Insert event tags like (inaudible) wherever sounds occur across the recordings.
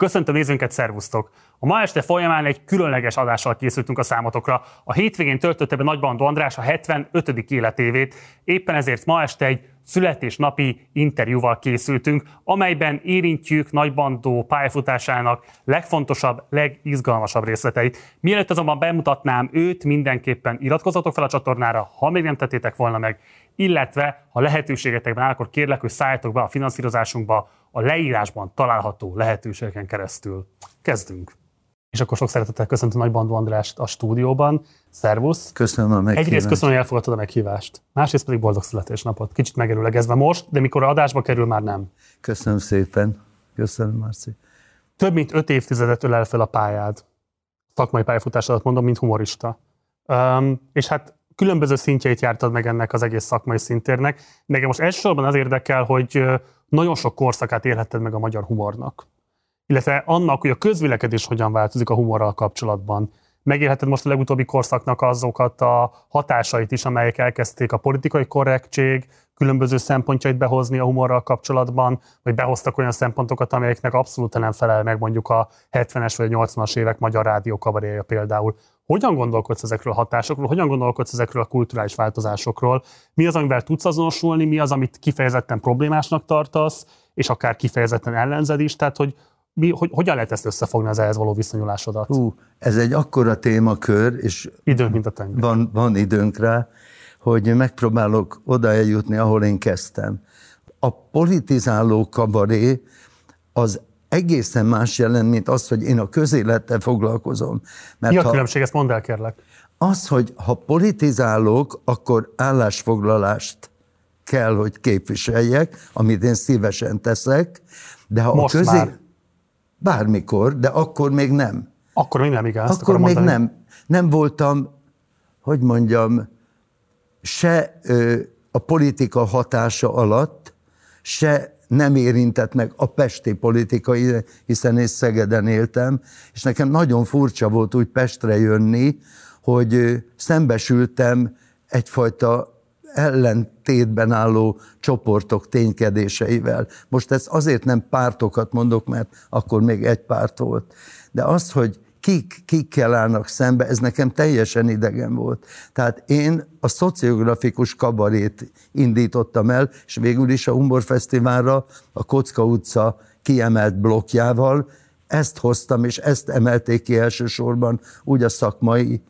Köszöntöm nézőnket, szervusztok! A ma este folyamán egy különleges adással készültünk a számotokra. A hétvégén töltötte be Nagybandó András a 75. életévét, éppen ezért ma este egy születésnapi interjúval készültünk, amelyben érintjük Nagybandó pályafutásának legfontosabb, legizgalmasabb részleteit. Mielőtt azonban bemutatnám őt, mindenképpen iratkozzatok fel a csatornára, ha még nem tettétek volna meg, illetve ha lehetőségetekben áll, akkor kérlek, hogy szálljatok be a finanszírozásunkba a leírásban található lehetőségeken keresztül. Kezdünk! És akkor sok szeretettel köszöntöm Nagy Bandó Andrást a stúdióban. Szervusz! Köszönöm a meghívást. Egyrészt köszönöm, hogy elfogadtad a meghívást. Másrészt pedig boldog születésnapot. Kicsit megerőlegezve most, de mikor a adásba kerül, már nem. Köszönöm szépen. Köszönöm, Marci. Több mint öt évtizedet ölel fel a pályád. Szakmai pályafutásodat mondom, mint humorista. Um, és hát különböző szintjeit jártad meg ennek az egész szakmai szintérnek. Nekem most elsősorban az érdekel, hogy nagyon sok korszakát élhetted meg a magyar humornak. Illetve annak, hogy a közvélekedés hogyan változik a humorral kapcsolatban. Megélheted most a legutóbbi korszaknak azokat a hatásait is, amelyek elkezdték a politikai korrektség, különböző szempontjait behozni a humorral kapcsolatban, vagy behoztak olyan szempontokat, amelyeknek abszolút nem felel meg mondjuk a 70-es vagy 80-as évek magyar rádió kabaréja például. Hogyan gondolkodsz ezekről a hatásokról, hogyan gondolkodsz ezekről a kulturális változásokról, mi az, amivel tudsz azonosulni, mi az, amit kifejezetten problémásnak tartasz, és akár kifejezetten ellenzed is, tehát hogy, mi, hogy hogyan lehet ezt összefogni az ehhez való viszonyulásodat? Hú, ez egy akkora témakör, és időnk, mint a tenger. Van, van időnk rá, hogy megpróbálok oda eljutni, ahol én kezdtem. A politizáló kabaré az egészen más jelent, mint az, hogy én a közélettel foglalkozom. Mert Mi a ha, különbség, ezt mondd el, kérlek. Az, hogy ha politizálok, akkor állásfoglalást kell, hogy képviseljek, amit én szívesen teszek, de ha Most a közé... már. Bármikor, de akkor még nem. Akkor még nem, igen. Akkor még mondani. nem. Nem voltam, hogy mondjam, se ö, a politika hatása alatt, se nem érintett meg a pesti politikai, hiszen én Szegeden éltem, és nekem nagyon furcsa volt úgy Pestre jönni, hogy szembesültem egyfajta ellentétben álló csoportok ténykedéseivel. Most ezt azért nem pártokat mondok, mert akkor még egy párt volt. De az, hogy kik, kikkel állnak szembe, ez nekem teljesen idegen volt. Tehát én a szociografikus kabarét indítottam el, és végül is a Humor Fesztiválra a Kocka utca kiemelt blokkjával ezt hoztam, és ezt emelték ki elsősorban úgy a szakmai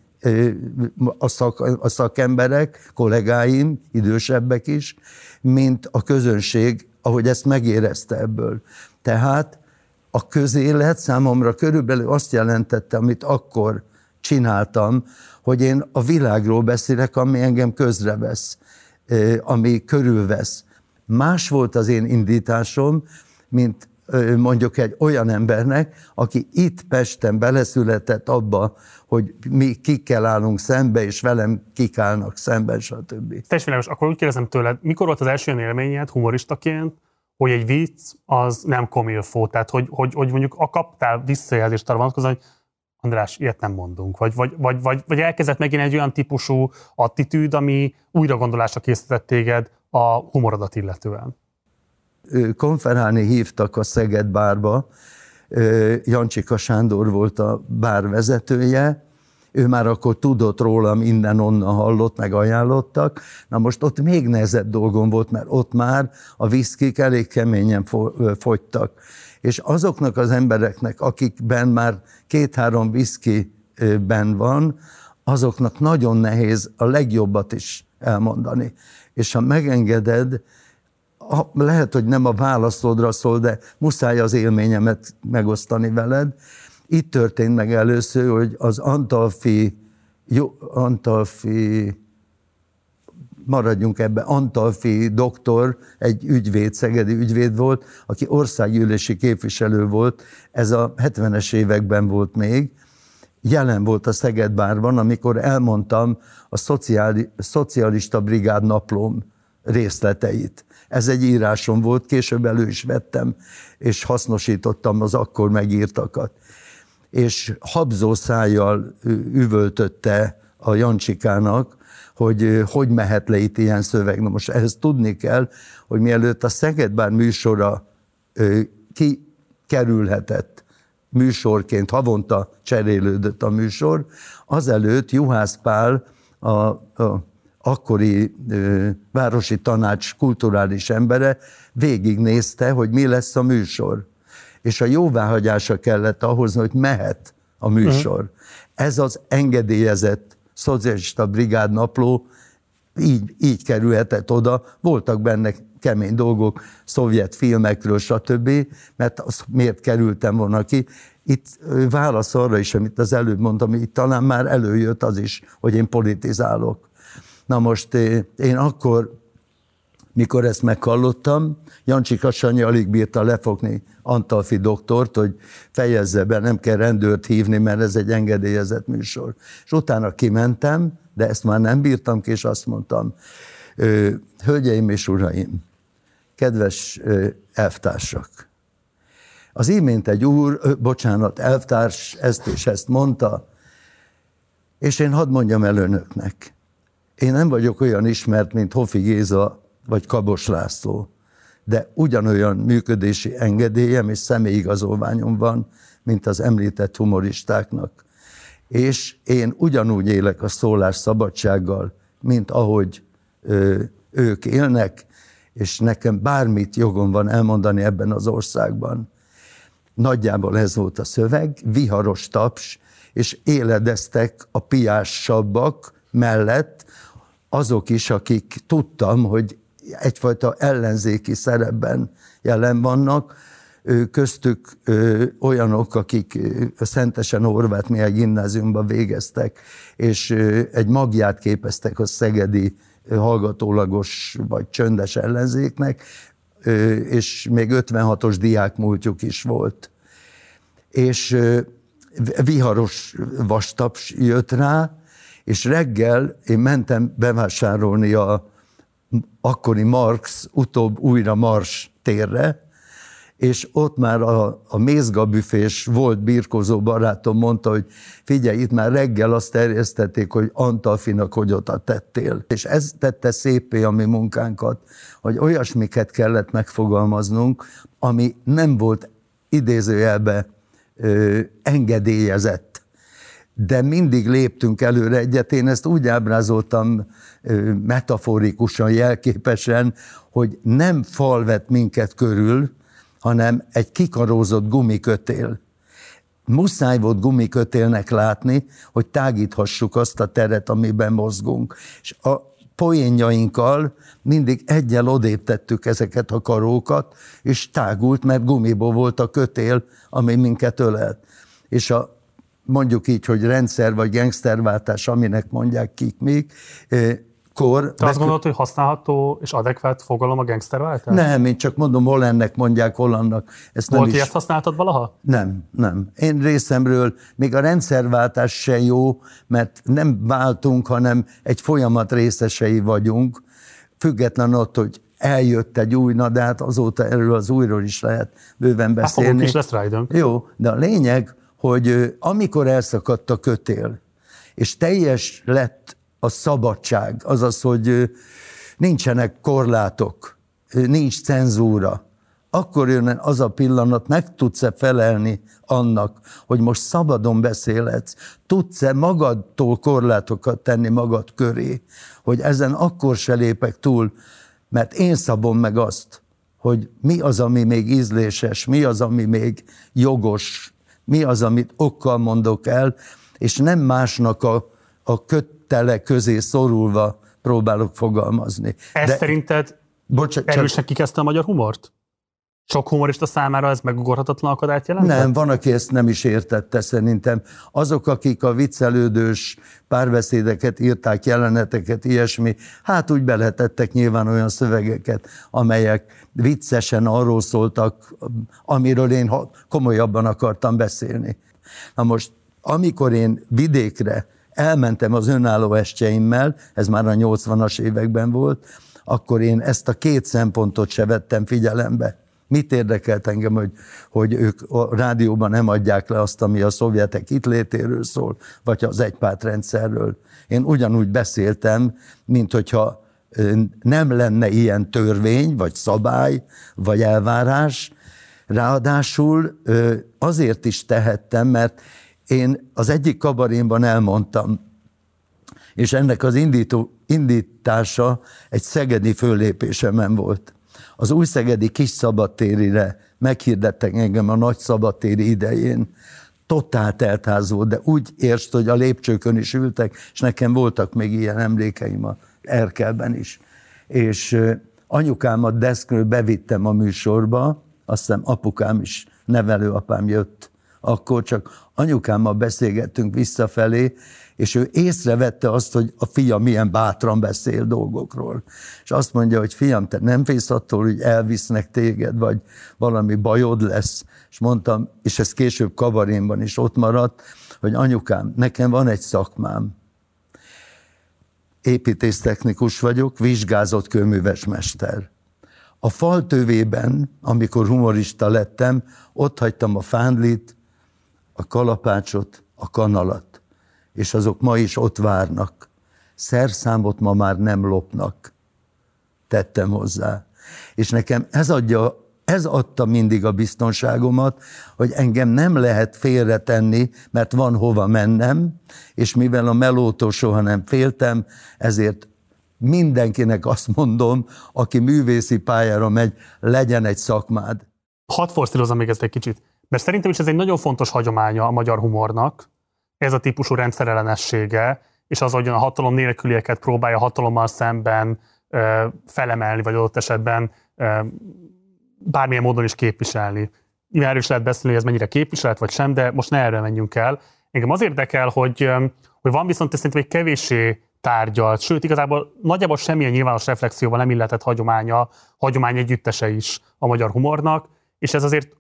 a, szak, a szakemberek, kollégáim, idősebbek is, mint a közönség, ahogy ezt megérezte ebből. Tehát a közélet számomra körülbelül azt jelentette, amit akkor csináltam, hogy én a világról beszélek, ami engem közrevesz, ami körülvesz. Más volt az én indításom, mint mondjuk egy olyan embernek, aki itt Pesten beleszületett abba, hogy mi kikkel állunk szembe, és velem kik állnak szemben, stb. Teljesen akkor úgy kérdezem tőled, mikor volt az első élményed humoristaként, hogy egy vicc az nem komilfó, tehát hogy, hogy, hogy mondjuk a kaptál visszajelzést arra vonatkozóan, hogy András, ilyet nem mondunk. Vagy, vagy, vagy, vagy, vagy elkezdett megint egy olyan típusú attitűd, ami újra gondolásra készített téged a humorodat illetően. Konferálni hívtak a Szeged bárba, Jancsika Sándor volt a bár vezetője, ő már akkor tudott rólam, innen-onnan hallott, meg ajánlottak. Na most ott még nehezebb dolgom volt, mert ott már a viszkik elég keményen fogytak. És azoknak az embereknek, akikben már két-három viszkiben van, azoknak nagyon nehéz a legjobbat is elmondani. És ha megengeded, lehet, hogy nem a válaszodra szól, de muszáj az élményemet megosztani veled. Itt történt meg először, hogy az Antalfi, jó, Antalfi maradjunk ebbe, Antalfi doktor, egy ügyvéd, szegedi ügyvéd volt, aki országgyűlési képviselő volt, ez a 70-es években volt még, jelen volt a Szegedbárban, amikor elmondtam a szociáli, szocialista brigád naplóm részleteit. Ez egy írásom volt, később elő is vettem, és hasznosítottam az akkor megírtakat és habzó szájjal üvöltötte a Jancsikának, hogy hogy mehet le itt ilyen szöveg. Na most ehhez tudni kell, hogy mielőtt a Szegedbár műsora kikerülhetett műsorként, havonta cserélődött a műsor, azelőtt Juhász Pál, a, a akkori ö, városi tanács kulturális embere végignézte, hogy mi lesz a műsor. És a jóváhagyása kellett ahhoz, hogy mehet a műsor. Uh-huh. Ez az engedélyezett szocialista brigád napló így, így kerülhetett oda. Voltak benne kemény dolgok, szovjet filmekről, stb., mert az miért kerültem volna ki. Itt válasz arra is, amit az előbb mondtam, itt talán már előjött az is, hogy én politizálok. Na most én akkor, mikor ezt meghallottam, Jancsi Kasanyi alig bírta lefogni Antalfi doktort, hogy fejezze be, nem kell rendőrt hívni, mert ez egy engedélyezett műsor. És utána kimentem, de ezt már nem bírtam ki, és azt mondtam, hölgyeim és uraim, kedves elvtársak, az imént egy úr, bocsánat, elvtárs ezt és ezt mondta, és én hadd mondjam el önöknek, én nem vagyok olyan ismert, mint Hofi Géza vagy Kabos László, de ugyanolyan működési engedélyem és személyigazolványom van, mint az említett humoristáknak. És én ugyanúgy élek a szólás szabadsággal, mint ahogy ö, ők élnek, és nekem bármit jogom van elmondani ebben az országban. Nagyjából ez volt a szöveg, viharos taps, és éledeztek a piássabbak mellett azok is, akik tudtam, hogy egyfajta ellenzéki szerepben jelen vannak, köztük olyanok, akik Szentesen Horváth Mihály gimnáziumban végeztek, és egy magját képeztek a szegedi hallgatólagos vagy csöndes ellenzéknek, és még 56-os diákmúltjuk is volt. És viharos vastaps jött rá, és reggel én mentem bevásárolni a akkori Marx, utóbb újra Mars térre, és ott már a, a mézgabüfés volt birkozó barátom mondta, hogy figyelj, itt már reggel azt terjesztették, hogy Antalfinak hogy oda tettél. És ez tette szépé a mi munkánkat, hogy olyasmiket kellett megfogalmaznunk, ami nem volt idézőjelbe ö, engedélyezett de mindig léptünk előre egyet. Én ezt úgy ábrázoltam metaforikusan, jelképesen, hogy nem fal vett minket körül, hanem egy kikarózott gumikötél. Muszáj volt gumikötélnek látni, hogy tágíthassuk azt a teret, amiben mozgunk. És a poénjainkkal mindig egyel odébb tettük ezeket a karókat, és tágult, mert gumiból volt a kötél, ami minket ölelt. És a mondjuk így, hogy rendszer vagy gangsterváltás, aminek mondják kik még, kor... Te azt gondolod, hogy használható és adekvát fogalom a gangsterváltás? Nem, én csak mondom, hol ennek mondják, hol annak. Ezt Volt, nem is... ezt használtad valaha? Nem, nem. Én részemről még a rendszerváltás se jó, mert nem váltunk, hanem egy folyamat részesei vagyunk, független attól, hogy eljött egy új, na de hát azóta erről az újról is lehet bőven beszélni. Hát is lesz rá időnk. Jó, de a lényeg, hogy amikor elszakadt a kötél, és teljes lett a szabadság, azaz, hogy nincsenek korlátok, nincs cenzúra, akkor jön az a pillanat, meg tudsz-e felelni annak, hogy most szabadon beszélhetsz, tudsz-e magadtól korlátokat tenni magad köré, hogy ezen akkor se lépek túl, mert én szabom meg azt, hogy mi az, ami még ízléses, mi az, ami még jogos, mi az, amit okkal mondok el, és nem másnak a, a köttele közé szorulva próbálok fogalmazni. Ez De, szerinted bocsánat, erősen kikezdte a magyar humort? Sok humorista számára ez megugorhatatlan akadályt jelent? Nem, van, aki ezt nem is értette szerintem. Azok, akik a viccelődős párbeszédeket írták, jeleneteket, ilyesmi, hát úgy beletettek nyilván olyan szövegeket, amelyek viccesen arról szóltak, amiről én komolyabban akartam beszélni. Na most, amikor én vidékre elmentem az önálló estjeimmel, ez már a 80-as években volt, akkor én ezt a két szempontot se vettem figyelembe Mit érdekelt engem, hogy, hogy ők a rádióban nem adják le azt, ami a szovjetek itt létéről szól, vagy az egypártrendszerről. Én ugyanúgy beszéltem, mint hogyha nem lenne ilyen törvény, vagy szabály, vagy elvárás, Ráadásul azért is tehettem, mert én az egyik kabarénban elmondtam, és ennek az indító, indítása egy szegedi föllépésemen volt. Az új szegedi kis szabadtérire meghirdettek engem a nagy szabadtéri idején. Totál teltház volt, de úgy érst, hogy a lépcsőkön is ültek, és nekem voltak még ilyen emlékeim a Erkelben is. És anyukámat deszkről bevittem a műsorba, azt hiszem apukám is, nevelőapám jött akkor, csak anyukámmal beszélgettünk visszafelé, és ő észrevette azt, hogy a fia milyen bátran beszél dolgokról. És azt mondja, hogy fiam, te nem félsz attól, hogy elvisznek téged, vagy valami bajod lesz. És mondtam, és ez később kavarénban is ott maradt, hogy anyukám, nekem van egy szakmám. Építésztechnikus vagyok, vizsgázott kőműves mester. A faltövében, amikor humorista lettem, ott hagytam a fándlit, a kalapácsot, a kanalat, és azok ma is ott várnak. Szerszámot ma már nem lopnak, tettem hozzá. És nekem ez adja ez adta mindig a biztonságomat, hogy engem nem lehet félretenni, mert van hova mennem, és mivel a melótól soha nem féltem, ezért mindenkinek azt mondom, aki művészi pályára megy, legyen egy szakmád. Hadd forszírozom még ezt egy kicsit, mert szerintem is ez egy nagyon fontos hagyománya a magyar humornak, ez a típusú rendszerellenessége, és az, hogy a hatalom nélkülieket próbálja hatalommal szemben ö, felemelni, vagy adott esetben ö, bármilyen módon is képviselni. Nyilván erről is lehet beszélni, hogy ez mennyire képviselet, vagy sem, de most ne erre menjünk el. Engem az érdekel, hogy, hogy van viszont szerintem egy kevéssé tárgyalt, sőt, igazából nagyjából semmilyen nyilvános reflexióval nem illetett hagyománya, hagyomány együttese is a magyar humornak, és ez azért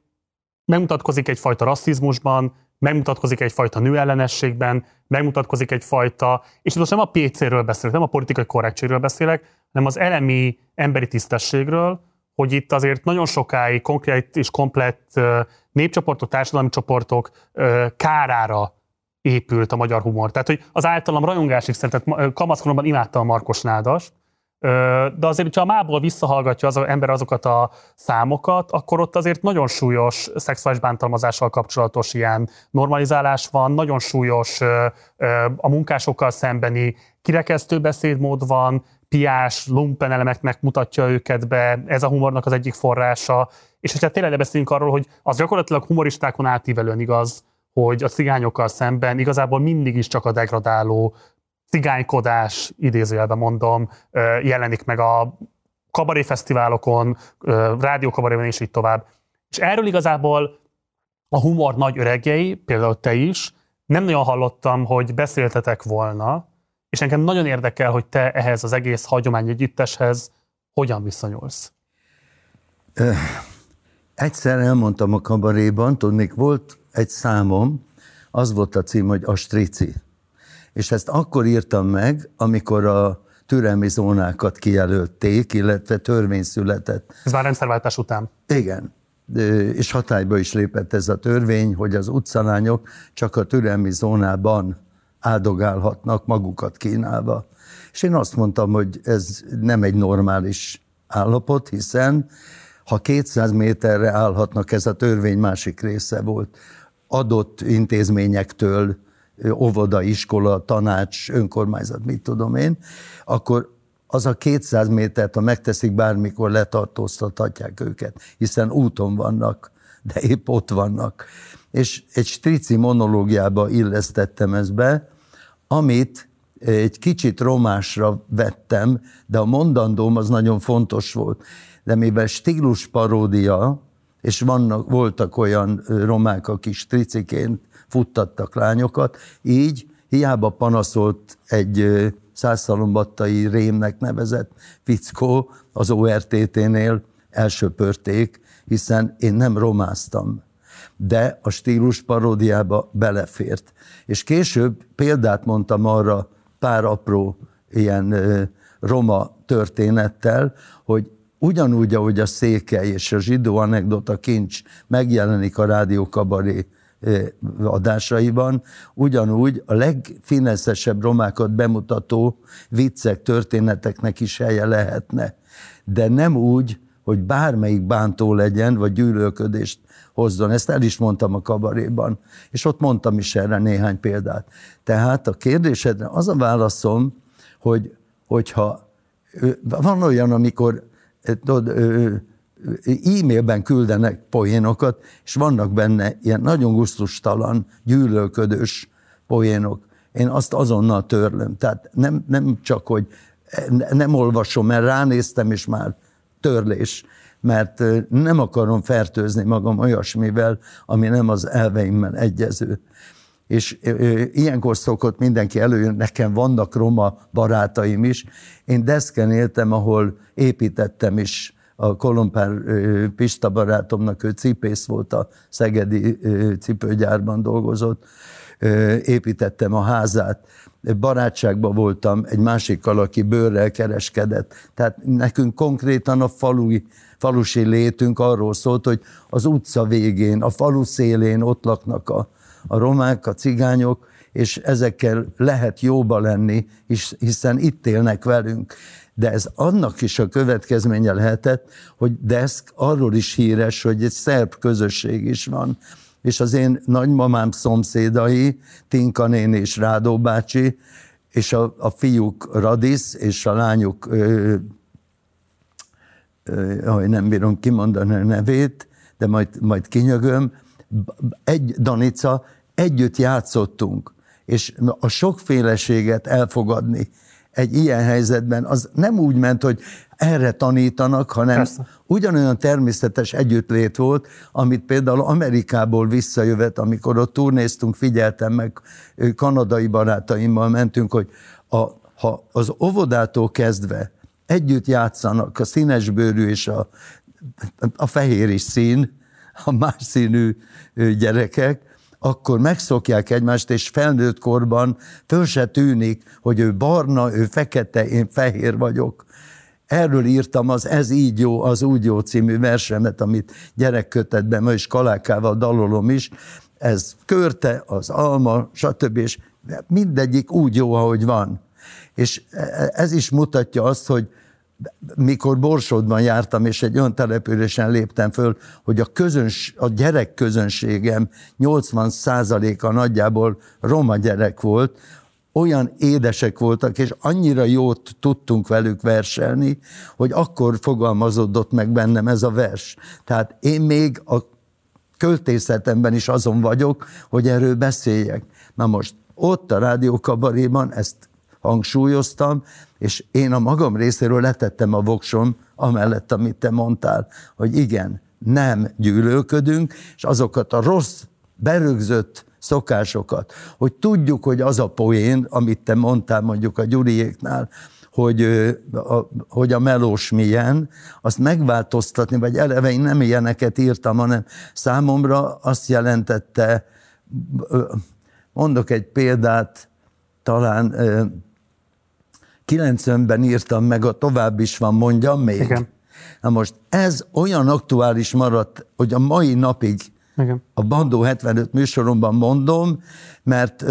megmutatkozik egyfajta rasszizmusban, megmutatkozik egyfajta nőellenességben, megmutatkozik egyfajta, és most nem a PC-ről beszélek, nem a politikai korrektségről beszélek, hanem az elemi emberi tisztességről, hogy itt azért nagyon sokáig konkrét és komplett népcsoportok, társadalmi csoportok kárára épült a magyar humor. Tehát, hogy az általam rajongásig szeretett, kamaszkoromban imádtam a Markos Nádas, de azért, hogyha a mából visszahallgatja az ember azokat a számokat, akkor ott azért nagyon súlyos szexuális bántalmazással kapcsolatos ilyen normalizálás van, nagyon súlyos a munkásokkal szembeni kirekesztő beszédmód van, piás, lumpen elemeknek mutatja őket be, ez a humornak az egyik forrása, és hogyha tényleg beszélünk arról, hogy az gyakorlatilag humoristákon átívelően igaz, hogy a cigányokkal szemben igazából mindig is csak a degradáló cigánykodás, idézőjelben mondom, jelenik meg a kabaréfesztiválokon, rádiókabaréban és így tovább. És erről igazából a humor nagy öregjei, például te is, nem nagyon hallottam, hogy beszéltetek volna, és engem nagyon érdekel, hogy te ehhez az egész hagyomány együtteshez hogyan viszonyulsz. Egyszer elmondtam a kabaréban, tudnék, volt egy számom, az volt a cím, hogy a. És ezt akkor írtam meg, amikor a türelmi zónákat kijelölték, illetve törvény született. Ez már rendszerváltás után? Igen. És hatályba is lépett ez a törvény, hogy az utcalányok csak a türelmi zónában áldogálhatnak magukat kínálva. És én azt mondtam, hogy ez nem egy normális állapot, hiszen ha 200 méterre állhatnak, ez a törvény másik része volt, adott intézményektől, óvoda, iskola, tanács, önkormányzat, mit tudom én, akkor az a 200 métert, ha megteszik bármikor, letartóztathatják őket, hiszen úton vannak, de épp ott vannak. És egy strici monológiába illesztettem ezt be, amit egy kicsit romásra vettem, de a mondandóm az nagyon fontos volt. De mivel stílus paródia, és vannak, voltak olyan romák, akik striciként futtattak lányokat, így hiába panaszolt egy százszalombattai rémnek nevezett fickó az ORTT-nél, elsöpörték, hiszen én nem romáztam de a stílus paródiába belefért. És később példát mondtam arra pár apró ilyen roma történettel, hogy ugyanúgy, ahogy a székely és a zsidó anekdota kincs megjelenik a rádió kabaré adásaiban, ugyanúgy a legfineszesebb romákat bemutató viccek, történeteknek is helye lehetne. De nem úgy, hogy bármelyik bántó legyen, vagy gyűlölködést hozzon. Ezt el is mondtam a kabaréban, és ott mondtam is erre néhány példát. Tehát a kérdésedre az a válaszom, hogy hogyha van olyan, amikor tudod, e-mailben küldenek poénokat, és vannak benne ilyen nagyon gusztustalan, gyűlölködős poénok. Én azt azonnal törlöm. Tehát nem, nem csak, hogy nem olvasom, mert ránéztem, és már törlés, mert nem akarom fertőzni magam olyasmivel, ami nem az elveimmel egyező. És ilyenkor szokott mindenki előjön, nekem vannak roma barátaim is. Én deszken éltem, ahol építettem is a Kolompár Pista barátomnak, ő cipész volt a Szegedi cipőgyárban dolgozott, építettem a házát, barátságban voltam egy másikkal, aki bőrrel kereskedett. Tehát nekünk konkrétan a falui, falusi létünk arról szólt, hogy az utca végén, a falu szélén ott laknak a, a romák, a cigányok, és ezekkel lehet jóba lenni, hiszen itt élnek velünk. De ez annak is a következménye lehetett, hogy Deszk arról is híres, hogy egy szerb közösség is van, és az én nagymamám szomszédai, Tinka néni és Rádó bácsi, és a, a fiúk Radis, és a lányuk, ö, ö, nem bírom kimondani a nevét, de majd, majd kinyögöm, egy Danica, együtt játszottunk, és a sokféleséget elfogadni egy ilyen helyzetben, az nem úgy ment, hogy erre tanítanak, hanem Persze. ugyanolyan természetes együttlét volt, amit például Amerikából visszajövet, amikor ott turnéztunk, figyeltem meg, kanadai barátaimmal mentünk, hogy a, ha az óvodától kezdve együtt játszanak a színesbőrű és a, a fehér is szín, a más színű gyerekek, akkor megszokják egymást, és felnőtt korban föl se tűnik, hogy ő barna, ő fekete, én fehér vagyok. Erről írtam az Ez így jó, az úgy jó című versemet, amit gyerekkötetben ma is kalákával dalolom is. Ez körte, az alma, stb. És mindegyik úgy jó, ahogy van. És ez is mutatja azt, hogy mikor Borsodban jártam, és egy olyan településen léptem föl, hogy a, közöns, a gyerek közönségem 80%-a nagyjából roma gyerek volt, olyan édesek voltak, és annyira jót tudtunk velük verselni, hogy akkor fogalmazódott meg bennem ez a vers. Tehát én még a költészetemben is azon vagyok, hogy erről beszéljek. Na most ott a rádiókabaréban ezt hangsúlyoztam, és én a magam részéről letettem a voksom, amellett, amit te mondtál, hogy igen, nem gyűlölködünk, és azokat a rossz, berögzött szokásokat, hogy tudjuk, hogy az a poén, amit te mondtál mondjuk a Gyuriéknál, hogy, a, hogy a melós milyen, azt megváltoztatni, vagy eleve én nem ilyeneket írtam, hanem számomra azt jelentette, mondok egy példát, talán 90-ben írtam meg, a tovább is van, mondjam még. Igen. Na most ez olyan aktuális maradt, hogy a mai napig Igen. a Bandó 75 műsoromban mondom, mert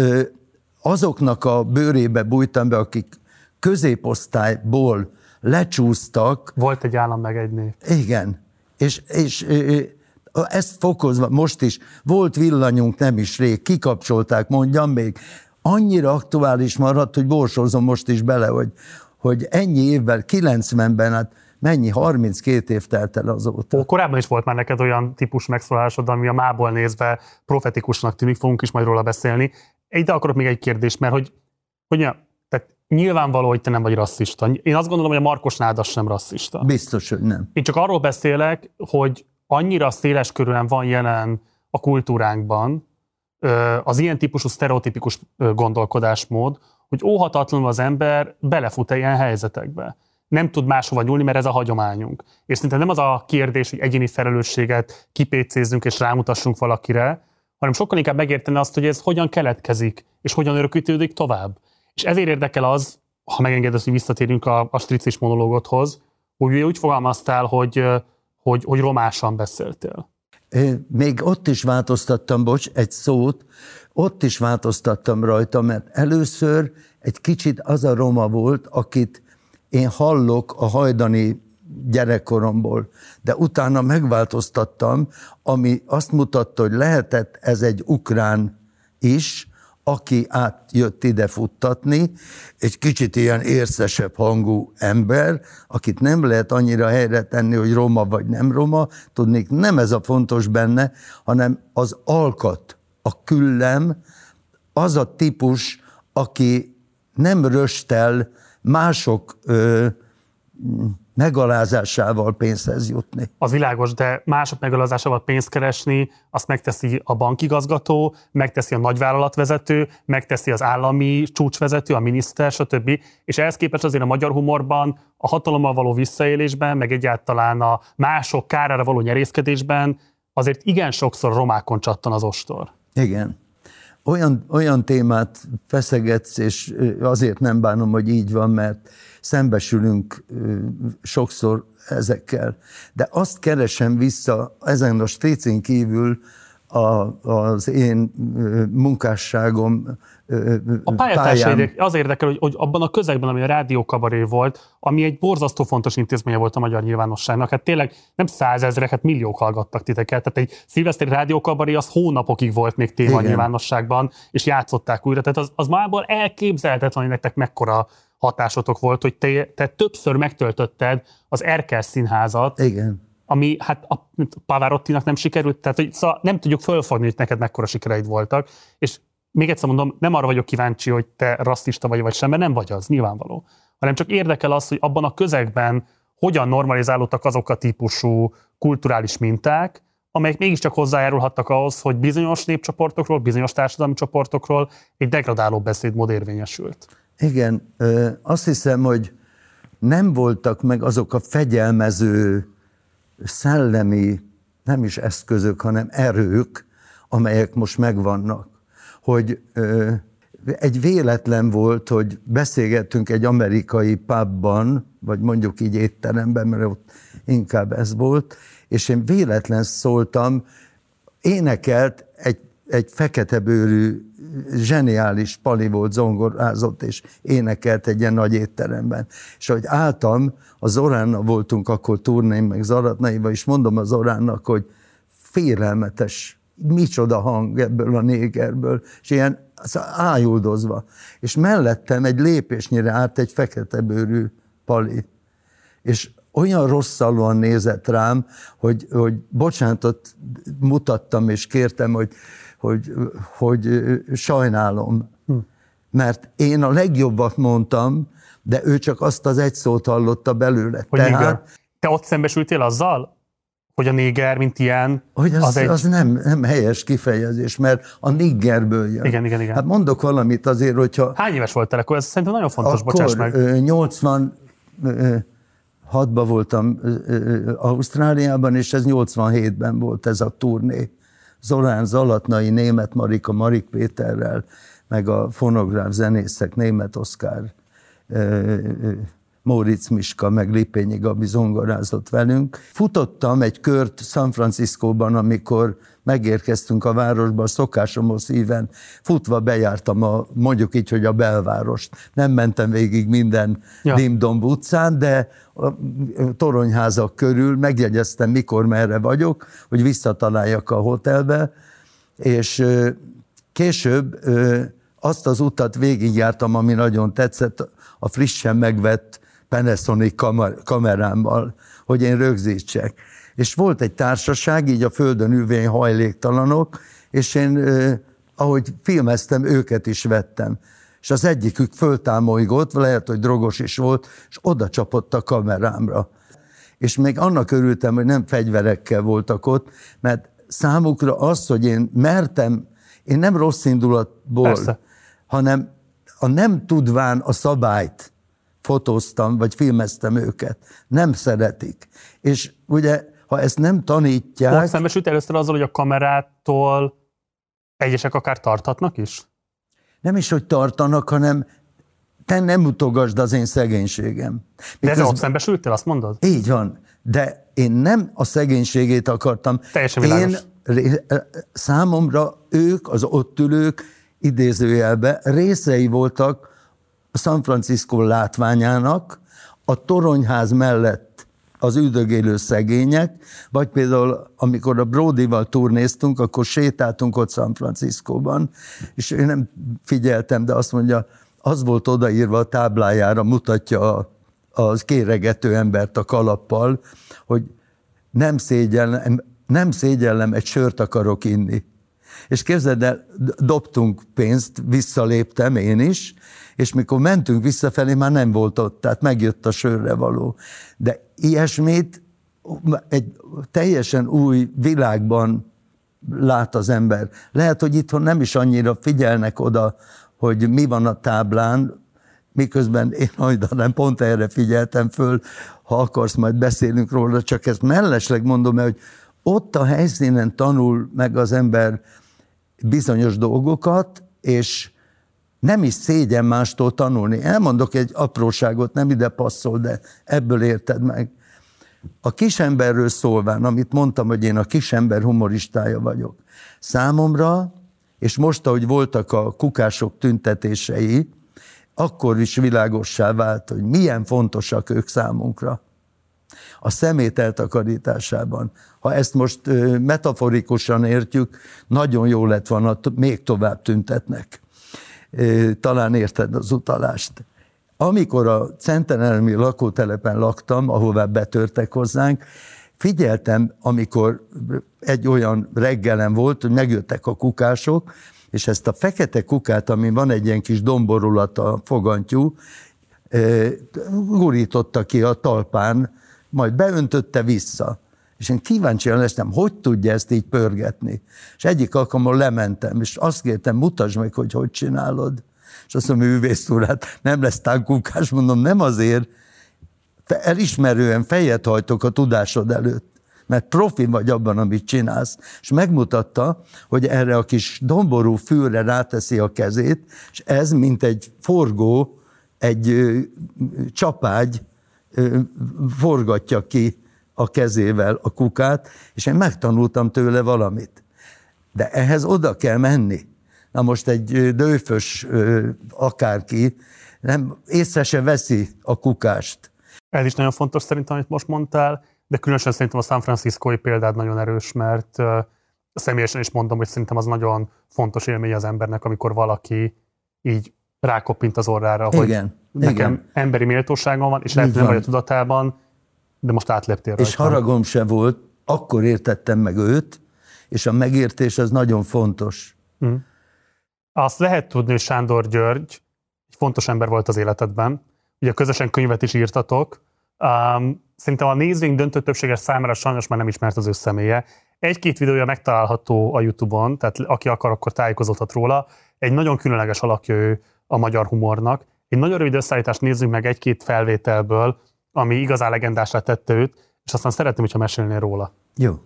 azoknak a bőrébe bújtam be, akik középosztályból lecsúsztak. Volt egy állam meg egy név. Igen. És, és ezt fokozva, most is, volt villanyunk nem is rég, kikapcsolták, mondjam még, annyira aktuális maradt, hogy borsózom most is bele, hogy, hogy ennyi évvel, 90-ben, hát mennyi, 32 év telt el azóta. Ó, korábban is volt már neked olyan típus megszólásod, ami a mából nézve profetikusnak tűnik, fogunk is majd róla beszélni. Ide akarok még egy kérdést, mert hogy, hogy tehát nyilvánvaló, hogy te nem vagy rasszista. Én azt gondolom, hogy a Markos Nádas sem rasszista. Biztos, hogy nem. Én csak arról beszélek, hogy annyira széles körülön van jelen a kultúránkban, az ilyen típusú sztereotipikus gondolkodásmód, hogy óhatatlanul az ember belefut ilyen helyzetekbe. Nem tud máshova nyúlni, mert ez a hagyományunk. És szerintem nem az a kérdés, hogy egyéni felelősséget kipécézzünk és rámutassunk valakire, hanem sokkal inkább megérteni azt, hogy ez hogyan keletkezik, és hogyan örökítődik tovább. És ezért érdekel az, ha megengedesz, hogy visszatérünk a, a stricis monológothoz, hogy úgy fogalmaztál, hogy, hogy, hogy romásan beszéltél még ott is változtattam, bocs, egy szót, ott is változtattam rajta, mert először egy kicsit az a roma volt, akit én hallok a hajdani gyerekkoromból, de utána megváltoztattam, ami azt mutatta, hogy lehetett ez egy ukrán is, aki átjött ide futtatni, egy kicsit ilyen érszesebb hangú ember, akit nem lehet annyira helyre tenni, hogy roma vagy nem roma, tudnék, nem ez a fontos benne, hanem az alkat, a küllem, az a típus, aki nem röstel mások ö, megalázásával pénzhez jutni. Az világos, de mások megalázásával pénzt keresni, azt megteszi a bankigazgató, megteszi a nagyvállalatvezető, megteszi az állami csúcsvezető, a miniszter, stb. És ehhez képest azért a magyar humorban, a hatalommal való visszaélésben, meg egyáltalán a mások kárára való nyerészkedésben azért igen sokszor romákon csattan az ostor. Igen olyan, olyan témát feszegetsz, és azért nem bánom, hogy így van, mert szembesülünk sokszor ezekkel. De azt keresem vissza ezen a strécén kívül a, az én munkásságom a pályán. az érdekel, hogy, hogy abban a közegben, ami a rádió kabaré volt, ami egy borzasztó fontos intézménye volt a magyar nyilvánosságnak, hát tényleg nem százezrek, hát milliók hallgattak titeket. Tehát egy szilveszteri rádiókabaré az hónapokig volt még téma Igen. a nyilvánosságban, és játszották újra. Tehát az, az mából elképzelhetetlen, hogy nektek mekkora hatásotok volt, hogy te, te többször megtöltötted az Erkel színházat, Igen. ami hát a Pavarottinak nem sikerült, tehát hogy, szóval nem tudjuk fölfogni, hogy neked mekkora sikereid voltak, és még egyszer mondom, nem arra vagyok kíváncsi, hogy te rasszista vagy vagy sem, mert nem vagy az, nyilvánvaló. Hanem csak érdekel az, hogy abban a közegben hogyan normalizálódtak azok a típusú kulturális minták, amelyek mégiscsak hozzájárulhattak ahhoz, hogy bizonyos népcsoportokról, bizonyos társadalmi csoportokról egy degradáló beszédmód érvényesült. Igen, azt hiszem, hogy nem voltak meg azok a fegyelmező szellemi, nem is eszközök, hanem erők, amelyek most megvannak hogy egy véletlen volt, hogy beszélgettünk egy amerikai pubban, vagy mondjuk így étteremben, mert ott inkább ez volt, és én véletlen szóltam, énekelt egy, egy fekete bőrű, zseniális pali volt, zongorázott, és énekelt egy ilyen nagy étteremben. És ahogy álltam, a Zoránnal voltunk akkor turnén, meg Zaratnaival, és mondom az Zoránnak, hogy félelmetes micsoda hang ebből a négerből, és ilyen ájuldozva. És mellettem egy lépésnyire állt egy fekete bőrű pali. És olyan rosszalóan nézett rám, hogy, hogy bocsánatot mutattam, és kértem, hogy, hogy, hogy sajnálom. Hm. Mert én a legjobbat mondtam, de ő csak azt az egy szót hallotta belőle. Hogy Tehát, te ott szembesültél azzal, hogy a néger, mint ilyen, hogy az, az, egy... az nem, nem helyes kifejezés, mert a niggerből jön. Igen, igen, igen. Hát mondok valamit azért, hogyha... Hány éves voltál akkor? Ez szerintem nagyon fontos, akkor, bocsáss meg. 80 hatba voltam Ausztráliában, és ez 87-ben volt ez a turné. Zorán Zalatnai, német Marika, Marik Péterrel, meg a fonográf zenészek, német Oszkár Móricz Miska, meg Lipényi Gabi zongorázott velünk. Futottam egy kört San Franciscóban, amikor megérkeztünk a városba, a szokásomhoz híven, futva bejártam a, mondjuk így, hogy a belvárost. Nem mentem végig minden ja. Dimdomb utcán, de a toronyházak körül megjegyeztem, mikor, merre vagyok, hogy visszataláljak a hotelbe, és később azt az utat végigjártam, ami nagyon tetszett, a frissen megvett Panasonic kamer, kamerámmal, hogy én rögzítsek. És volt egy társaság, így a földön ülvény hajléktalanok, és én, ahogy filmeztem, őket is vettem. És az egyikük föltámolygott, lehet, hogy drogos is volt, és oda csapott a kamerámra. És még annak örültem, hogy nem fegyverekkel voltak ott, mert számukra az, hogy én mertem, én nem rossz indulatból, Persze. hanem a nem tudván a szabályt, fotóztam, vagy filmeztem őket. Nem szeretik. És ugye, ha ezt nem tanítják... Ott szembesült először azzal, hogy a kamerától egyesek akár tarthatnak is? Nem is, hogy tartanak, hanem te nem utogasd az én szegénységem. De ezzel ott szembesültél, azt mondod? Így van. De én nem a szegénységét akartam. Teljesen világos. Én, számomra ők, az ott ülők, idézőjelbe részei voltak a San Francisco látványának, a toronyház mellett az üldögélő szegények, vagy például amikor a Brodyval turnéztunk, akkor sétáltunk ott San Franciscóban, és én nem figyeltem, de azt mondja, az volt odaírva a táblájára, mutatja a, az kéregető embert a kalappal, hogy nem szégyellem, nem szégyellem, egy sört akarok inni. És képzeld el, dobtunk pénzt, visszaléptem én is, és mikor mentünk visszafelé, már nem volt ott, tehát megjött a sörre való. De ilyesmit egy teljesen új világban lát az ember. Lehet, hogy itthon nem is annyira figyelnek oda, hogy mi van a táblán, miközben én (laughs) nem pont erre figyeltem föl, ha akarsz, majd beszélünk róla, csak ezt mellesleg mondom, mert hogy ott a helyszínen tanul meg az ember bizonyos dolgokat, és nem is szégyen mástól tanulni. Elmondok egy apróságot, nem ide passzol, de ebből érted meg. A kisemberről szólván, amit mondtam, hogy én a kisember humoristája vagyok, számomra, és most, ahogy voltak a kukások tüntetései, akkor is világossá vált, hogy milyen fontosak ők számunkra a szemét eltakarításában. Ha ezt most metaforikusan értjük, nagyon jó lett volna, még tovább tüntetnek. Talán érted az utalást. Amikor a Centenelmi lakótelepen laktam, ahová betörtek hozzánk, figyeltem, amikor egy olyan reggelen volt, hogy megjöttek a kukások, és ezt a fekete kukát, ami van egy ilyen kis domborulat a fogantyú, gurította ki a talpán, majd beöntötte vissza. És én kíváncsian lestem, hogy tudja ezt így pörgetni. És egyik alkalommal lementem, és azt kértem, mutasd meg, hogy hogy csinálod. És azt mondom, művész úr, hát nem lesz tánkukás, mondom, nem azért, elismerően fejet hajtok a tudásod előtt, mert profi vagy abban, amit csinálsz. És megmutatta, hogy erre a kis domború fülre ráteszi a kezét, és ez, mint egy forgó, egy csapágy forgatja ki a kezével a kukát, és én megtanultam tőle valamit. De ehhez oda kell menni. Na most egy dőfös akárki nem, észre se veszi a kukást. Ez is nagyon fontos szerintem, amit most mondtál, de különösen szerintem a San Franciscoi példád nagyon erős, mert személyesen is mondom, hogy szerintem az nagyon fontos élmény az embernek, amikor valaki így rákoppint az orrára, igen, hogy nekem igen. emberi méltóságom van, és lehet, nem vagy a tudatában, de most átléptél rajta. És haragom se volt, akkor értettem meg őt, és a megértés az nagyon fontos. Mm. Azt lehet tudni, hogy Sándor György egy fontos ember volt az életedben. Ugye közösen könyvet is írtatok. Um, szerintem a nézőink döntő többséges számára sajnos már nem ismert az ő személye. Egy-két videója megtalálható a YouTube-on, tehát aki akar, akkor tájékozódhat róla. Egy nagyon különleges alakja ő a magyar humornak. Egy nagyon rövid összeállítást nézzünk meg egy-két felvételből, ami igazán legendásra tette őt, és aztán szeretném, hogyha mesélnél róla. Jó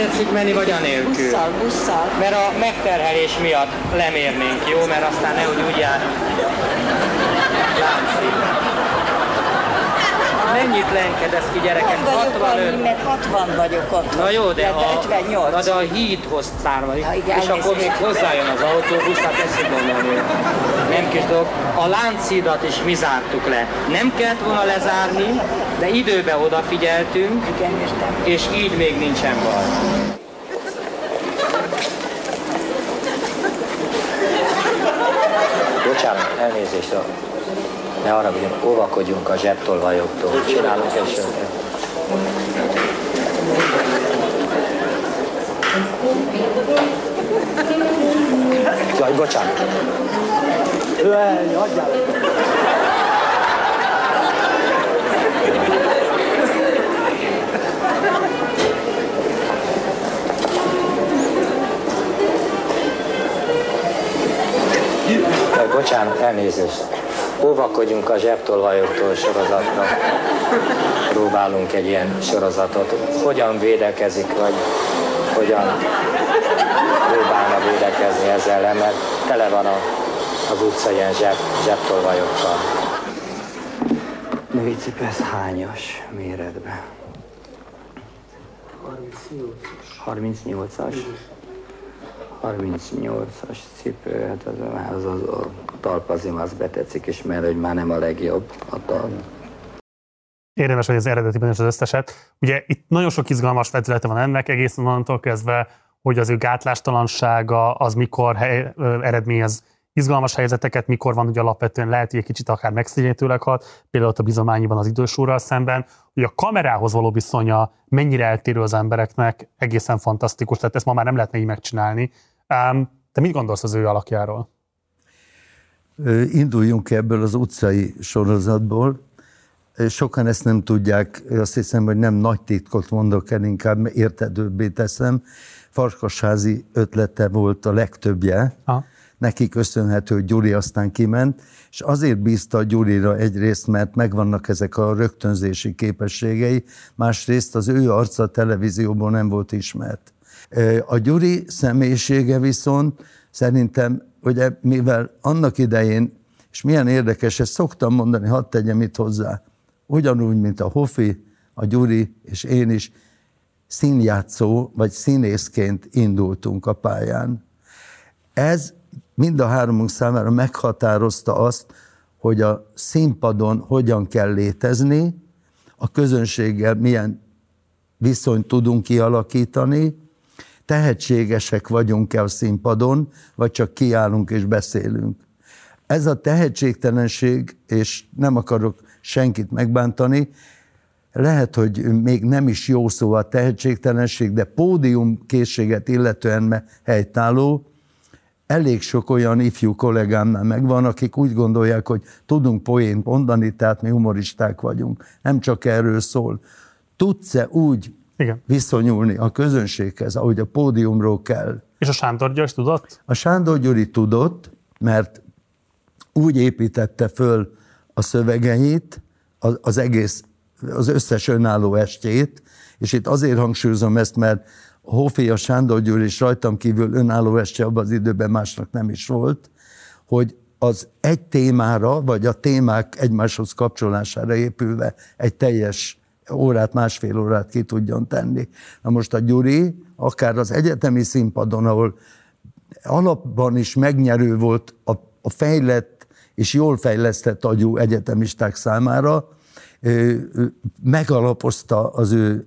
tetszik menni, vagy anélkül? Busszal, busszal. Mert a megterhelés miatt lemérnénk, jó? Mert aztán nehogy úgy jár. Mennyit lenkedesz ki gyerekem? 65? Mert 60 vagyok ott. Na jó, de a, 58. Na de a hídhoz származik. és akkor még hozzájön az autóbusz, tehát ezt gondolni. Nem kis dolog. A láncidat is mi zártuk le. Nem kellett volna lezárni, de időben odafigyeltünk, Igen, és így még nincsen baj. Bocsánat, elnézést, ne arra hogy óvakodjunk a zsebtolvajoktól. Csinálunk egy sört. Jaj, bocsánat. Jaj, hagyjál. Jaj, bocsánat, elnézést. Óvakodjunk a zsebtolvajoktól sorozatra. Próbálunk egy ilyen sorozatot. Hogyan védekezik, vagy hogyan próbálna védekezni ezzel, mert tele van a, az utca ilyen zseb, zsebtolvajokkal. Női cipesz hányas méretben? 38-as. 38-as? 38-as cipő, hát az, az, az a talpazim az betetszik, és mert hogy már nem a legjobb a talp. érdemes, hogy az eredetiben is az összeset. Ugye itt nagyon sok izgalmas vetülete van ennek, egészen onnantól kezdve, hogy az ő gátlástalansága, az mikor hely, eredményez izgalmas helyzeteket, mikor van ugye alapvetően lehet, hogy egy kicsit akár megszégyenítőleg hat, például a bizományiban az idősúrral szemben, hogy a kamerához való viszonya mennyire eltérő az embereknek, egészen fantasztikus, tehát ezt ma már nem lehetne így megcsinálni. Te mit gondolsz az ő alakjáról? Induljunk ebből az utcai sorozatból. Sokan ezt nem tudják, azt hiszem, hogy nem nagy titkot mondok el, inkább értedőbbé teszem. Farkasházi ötlete volt a legtöbbje. Ha neki köszönhető, hogy Gyuri aztán kiment, és azért bízta a Gyurira egyrészt, mert megvannak ezek a rögtönzési képességei, másrészt az ő arca a televízióból nem volt ismert. A Gyuri személyisége viszont szerintem, ugye mivel annak idején, és milyen érdekes, ezt szoktam mondani, hadd tegyem itt hozzá, ugyanúgy, mint a Hofi, a Gyuri és én is, színjátszó vagy színészként indultunk a pályán. Ez mind a háromunk számára meghatározta azt, hogy a színpadon hogyan kell létezni, a közönséggel milyen viszonyt tudunk kialakítani, tehetségesek vagyunk-e a színpadon, vagy csak kiállunk és beszélünk. Ez a tehetségtelenség, és nem akarok senkit megbántani, lehet, hogy még nem is jó szó a tehetségtelenség, de pódium készséget illetően helytálló, elég sok olyan ifjú kollégámnál megvan, akik úgy gondolják, hogy tudunk poént mondani, tehát mi humoristák vagyunk. Nem csak erről szól. Tudsz-e úgy Igen. viszonyulni a közönséghez, ahogy a pódiumról kell? És a Sándor György tudott? A Sándor Gyuri tudott, mert úgy építette föl a szövegeit, az, az egész, az összes önálló estét, és itt azért hangsúlyozom ezt, mert Hófia Sándor Győr és rajtam kívül önálló este abban az időben másnak nem is volt, hogy az egy témára, vagy a témák egymáshoz kapcsolására épülve egy teljes órát, másfél órát ki tudjon tenni. Na most a Gyuri, akár az egyetemi színpadon, ahol alapban is megnyerő volt a, a fejlett és jól fejlesztett agyú egyetemisták számára, megalapozta az ő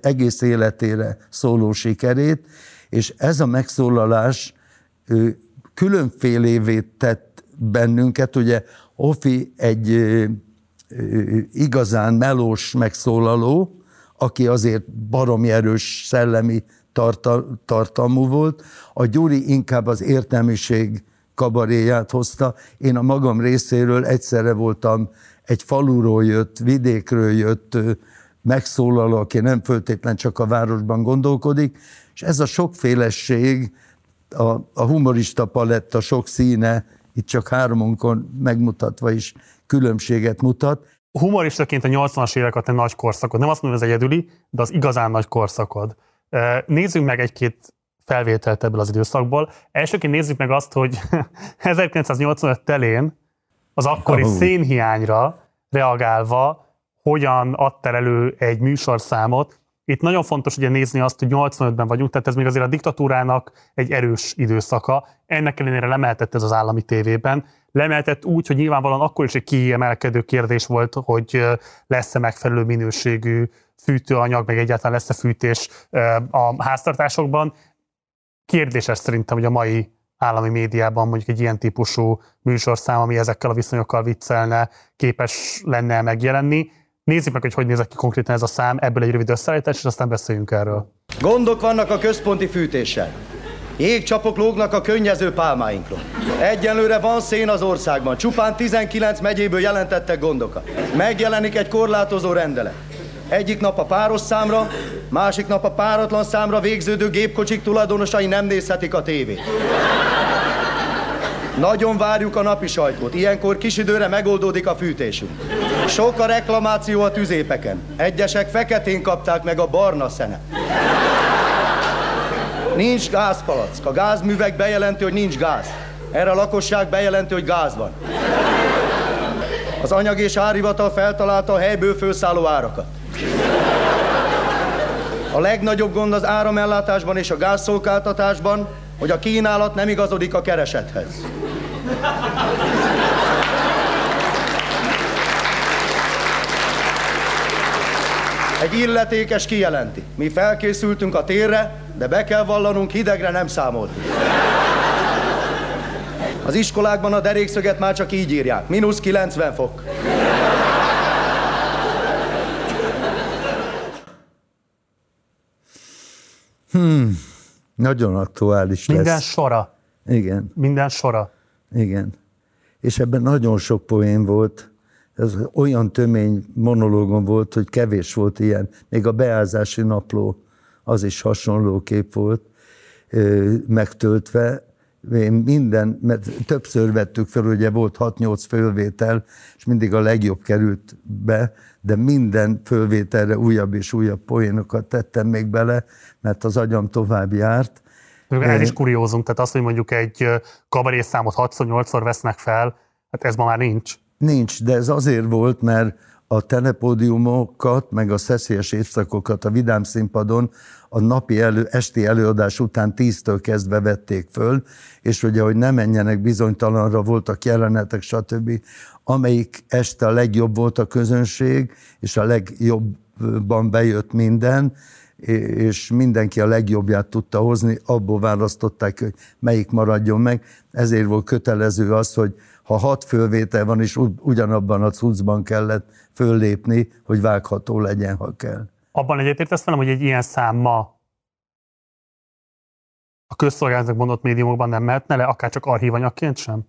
egész életére szóló sikerét, és ez a megszólalás különfélévé tett bennünket, ugye Ofi egy igazán melós megszólaló, aki azért baromi erős szellemi tartalmú volt, a Gyuri inkább az értelmiség kabaréját hozta. Én a magam részéről egyszerre voltam egy faluról jött, vidékről jött, megszólaló, aki nem föltétlen csak a városban gondolkodik, és ez a sokfélesség, a, a humorista paletta sok színe, itt csak háromunkon megmutatva is különbséget mutat. Humoristaként a 80-as évek a te nagy korszakod, nem azt mondom, hogy ez egyedüli, de az igazán nagy korszakod. Nézzünk meg egy-két felvételt ebből az időszakból. Elsőként nézzük meg azt, hogy (laughs) 1985 telén az akkori oh. szénhiányra reagálva hogyan adtál elő egy műsorszámot. Itt nagyon fontos ugye nézni azt, hogy 85-ben vagyunk, tehát ez még azért a diktatúrának egy erős időszaka. Ennek ellenére lemeltett ez az állami tévében. Lemeltett úgy, hogy nyilvánvalóan akkor is egy kiemelkedő kérdés volt, hogy lesz-e megfelelő minőségű fűtőanyag, meg egyáltalán lesz-e fűtés a háztartásokban. Kérdéses szerintem, hogy a mai állami médiában mondjuk egy ilyen típusú műsorszám, ami ezekkel a viszonyokkal viccelne, képes lenne megjelenni. Nézzük meg, hogy hogy nézett ki konkrétan ez a szám, ebből egy rövid összeállítás, és aztán beszéljünk erről. Gondok vannak a központi fűtéssel. Jégcsapok lógnak a könnyező pálmáinkról. Egyenlőre van szén az országban. Csupán 19 megyéből jelentettek gondokat. Megjelenik egy korlátozó rendelet. Egyik nap a páros számra, másik nap a páratlan számra végződő gépkocsik tulajdonosai nem nézhetik a tévét. Nagyon várjuk a napi sajtót. Ilyenkor kis időre megoldódik a fűtésünk. Sok a reklamáció a tüzépeken. Egyesek feketén kapták meg a barna szene. Nincs gázpalack. A gázművek bejelenti, hogy nincs gáz. Erre a lakosság bejelenti, hogy gáz van. Az anyag és árhivatal feltalálta a helyből felszálló árakat. A legnagyobb gond az áramellátásban és a gázszolgáltatásban, hogy a kínálat nem igazodik a keresethez. Egy illetékes kijelenti. Mi felkészültünk a térre, de be kell vallanunk, hidegre nem számoltunk. Az iskolákban a derékszöget már csak így írják. Minusz 90 fok. Nagyon aktuális Minden lesz. sora. Igen, Minden sora. igen. És ebben nagyon sok poén volt. Ez olyan tömény monológon volt, hogy kevés volt ilyen. Még a beázási napló az is hasonló kép volt megtöltve. Én minden, mert többször vettük fel, ugye volt 6-8 fölvétel, és mindig a legjobb került be, de minden fölvételre újabb és újabb poénokat tettem még bele, mert az agyam tovább járt. Ez is kuriózum, tehát azt, hogy mondjuk egy kabaré számot 6-8-szor vesznek fel, hát ez ma már nincs. Nincs, de ez azért volt, mert a telepódiumokat, meg a szeszélyes évszakokat a Vidám színpadon a napi elő, esti előadás után tíztől kezdve vették föl, és ugye, hogy ne menjenek bizonytalanra, voltak jelenetek, stb. Amelyik este a legjobb volt a közönség, és a legjobban bejött minden, és mindenki a legjobbját tudta hozni, abból választották, hogy melyik maradjon meg. Ezért volt kötelező az, hogy ha hat fölvétel van, és ugyanabban a cuccban kellett föllépni, hogy vágható legyen, ha kell. Abban egyetértesz velem, hogy egy ilyen szám ma a közszolgálatnak mondott médiumokban nem mehetne le, akár csak archívanyagként sem?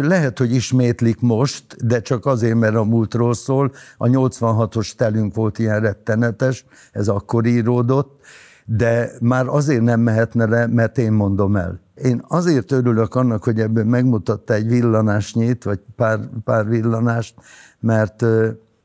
Lehet, hogy ismétlik most, de csak azért, mert a múltról szól. A 86-os telünk volt ilyen rettenetes, ez akkor íródott, de már azért nem mehetne le, mert én mondom el. Én azért örülök annak, hogy ebből megmutatta egy villanásnyit, vagy pár, pár villanást, mert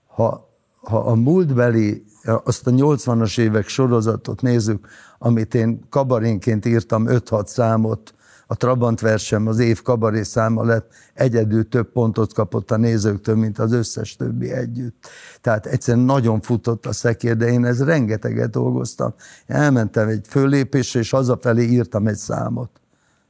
ha, ha a múltbeli, azt a 80-as évek sorozatot nézzük, amit én kabarénként írtam 5-6 számot, a Trabant versem az év kabaré száma lett, egyedül több pontot kapott a nézőktől, mint az összes többi együtt. Tehát egyszerűen nagyon futott a szekér, de én ez rengeteget dolgoztam. Elmentem egy fölépésre, és hazafelé írtam egy számot.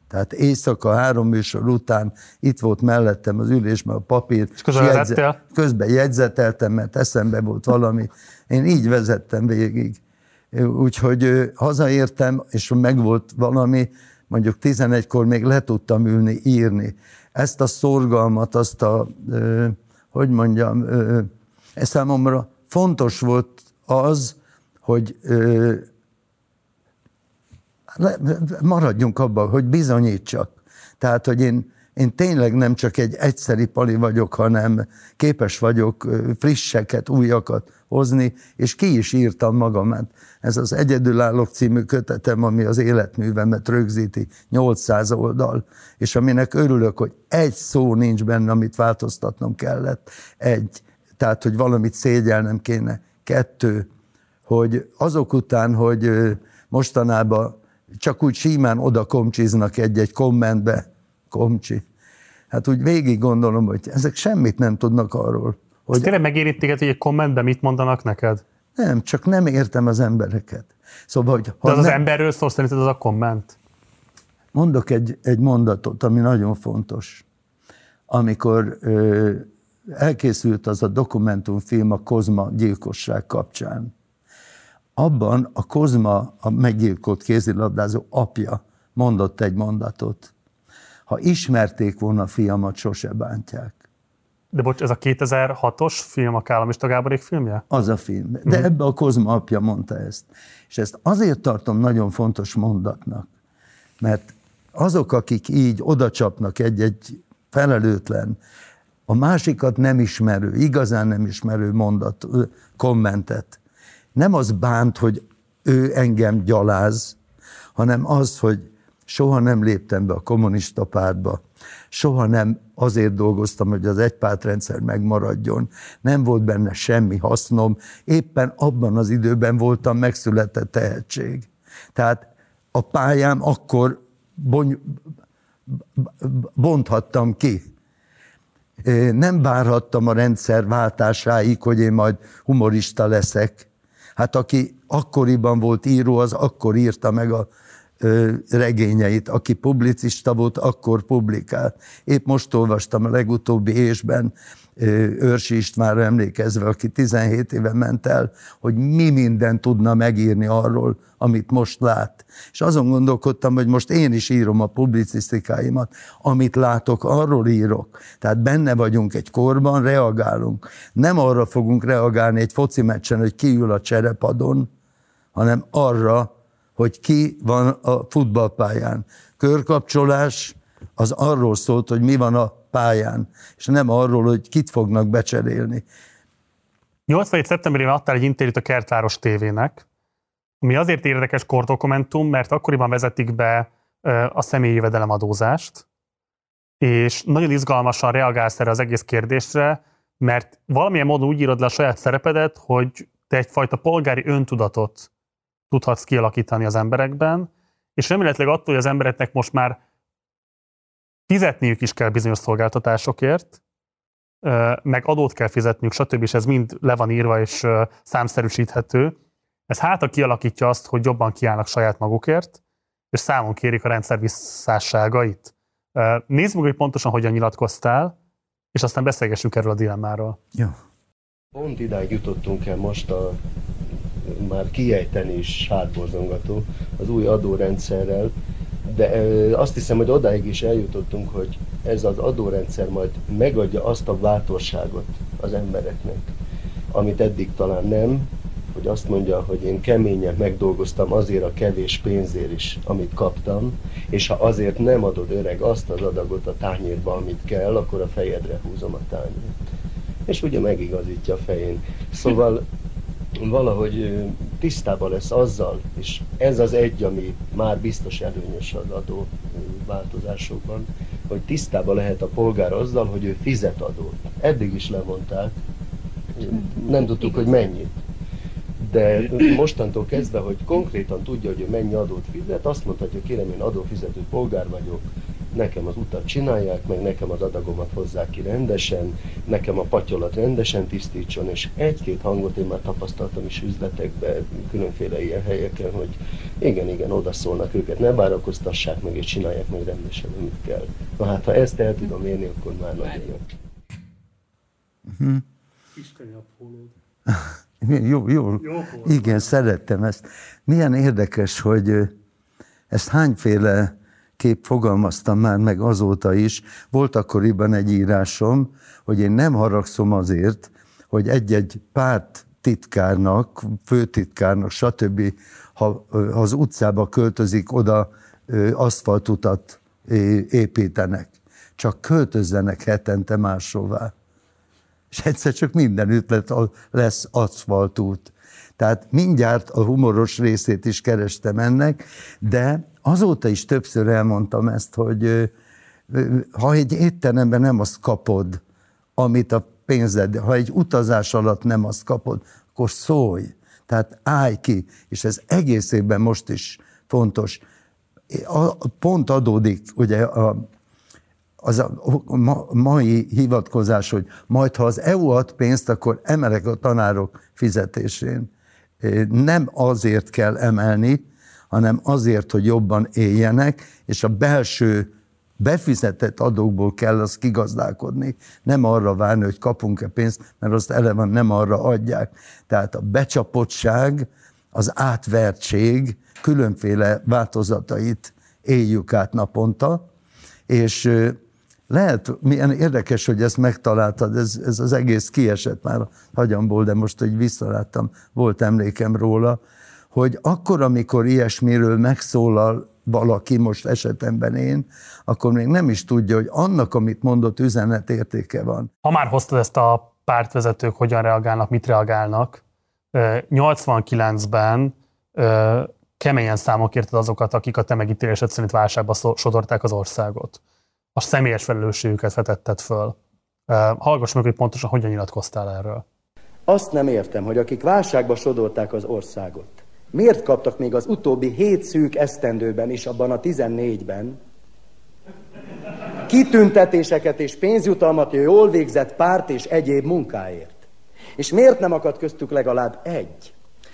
Tehát éjszaka három műsor után itt volt mellettem az ülésben a papír. És közben jegyze, Közben jegyzeteltem, mert eszembe volt valami. Én így vezettem végig. Úgyhogy hazaértem, és megvolt valami, mondjuk 11-kor még le tudtam ülni, írni. Ezt a szorgalmat, azt a, hogy mondjam, ez számomra fontos volt az, hogy maradjunk abban, hogy bizonyítsak. Tehát, hogy én, én tényleg nem csak egy egyszeri pali vagyok, hanem képes vagyok frisseket, újakat hozni, és ki is írtam magamat. Ez az Egyedülállók című kötetem, ami az életművemet rögzíti, 800 oldal, és aminek örülök, hogy egy szó nincs benne, amit változtatnom kellett. Egy, tehát, hogy valamit szégyelnem kéne. Kettő, hogy azok után, hogy mostanában csak úgy símán oda komcsiznak egy-egy kommentbe, komcsi. Hát úgy végig gondolom, hogy ezek semmit nem tudnak arról. Hogy... Ez tényleg megérít téged, hogy egy kommentben mit mondanak neked? Nem, csak nem értem az embereket. Szóval, hogy ha De az, nem... az emberről szól szerinted az a komment? Mondok egy, egy mondatot, ami nagyon fontos. Amikor ö, elkészült az a dokumentumfilm a Kozma gyilkosság kapcsán, abban a Kozma, a meggyilkolt kézilabdázó apja mondott egy mondatot. Ha ismerték volna a fiamat, sose bántják. De bocs, ez a 2006-os film, a Kállamista Gáborék filmje? Az a film. De mm. ebbe a Kozma apja mondta ezt. És ezt azért tartom nagyon fontos mondatnak, mert azok, akik így odacsapnak egy-egy felelőtlen, a másikat nem ismerő, igazán nem ismerő mondat, kommentet, nem az bánt, hogy ő engem gyaláz, hanem az, hogy soha nem léptem be a kommunista pártba, soha nem azért dolgoztam, hogy az egypártrendszer megmaradjon, nem volt benne semmi hasznom, éppen abban az időben voltam megszületett tehetség. Tehát a pályám akkor bony, bonthattam ki. Nem várhattam a rendszer váltásáig, hogy én majd humorista leszek. Hát aki akkoriban volt író, az akkor írta meg a regényeit. Aki publicista volt, akkor publikált. Épp most olvastam a legutóbbi ésben Őrsi Istvánra emlékezve, aki 17 éve ment el, hogy mi minden tudna megírni arról, amit most lát. És azon gondolkodtam, hogy most én is írom a publicisztikáimat, amit látok, arról írok. Tehát benne vagyunk egy korban, reagálunk. Nem arra fogunk reagálni egy foci meccsen, hogy kiül a cserepadon, hanem arra, hogy ki van a futballpályán. Körkapcsolás az arról szólt, hogy mi van a pályán, és nem arról, hogy kit fognak becserélni. 87. szeptemberében adtál egy interjút a Kertváros tévének, ami azért érdekes kordokumentum, mert akkoriban vezetik be a személyi jövedelemadózást, és nagyon izgalmasan reagálsz erre az egész kérdésre, mert valamilyen módon úgy írod le a saját szerepedet, hogy te egyfajta polgári öntudatot tudhatsz kialakítani az emberekben, és remélhetőleg attól, hogy az embereknek most már fizetniük is kell bizonyos szolgáltatásokért, meg adót kell fizetniük, stb. és ez mind le van írva és számszerűsíthető. Ez hátra kialakítja azt, hogy jobban kiállnak saját magukért, és számon kérik a rendszer visszásságait. Nézd meg, hogy pontosan hogyan nyilatkoztál, és aztán beszélgessünk erről a dilemmáról. Ja. Pont idáig jutottunk el most a már kiejteni is hátborzongató az új adórendszerrel, de azt hiszem, hogy odáig is eljutottunk, hogy ez az adórendszer majd megadja azt a bátorságot az embereknek, amit eddig talán nem, hogy azt mondja, hogy én keményen megdolgoztam azért a kevés pénzért is, amit kaptam, és ha azért nem adod öreg azt az adagot a tányérba, amit kell, akkor a fejedre húzom a tányért. És ugye megigazítja a fején. Szóval valahogy tisztában lesz azzal, és ez az egy, ami már biztos előnyös az adó változásokban, hogy tisztában lehet a polgár azzal, hogy ő fizet adót. Eddig is levonták, nem tudtuk, hogy mennyit. De mostantól kezdve, hogy konkrétan tudja, hogy ő mennyi adót fizet, azt mondhatja, kérem, én adófizető polgár vagyok, nekem az utat csinálják, meg nekem az adagomat hozzák ki rendesen, nekem a patyolat rendesen tisztítson, és egy-két hangot én már tapasztaltam is üzletekben, különféle ilyen helyeken, hogy igen, igen, oda szólnak őket, ne várakoztassák meg, és csinálják meg rendesen, amit kell. Na hát, ha ezt el tudom érni, akkor már nagyon jó. Uh-huh. (laughs) Jó, jó. jó Igen, szerettem ezt. Milyen érdekes, hogy ezt hányféle kép fogalmaztam már meg azóta is. Volt akkoriban egy írásom, hogy én nem haragszom azért, hogy egy-egy párt titkárnak, főtitkárnak, stb. Ha, az utcába költözik, oda aszfaltutat építenek. Csak költözzenek hetente máshová. És egyszer csak mindenütt lesz aszfaltút. Tehát mindjárt a humoros részét is kerestem ennek, de azóta is többször elmondtam ezt, hogy ha egy étteremben nem azt kapod, amit a pénzed, ha egy utazás alatt nem azt kapod, akkor szólj. Tehát állj ki, és ez egész évben most is fontos. Pont adódik ugye a, az a mai hivatkozás, hogy majd ha az EU ad pénzt, akkor emelek a tanárok fizetésén. Nem azért kell emelni, hanem azért, hogy jobban éljenek, és a belső befizetett adókból kell az kigazdálkodni, nem arra várni, hogy kapunk-e pénzt, mert azt eleve nem arra adják. Tehát a becsapottság, az átvertség különféle változatait éljük át naponta, és lehet, milyen érdekes, hogy ezt megtaláltad, ez, ez az egész kiesett már a hagyamból, de most, hogy visszaláttam, volt emlékem róla, hogy akkor, amikor ilyesmiről megszólal valaki, most esetemben én, akkor még nem is tudja, hogy annak, amit mondott, üzenet értéke van. Ha már hoztad ezt a pártvezetők, hogyan reagálnak, mit reagálnak, 89-ben keményen számok érted azokat, akik a te megítélésed szerint válságba sodorták az országot. A személyes felelősségüket vetetted föl. Hallgass meg, hogy pontosan hogyan nyilatkoztál erről. Azt nem értem, hogy akik válságba sodorták az országot, miért kaptak még az utóbbi hét szűk esztendőben és abban a tizennégyben kitüntetéseket és pénzjutalmat a jól végzett párt és egyéb munkáért? És miért nem akadt köztük legalább egy,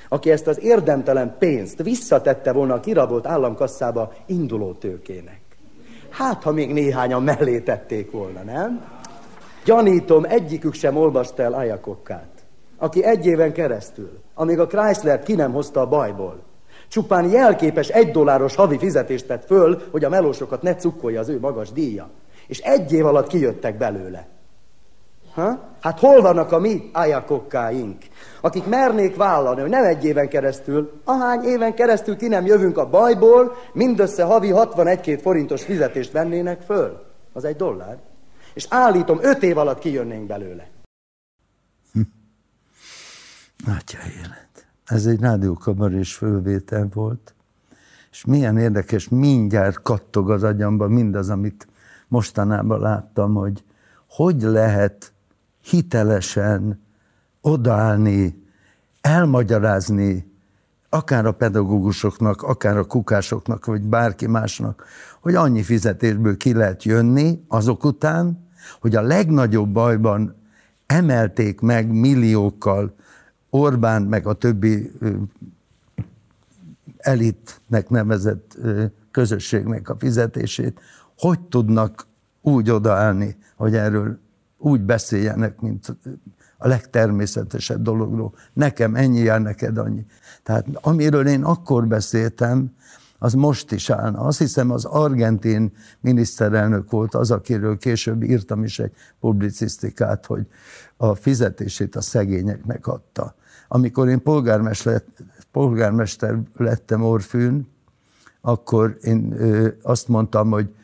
aki ezt az érdemtelen pénzt visszatette volna a kirabolt államkasszába induló tőkének? Hát, ha még néhányan mellé tették volna, nem? Gyanítom, egyikük sem olvasta el Ayakokkát, aki egy éven keresztül, amíg a Chrysler ki nem hozta a bajból, csupán jelképes egy dolláros havi fizetést tett föl, hogy a melósokat ne cukkolja az ő magas díja. És egy év alatt kijöttek belőle. Ha? Hát hol vannak a mi ájakokkáink, akik mernék vállalni, hogy nem egy éven keresztül, ahány éven keresztül ki nem jövünk a bajból, mindössze havi 61 forintos fizetést vennének föl. Az egy dollár. És állítom, öt év alatt kijönnénk belőle. Atya élet. Ez egy rádiókabarés fölvétel volt, és milyen érdekes, mindjárt kattog az agyamba mindaz, amit mostanában láttam, hogy hogy lehet hitelesen odaállni, elmagyarázni akár a pedagógusoknak, akár a kukásoknak, vagy bárki másnak, hogy annyi fizetésből ki lehet jönni azok után, hogy a legnagyobb bajban emelték meg milliókkal Orbán, meg a többi elitnek nevezett közösségnek a fizetését, hogy tudnak úgy odaállni, hogy erről úgy beszéljenek, mint a legtermészetesebb dologról. Nekem ennyi jár, neked annyi. Tehát amiről én akkor beszéltem, az most is állna. Azt hiszem az argentin miniszterelnök volt az, akiről később írtam is egy publicisztikát, hogy a fizetését a szegényeknek adta. Amikor én polgármester, polgármester lettem Orfűn, akkor én azt mondtam, hogy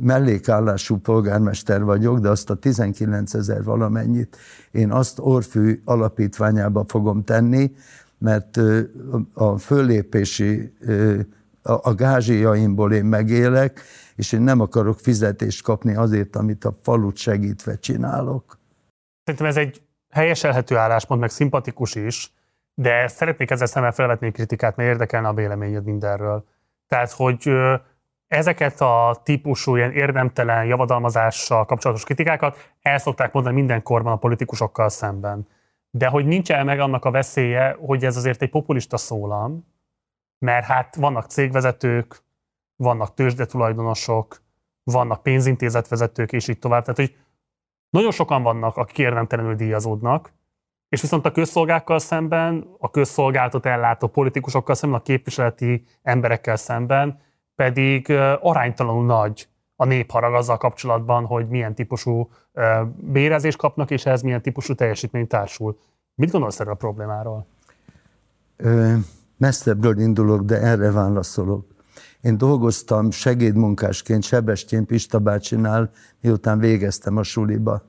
mellékállású polgármester vagyok, de azt a 19 ezer valamennyit én azt Orfű alapítványába fogom tenni, mert a fölépési, a gázsiaimból én megélek, és én nem akarok fizetést kapni azért, amit a falut segítve csinálok. Szerintem ez egy helyeselhető álláspont, meg szimpatikus is, de szeretnék ezzel szemmel felvetni kritikát, mert érdekelne a véleményed mindenről. Tehát, hogy ezeket a típusú ilyen érdemtelen javadalmazással kapcsolatos kritikákat el szokták mondani minden korban a politikusokkal szemben. De hogy nincs el meg annak a veszélye, hogy ez azért egy populista szólam, mert hát vannak cégvezetők, vannak tőzsdetulajdonosok, vannak pénzintézetvezetők, és így tovább. Tehát, hogy nagyon sokan vannak, akik érdemtelenül díjazódnak, és viszont a közszolgákkal szemben, a közszolgáltat ellátó politikusokkal szemben, a képviseleti emberekkel szemben pedig aránytalanul nagy a népharag azzal kapcsolatban, hogy milyen típusú bérezést kapnak, és ehhez milyen típusú teljesítmény társul. Mit gondolsz erről a problémáról? Ö, messzebbről indulok, de erre válaszolok. Én dolgoztam segédmunkásként Sebestyén Pista bácsinál, miután végeztem a suliba.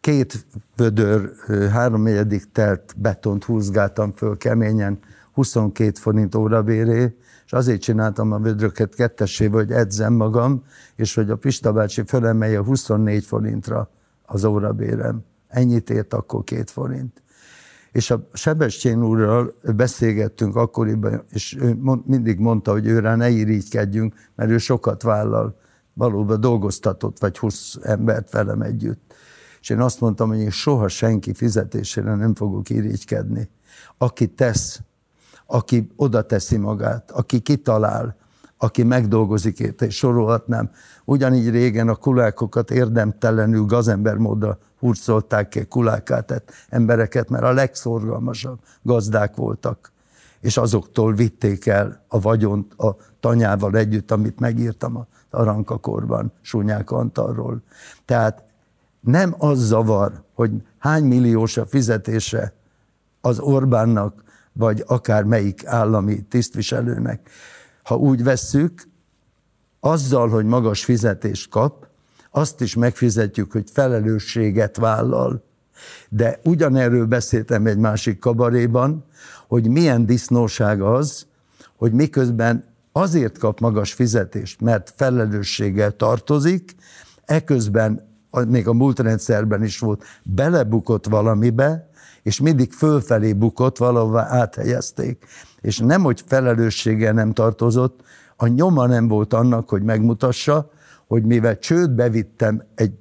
Két vödör, háromnegyedik telt betont húzgáltam föl keményen, 22 forint órabéré, és azért csináltam a vödröket kettesével, hogy edzem magam, és hogy a Pista bácsi fölemelje 24 forintra az órabérem. Ennyit ért akkor két forint. És a Sebestyén úrral beszélgettünk akkoriban, és ő mindig mondta, hogy őre ne irigykedjünk, mert ő sokat vállal, valóban dolgoztatott, vagy 20 embert velem együtt. És én azt mondtam, hogy én soha senki fizetésére nem fogok irigykedni. Aki tesz, aki oda teszi magát, aki kitalál, aki megdolgozik érte, és sorolhatnám. Ugyanígy régen a kulákokat érdemtelenül gazember módra hurcolták ki kulákát, tehát embereket, mert a legszorgalmasabb gazdák voltak, és azoktól vitték el a vagyont a tanyával együtt, amit megírtam a Arankakorban, Súnyák Antalról. Tehát nem az zavar, hogy hány milliós a fizetése az Orbánnak, vagy akár melyik állami tisztviselőnek. Ha úgy vesszük, azzal, hogy magas fizetést kap, azt is megfizetjük, hogy felelősséget vállal. De ugyanerről beszéltem egy másik kabaréban, hogy milyen disznóság az, hogy miközben azért kap magas fizetést, mert felelősséggel tartozik, eközben még a múlt rendszerben is volt, belebukott valamibe, és mindig fölfelé bukott, valahová áthelyezték. És nem, hogy felelősséggel nem tartozott, a nyoma nem volt annak, hogy megmutassa, hogy mivel csődbe vittem egy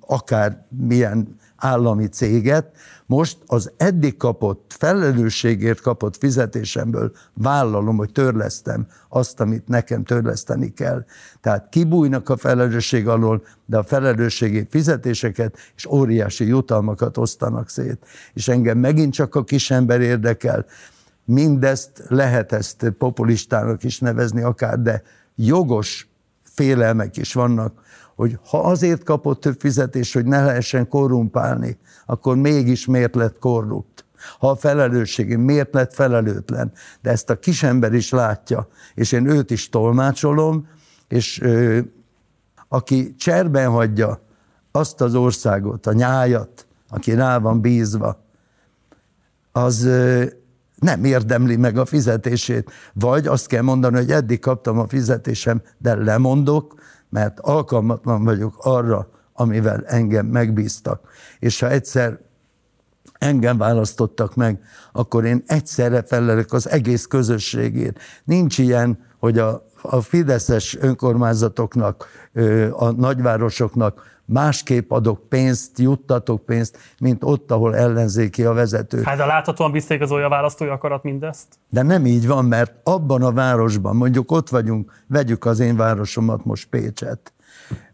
akár milyen állami céget, most az eddig kapott, felelősségért kapott fizetésemből vállalom, hogy törlesztem azt, amit nekem törleszteni kell. Tehát kibújnak a felelősség alól, de a felelősségi fizetéseket és óriási jutalmakat osztanak szét. És engem megint csak a kisember érdekel, mindezt lehet ezt populistának is nevezni akár, de jogos félelmek is vannak, hogy ha azért kapott több fizetést, hogy ne lehessen korrumpálni, akkor mégis miért lett korrupt? Ha a felelősség, miért lett felelőtlen? De ezt a kisember is látja, és én őt is tolmácsolom, és ö, aki cserben hagyja azt az országot, a nyájat, aki rá van bízva, az nem érdemli meg a fizetését. Vagy azt kell mondani, hogy eddig kaptam a fizetésem, de lemondok, mert alkalmatlan vagyok arra, amivel engem megbíztak. És ha egyszer engem választottak meg, akkor én egyszerre felelek az egész közösségért. Nincs ilyen, hogy a, a fideszes önkormányzatoknak, a nagyvárosoknak másképp adok pénzt, juttatok pénzt, mint ott, ahol ellenzéki a vezető. Hát de láthatóan visszaigazolja a választói akarat mindezt? De nem így van, mert abban a városban, mondjuk ott vagyunk, vegyük az én városomat most Pécset,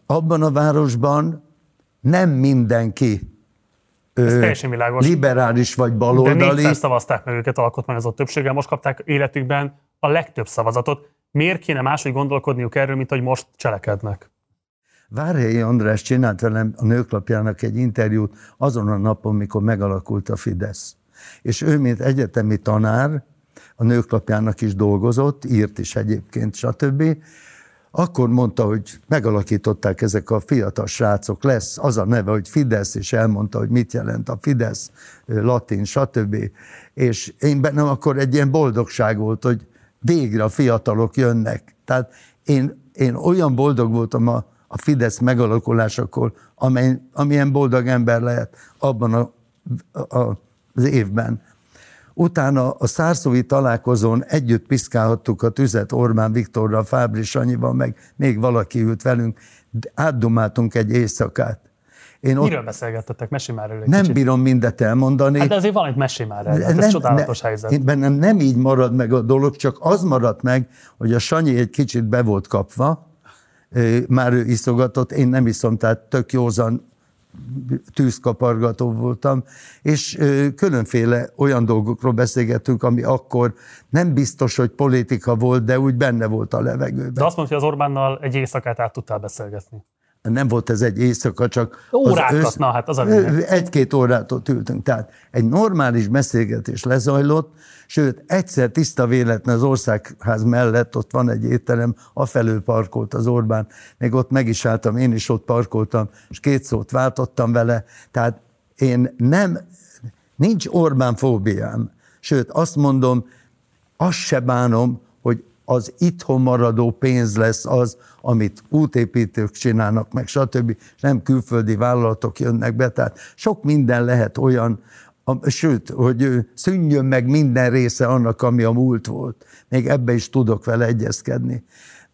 abban a városban nem mindenki ö, liberális vagy baloldali. De négyszer szavazták meg őket alkotmányozott többséggel, most kapták életükben a legtöbb szavazatot. Miért kéne máshogy gondolkodniuk erről, mint hogy most cselekednek? Várhelyi András csinált velem a nőklapjának egy interjút azon a napon, mikor megalakult a Fidesz. És ő, mint egyetemi tanár, a nőklapjának is dolgozott, írt is egyébként, stb. Akkor mondta, hogy megalakították ezek a fiatal srácok, lesz az a neve, hogy Fidesz, és elmondta, hogy mit jelent a Fidesz, latin, stb. És én bennem akkor egy ilyen boldogság volt, hogy végre a fiatalok jönnek. Tehát én, én olyan boldog voltam a a Fidesz megalakulásakor, amely, amilyen boldog ember lehet abban a, a, az évben. Utána a szárszói találkozón együtt piszkálhattuk a tüzet Orbán Viktorral, Fábri Sanyival, meg még valaki ült velünk, átdomáltunk egy éjszakát. Én ott... Miről beszélgettetek? Mesélj már előtt. Nem kicsit. bírom mindet elmondani. Hát de azért van egy mesélj már el. Hát ez csodálatos ne, helyzet. Én bennem nem így marad meg a dolog, csak az maradt meg, hogy a Sanyi egy kicsit be volt kapva, már ő iszogatott, én nem iszom, tehát tök józan tűzkapargató voltam, és különféle olyan dolgokról beszélgettünk, ami akkor nem biztos, hogy politika volt, de úgy benne volt a levegőben. De azt mondta, hogy az Orbánnal egy éjszakát át tudtál beszélgetni. Nem volt ez egy éjszaka, csak... Órákat, össz... na hát az a Egy-két órát ott ültünk. Tehát egy normális beszélgetés lezajlott, Sőt, egyszer tiszta véletlen az országház mellett, ott van egy étterem, afelől parkolt az Orbán, még ott meg is álltam, én is ott parkoltam, és két szót váltottam vele, tehát én nem, nincs Orbán fóbiám, sőt, azt mondom, azt se bánom, hogy az itthon maradó pénz lesz az, amit útépítők csinálnak meg, stb. Nem külföldi vállalatok jönnek be. Tehát sok minden lehet olyan, a, sőt, hogy szűnjön meg minden része annak, ami a múlt volt. Még ebbe is tudok vele egyezkedni.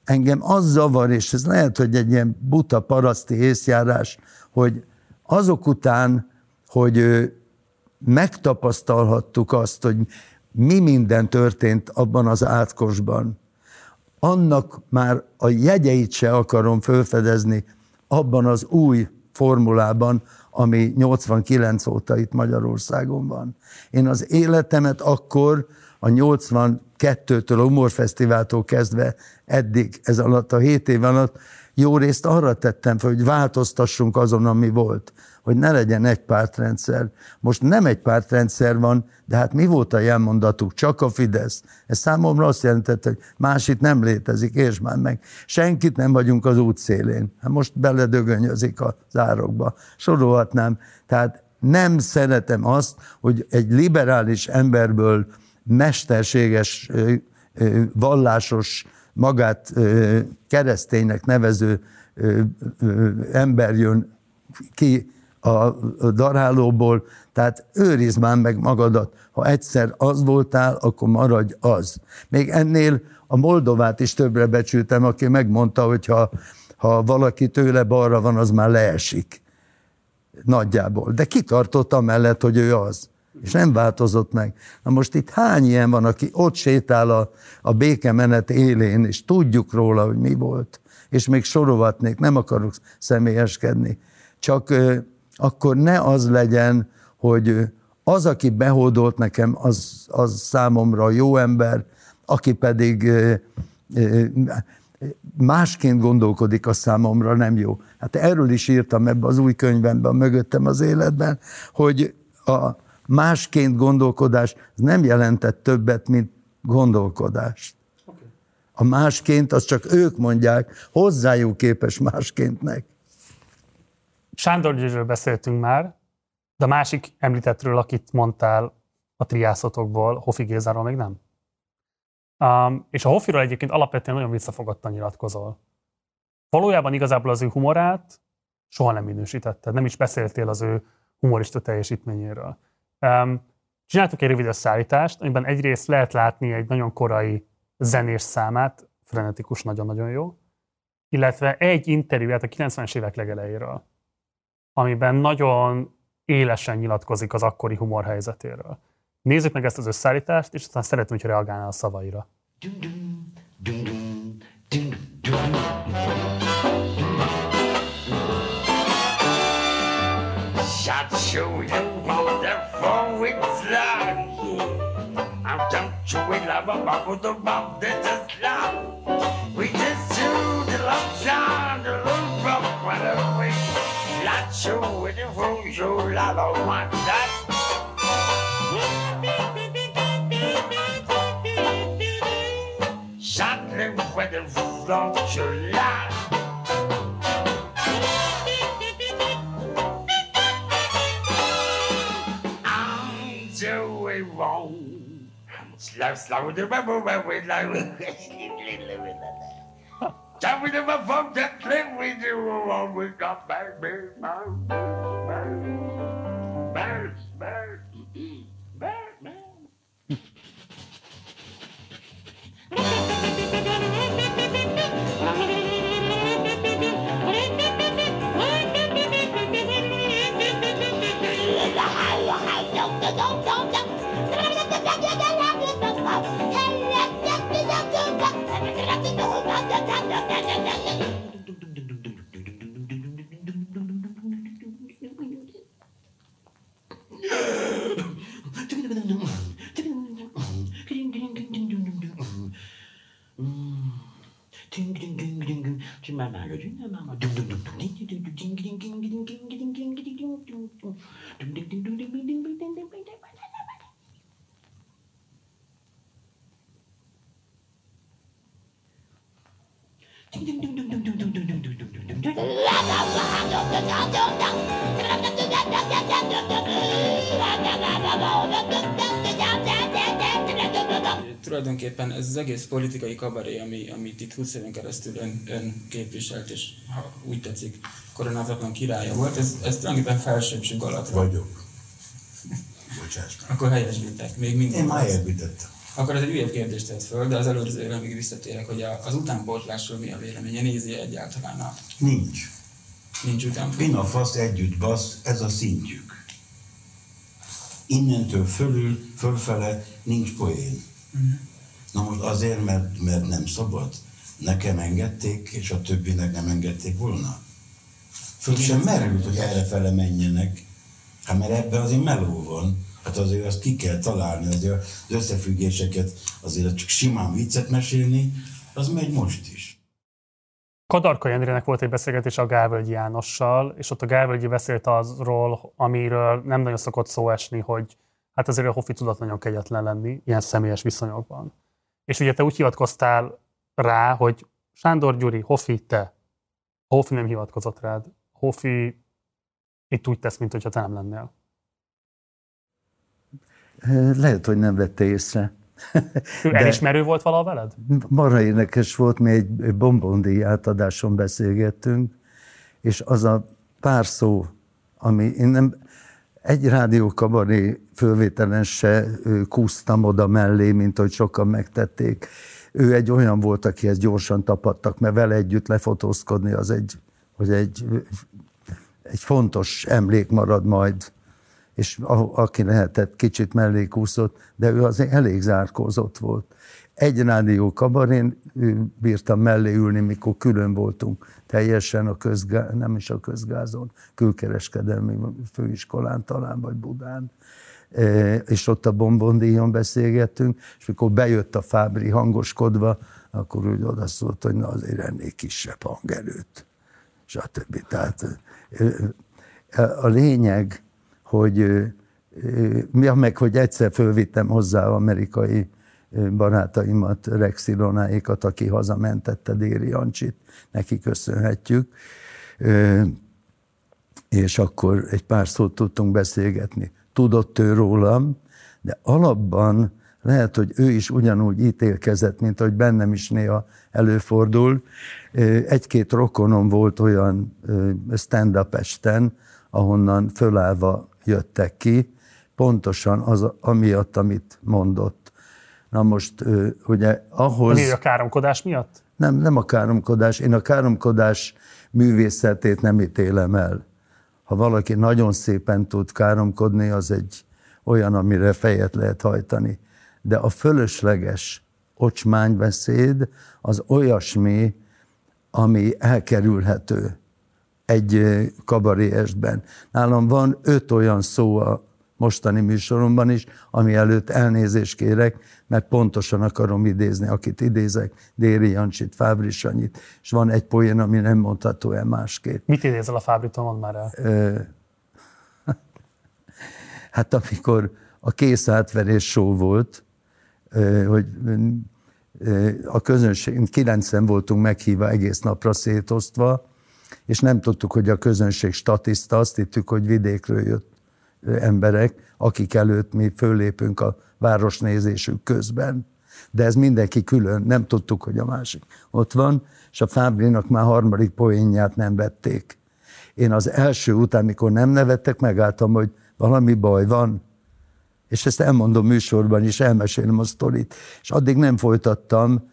Engem az zavar, és ez lehet, hogy egy ilyen buta paraszti észjárás, hogy azok után, hogy megtapasztalhattuk azt, hogy mi minden történt abban az átkosban, annak már a jegyeit se akarom felfedezni abban az új formulában, ami 89 óta itt Magyarországon van. Én az életemet akkor a 82-től a Humorfesztiváltól kezdve eddig, ez alatt a 7 év alatt jó részt arra tettem fel, hogy változtassunk azon, ami volt hogy ne legyen egy pártrendszer. Most nem egy pártrendszer van, de hát mi volt a jelmondatuk? Csak a Fidesz. Ez számomra azt jelentette, hogy másik nem létezik, és már meg. Senkit nem vagyunk az útszélén. Hát most beledögönyözik a zárokba. Sorolhatnám. Tehát nem szeretem azt, hogy egy liberális emberből mesterséges, vallásos, magát kereszténynek nevező ember jön ki a darálóból, tehát őrizd már meg magadat. Ha egyszer az voltál, akkor maradj az. Még ennél a Moldovát is többre becsültem, aki megmondta, hogy ha, ha valaki tőle balra van, az már leesik. nagyjából. De kitartott amellett, hogy ő az. És nem változott meg. Na most itt hány ilyen van, aki ott sétál a, a békemenet élén, és tudjuk róla, hogy mi volt. És még sorovatnék, nem akarok személyeskedni. Csak akkor ne az legyen, hogy az, aki behódolt nekem, az, az számomra jó ember, aki pedig másként gondolkodik, a számomra nem jó. Hát erről is írtam ebbe az új könyvemben, mögöttem az életben, hogy a másként gondolkodás nem jelentett többet, mint gondolkodást. A másként, az csak ők mondják, hozzájuk képes máskéntnek. Sándor Györgyről beszéltünk már, de a másik említettről, akit mondtál a triászotokból, Hofi Gézáról még nem? Um, és a Hoffiról egyébként alapvetően nagyon visszafogottan nyilatkozol. Valójában igazából az ő humorát soha nem minősítetted, nem is beszéltél az ő humorista teljesítményéről. Um, csináltuk egy rövid összeállítást, amiben egyrészt lehet látni egy nagyon korai zenés számát, frenetikus, nagyon-nagyon jó, illetve egy interjúját a 90-es évek legelejéről, amiben nagyon élesen nyilatkozik az akkori humor helyzetéről. Nézzük meg ezt az összeállítást, és aztán szeretném, hogy reagálnál a szavaira. Love. We just do the love sound, the little from right so beautiful, I don't want that. Sacre weather voulant je la. I'm doing wrong. Slow, slow, the rubber, rubber, slow. Tell me to my folks that live with you alone. We got bad bears, bears, bears, bears, bears, bears. Do tulajdonképpen ez az egész politikai kabaré, ami, amit itt 20 éven keresztül ön, ön képviselt, és ha úgy tetszik, koronázatlan királya volt, ez, ez tulajdonképpen felsőbbség alatt Vagyok. Bocsáss Akkor helyesbítek, még mindig. Én már helyesbítettem. Akkor ez egy újabb kérdést tett föl, de az előzőre még visszatérek, hogy az utánpótlásról mi a véleménye, nézi egyáltalán a... Nincs. Nincs utánpótlás. Pina fasz együtt basz, ez a szintjük. Innentől fölül, fölfele nincs poén. Uh-huh. Na most azért, mert, mert nem szabad. Nekem engedték, és a többinek nem engedték volna. Föl sem merült, hogy errefele menjenek. Hát mert ebben azért meló van. Hát azért azt ki kell találni, azért az összefüggéseket, azért csak simán viccet mesélni, az megy most is. Kadarka Jenrének volt egy beszélgetés a Gálvölgyi Jánossal, és ott a Gálvölgyi beszélt azról, amiről nem nagyon szokott szó esni, hogy hát azért a Hofi tudott nagyon kegyetlen lenni ilyen személyes viszonyokban. És ugye te úgy hivatkoztál rá, hogy Sándor Gyuri, Hofi, te. Hofi nem hivatkozott rád. Hofi itt úgy tesz, mint hogyha te nem lennél. Lehet, hogy nem vette észre. Ő elismerő volt valaha veled? Marha érdekes volt, mi egy bombondi átadáson beszélgettünk, és az a pár szó, ami én nem, egy rádiókabaré fölvételen se kúztam oda mellé, mint hogy sokan megtették. Ő egy olyan volt, akihez gyorsan tapadtak, mert vele együtt lefotózkodni az egy, hogy egy egy fontos emlék marad majd, és a, aki lehetett, kicsit mellékúszott, de ő azért elég zárkózott volt. Egy rádió kabarén bírtam mellé ülni, mikor külön voltunk teljesen a közgá, nem is a közgázon, külkereskedelmi főiskolán talán, vagy Budán e, és ott a Bombondíjon beszélgettünk, és mikor bejött a Fábri hangoskodva, akkor úgy odaszólt, hogy na azért ennél kisebb hangerőt, stb. Tehát a lényeg, hogy mi meg, hogy egyszer fölvittem hozzá amerikai barátaimat, Rex Ilonáékat, aki hazamentette Déri Jancsit, neki köszönhetjük, és akkor egy pár szót tudtunk beszélgetni. Tudott ő rólam, de alapban lehet, hogy ő is ugyanúgy ítélkezett, mint ahogy bennem is néha előfordul. Egy-két rokonom volt olyan stand-up esten, ahonnan fölállva jöttek ki, pontosan az, amiatt, amit mondott. Na most, ugye ahhoz... Mi a káromkodás miatt? Nem, nem a káromkodás. Én a káromkodás művészetét nem ítélem el. Ha valaki nagyon szépen tud káromkodni, az egy olyan, amire fejet lehet hajtani. De a fölösleges ocsmánybeszéd az olyasmi, ami elkerülhető egy kabaréesben. Nálam van öt olyan szó a mostani műsoromban is, ami előtt elnézést kérek, mert pontosan akarom idézni, akit idézek, Déri Jancsit, Fábri Sanyit, és van egy poén, ami nem mondható el másképp. Mit idézel a Fábritól, mondd már el. (laughs) hát amikor a kész átverés show volt, hogy a közönség, kilencen voltunk meghívva egész napra szétosztva, és nem tudtuk, hogy a közönség statiszta, azt hittük, hogy vidékről jött emberek, akik előtt mi fölépünk a városnézésük közben. De ez mindenki külön, nem tudtuk, hogy a másik ott van, és a Fábrinak már harmadik poénját nem vették. Én az első után, mikor nem nevettek, megálltam, hogy valami baj van, és ezt elmondom műsorban is, elmesélem a sztorit, és addig nem folytattam,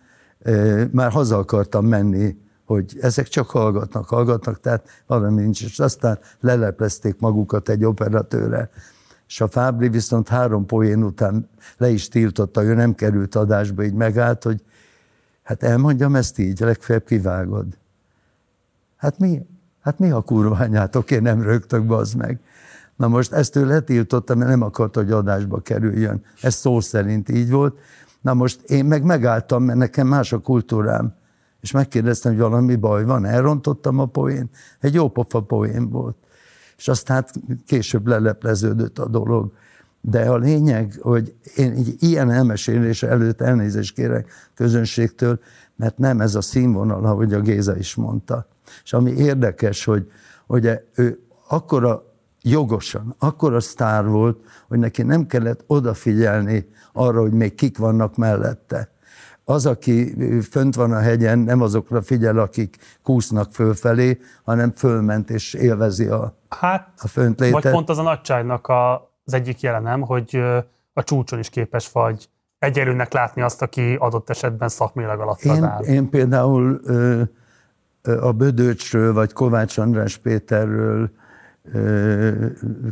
már haza akartam menni hogy ezek csak hallgatnak, hallgatnak, tehát valami nincs. És aztán leleplezték magukat egy operatőre. És a Fábri viszont három poén után le is tiltotta, ő nem került adásba, így megállt, hogy hát elmondjam ezt így, legfeljebb kivágod. Hát mi? Hát mi a kurványátok, én nem rögtök, bazd meg. Na most ezt ő letiltotta, mert nem akart, hogy adásba kerüljön. Ez szó szerint így volt. Na most én meg megálltam, mert nekem más a kultúrám és megkérdeztem, hogy valami baj van, elrontottam a poén. Egy jó pofa poén volt. És aztán később lelepleződött a dolog. De a lényeg, hogy én egy ilyen elmesélés előtt elnézést kérek közönségtől, mert nem ez a színvonal, ahogy a Géza is mondta. És ami érdekes, hogy ugye ő akkora jogosan, akkora sztár volt, hogy neki nem kellett odafigyelni arra, hogy még kik vannak mellette az, aki fönt van a hegyen, nem azokra figyel, akik kúsznak fölfelé, hanem fölment és élvezi a, hát, a föntlétet. Vagy pont az a nagyságnak a, az egyik jelenem, hogy a csúcson is képes vagy egyelőnek látni azt, aki adott esetben szakmailag alatt én, áll. Én például a Bödöcsről, vagy Kovács András Péterről,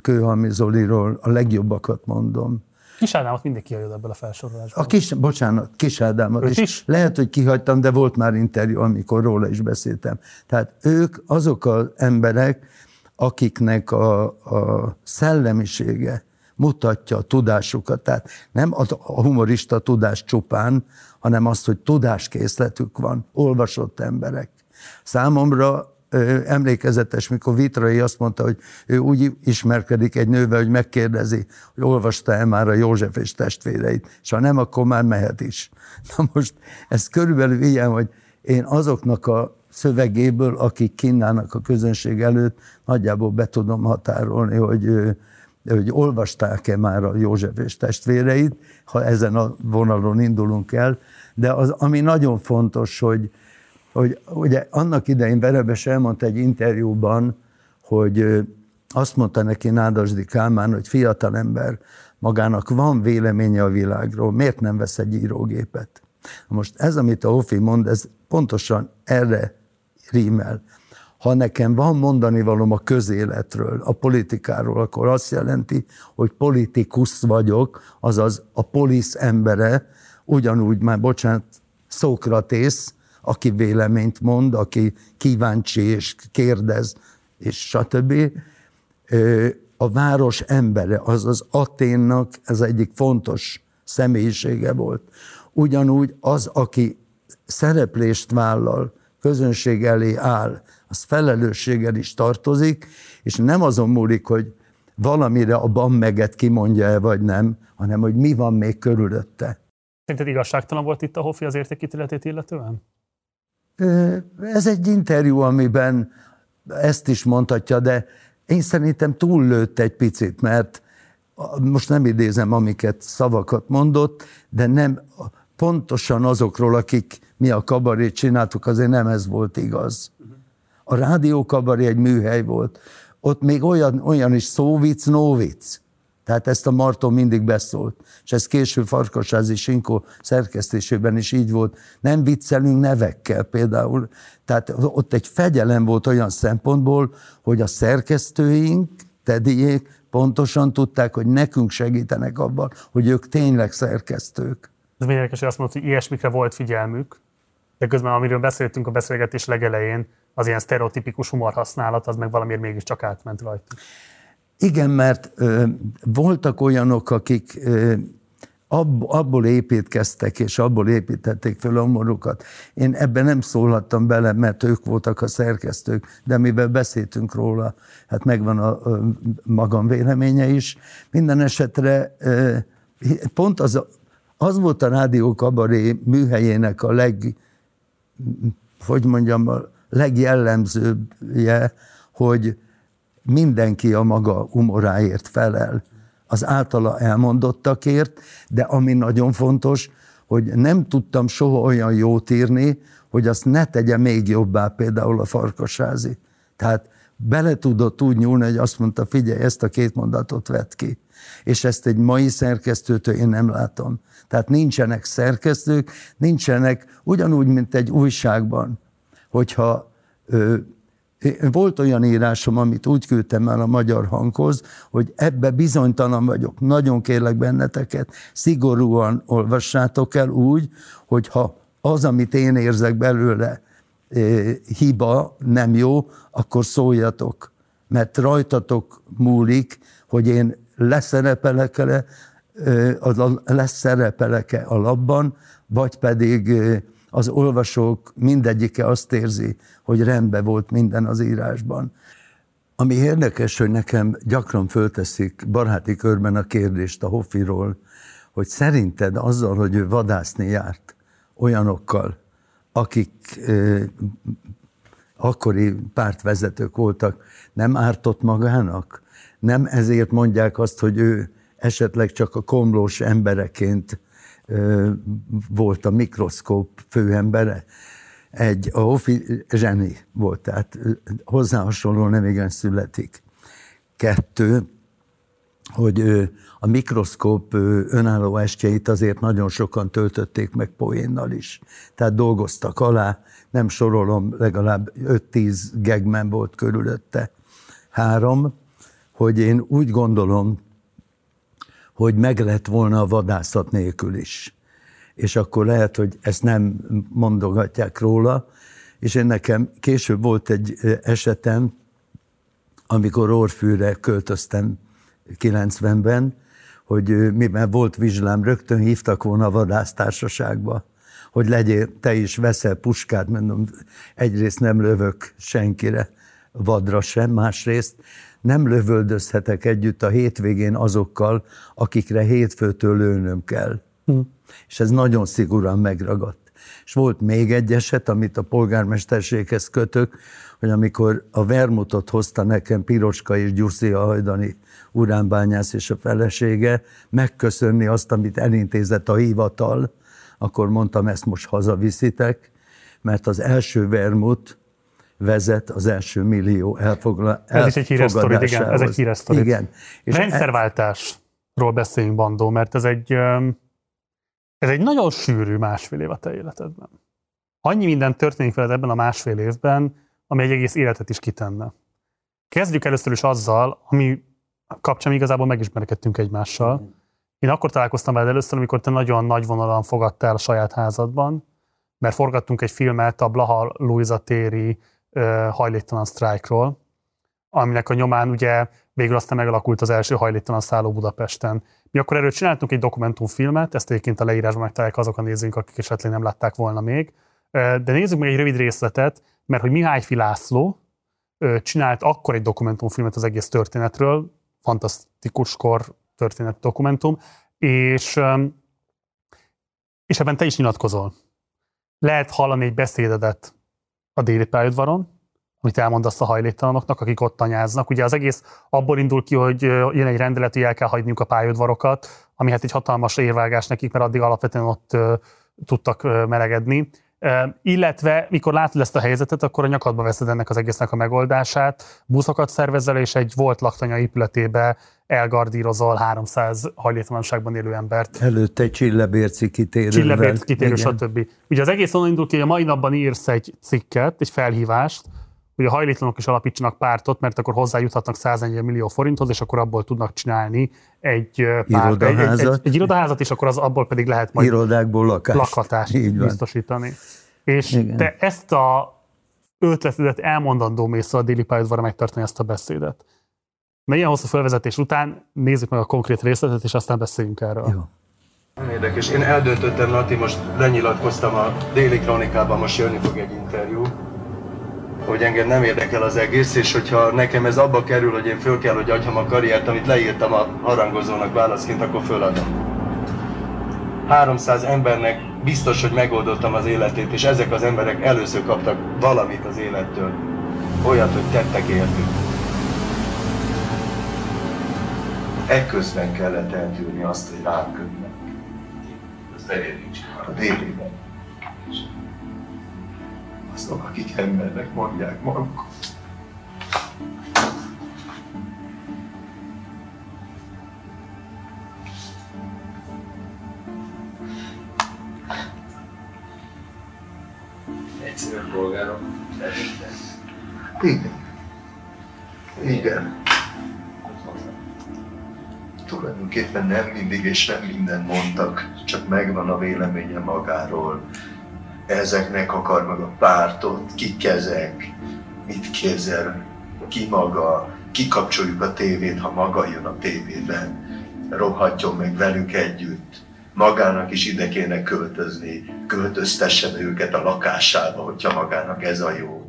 Kőhalmi Zoliról a legjobbakat mondom. Kis Ádámot mindenki jött ebből a felsorolásból. A kis, bocsánat, Kis Ádámot is. is. Lehet, hogy kihagytam, de volt már interjú, amikor róla is beszéltem. Tehát ők azok az emberek, akiknek a, a szellemisége mutatja a tudásukat. Tehát nem a humorista tudás csupán, hanem azt, hogy tudáskészletük van, olvasott emberek. Számomra emlékezetes, mikor Vitrai azt mondta, hogy ő úgy ismerkedik egy nővel, hogy megkérdezi, hogy olvasta-e már a József és testvéreit, és ha nem, akkor már mehet is. (laughs) Na most ez körülbelül ilyen, hogy én azoknak a szövegéből, akik kínálnak a közönség előtt, nagyjából be tudom határolni, hogy, hogy olvasták-e már a József és testvéreit, ha ezen a vonalon indulunk el, de az, ami nagyon fontos, hogy, hogy ugye annak idején Verebes elmondta egy interjúban, hogy azt mondta neki Nádasdi Kálmán, hogy fiatal ember magának van véleménye a világról, miért nem vesz egy írógépet? Most ez, amit a Hofi mond, ez pontosan erre rímel. ha nekem van mondani valom a közéletről, a politikáról, akkor azt jelenti, hogy politikus vagyok, azaz a polisz embere, ugyanúgy már, bocsánat, Szókratész, aki véleményt mond, aki kíváncsi és kérdez, és stb. A város embere, azaz Aténnak ez egyik fontos személyisége volt. Ugyanúgy az, aki szereplést vállal, közönség elé áll, az felelősséggel is tartozik, és nem azon múlik, hogy valamire a bammeget kimondja-e vagy nem, hanem hogy mi van még körülötte. Szerinted igazságtalan volt itt a Hoffi az értékítéletét illetően? Ez egy interjú, amiben ezt is mondhatja, de én szerintem túllőtt egy picit, mert most nem idézem, amiket szavakat mondott, de nem pontosan azokról, akik mi a kabarét csináltuk, azért nem ez volt igaz. A rádió kabaré egy műhely volt. Ott még olyan, olyan is szóvic, nóvic. Tehát ezt a Marton mindig beszólt. És ez később Farkasázi Sinkó szerkesztésében is így volt. Nem viccelünk nevekkel például. Tehát ott egy fegyelem volt olyan szempontból, hogy a szerkesztőink, tediék pontosan tudták, hogy nekünk segítenek abban, hogy ők tényleg szerkesztők. Ez érdekes, hogy azt mondta, hogy ilyesmikre volt figyelmük, de közben amiről beszéltünk a beszélgetés legelején, az ilyen sztereotipikus humor használat, az meg valamiért mégiscsak átment rajta. Igen, mert ö, voltak olyanok, akik ö, ab, abból építkeztek, és abból építették föl a humorukat. Én ebben nem szólhattam bele, mert ők voltak a szerkesztők, de mivel beszéltünk róla, hát megvan a, a magam véleménye is. Minden esetre ö, pont az, az volt a rádió kabaré műhelyének a leg, hogy mondjam, a legjellemzőbbje, hogy mindenki a maga umoráért felel az általa elmondottakért, de ami nagyon fontos, hogy nem tudtam soha olyan jót írni, hogy azt ne tegye még jobbá például a farkasázi. Tehát bele tudott úgy nyúlni, hogy azt mondta, figyelj, ezt a két mondatot vett ki. És ezt egy mai szerkesztőtől én nem látom. Tehát nincsenek szerkesztők, nincsenek ugyanúgy, mint egy újságban, hogyha volt olyan írásom, amit úgy küldtem el a magyar hanghoz, hogy ebbe bizonytalan vagyok. Nagyon kérlek benneteket, szigorúan olvassátok el úgy, hogyha az, amit én érzek belőle, hiba, nem jó, akkor szóljatok. Mert rajtatok múlik, hogy én leszerepelek-e, leszerepelek-e a labban, vagy pedig az olvasók mindegyike azt érzi, hogy rendben volt minden az írásban. Ami érdekes, hogy nekem gyakran fölteszik baráti körben a kérdést a Hoffiról, hogy szerinted azzal, hogy ő vadászni járt olyanokkal, akik eh, akkori pártvezetők voltak, nem ártott magának? Nem ezért mondják azt, hogy ő esetleg csak a komlós embereként volt a mikroszkóp főembere, egy a Hofi zseni volt, tehát hozzá hasonló nem igen születik. Kettő, hogy a mikroszkóp önálló estjeit azért nagyon sokan töltötték meg poénnal is. Tehát dolgoztak alá, nem sorolom, legalább 5-10 gegmen volt körülötte. Három, hogy én úgy gondolom, hogy meg lett volna a vadászat nélkül is. És akkor lehet, hogy ezt nem mondogatják róla, és én nekem később volt egy esetem, amikor Orfűre költöztem 90-ben, hogy mivel volt vizslám, rögtön hívtak volna a vadásztársaságba, hogy legyél, te is veszel puskát, mondom, egyrészt nem lövök senkire, vadra sem, másrészt nem lövöldözhetek együtt a hétvégén azokkal, akikre hétfőtől lőnöm kell. Hm. És ez nagyon szigorúan megragadt. És volt még egy eset, amit a polgármesterséghez kötök, hogy amikor a vermutot hozta nekem Piroska és Gyuszi a hajdani uránbányász és a felesége, megköszönni azt, amit elintézett a hivatal, akkor mondtam, ezt most hazaviszitek, mert az első vermut vezet az első millió elfogla, Ez is egy híres sztori, igen, ez egy híres sztori. Igen. És Rendszerváltásról beszéljünk, Bandó, mert ez egy, ez egy nagyon sűrű másfél év a te életedben. Annyi minden történik veled ebben a másfél évben, ami egy egész életet is kitenne. Kezdjük először is azzal, ami kapcsán igazából megismerkedtünk egymással. Én akkor találkoztam veled először, amikor te nagyon nagy vonalon fogadtál a saját házadban, mert forgattunk egy filmet a Blaha Luisa téri hajléktalan sztrájkról, aminek a nyomán ugye végül aztán megalakult az első hajléktalan szálló Budapesten. Mi akkor erről csináltunk egy dokumentumfilmet, ezt egyébként a leírásban megtalálják azok a nézőink, akik esetleg nem látták volna még. De nézzük meg egy rövid részletet, mert hogy Mihály Filászló csinált akkor egy dokumentumfilmet az egész történetről, fantasztikus kor történet dokumentum, és, és ebben te is nyilatkozol. Lehet hallani egy beszédedet a déli pályaudvaron, amit elmondasz a hajléktalanoknak, akik ott anyáznak. Ugye az egész abból indul ki, hogy jön egy rendelet, hogy el kell hagyniuk a pályaudvarokat, ami hát egy hatalmas érvágás nekik, mert addig alapvetően ott tudtak melegedni. Illetve, mikor látod ezt a helyzetet, akkor a nyakadba veszed ennek az egésznek a megoldását, buszokat szervezel, és egy volt laktanya épületébe elgardírozol 300 hajléktalanságban élő embert. Előtte egy csillebérci kitérő. Csillebérci kitérő, stb. Ugye az egész onnan indul ki, hogy a mai napban írsz egy cikket, egy felhívást, hogy a hajléktalanok is alapítsanak pártot, mert akkor hozzájuthatnak 140 millió forinthoz, és akkor abból tudnak csinálni egy, párt, egy, egy, egy, egy irodaházat, és akkor az abból pedig lehet majd Irodákból lakást, lakhatást Így biztosítani. És Igen. te ezt a ötletedet elmondandó mész a déli pályaudvarra megtartani ezt a beszédet. Na ilyen hosszú felvezetés után nézzük meg a konkrét részletet, és aztán beszéljünk erről. Jó. Nem érdekes. Én eldöntöttem, Lati, most lenyilatkoztam a déli kronikában, most jönni fog egy interjú, hogy engem nem érdekel az egész, és hogyha nekem ez abba kerül, hogy én föl kell, hogy adjam a karriert, amit leírtam a harangozónak válaszként, akkor föladom. 300 embernek biztos, hogy megoldottam az életét, és ezek az emberek először kaptak valamit az élettől. Olyat, hogy tettek értük. Ekközben kellett eltűrni azt, hogy rám kötnek. Ez nincs. A délében azok, akik embernek mondják magukat. Egyszerű polgárok, Igen. Igen. Tulajdonképpen nem mindig és nem minden mondtak, csak megvan a véleménye magáról, ezeknek akar meg a pártot, kik ezek, mit képzel, ki maga, kikapcsoljuk a tévét, ha maga jön a tévében, rohadjon meg velük együtt. Magának is ide kéne költözni, költöztessen őket a lakásába, hogyha magának ez a jó.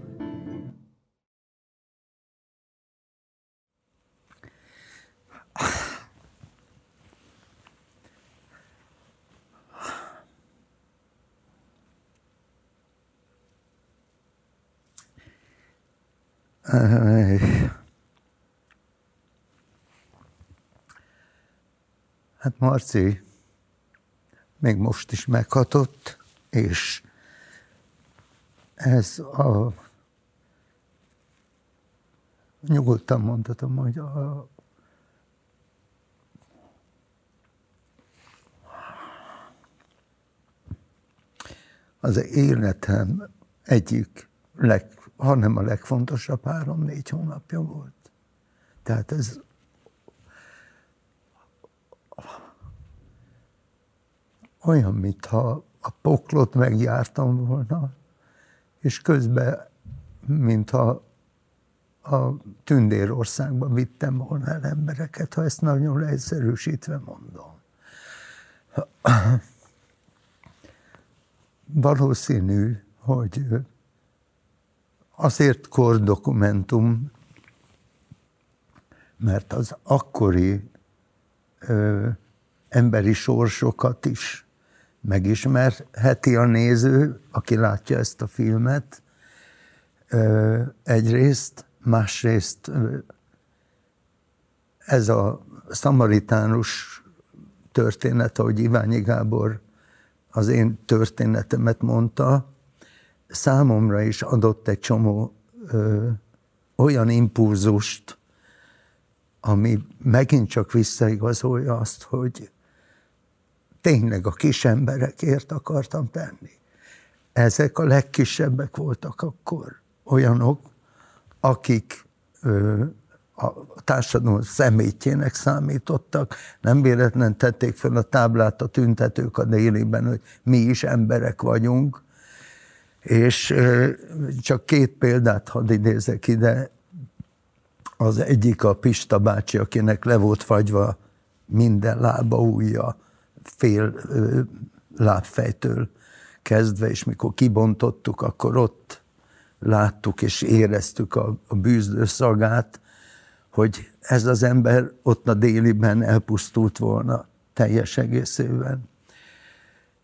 (laughs) Hát Marci még most is meghatott, és ez a nyugodtan mondhatom, hogy a, az életem egyik leg, hanem a legfontosabb három-négy hónapja volt. Tehát ez olyan, mintha a poklot megjártam volna, és közben, mintha a Tündérországba vittem volna el embereket, ha ezt nagyon leegyszerűsítve mondom. Valószínű, hogy azért kordokumentum, mert az akkori ö, emberi sorsokat is megismerheti a néző, aki látja ezt a filmet. Ö, egyrészt, másrészt ö, ez a szamaritánus történet, ahogy Iványi Gábor az én történetemet mondta, számomra is adott egy csomó ö, olyan impulzust, ami megint csak visszaigazolja azt, hogy tényleg a kis emberekért akartam tenni. Ezek a legkisebbek voltak akkor. olyanok, akik ö, a társadalom szemétjének számítottak, nem véletlen tették fel a táblát a tüntetők a délében, hogy mi is emberek vagyunk, és csak két példát hadd idézek ide. Az egyik a Pista bácsi, akinek le volt fagyva minden lába, ujja, fél lábfejtől kezdve, és mikor kibontottuk, akkor ott láttuk és éreztük a, a bűzdő szagát, hogy ez az ember ott a déliben elpusztult volna teljes egészében.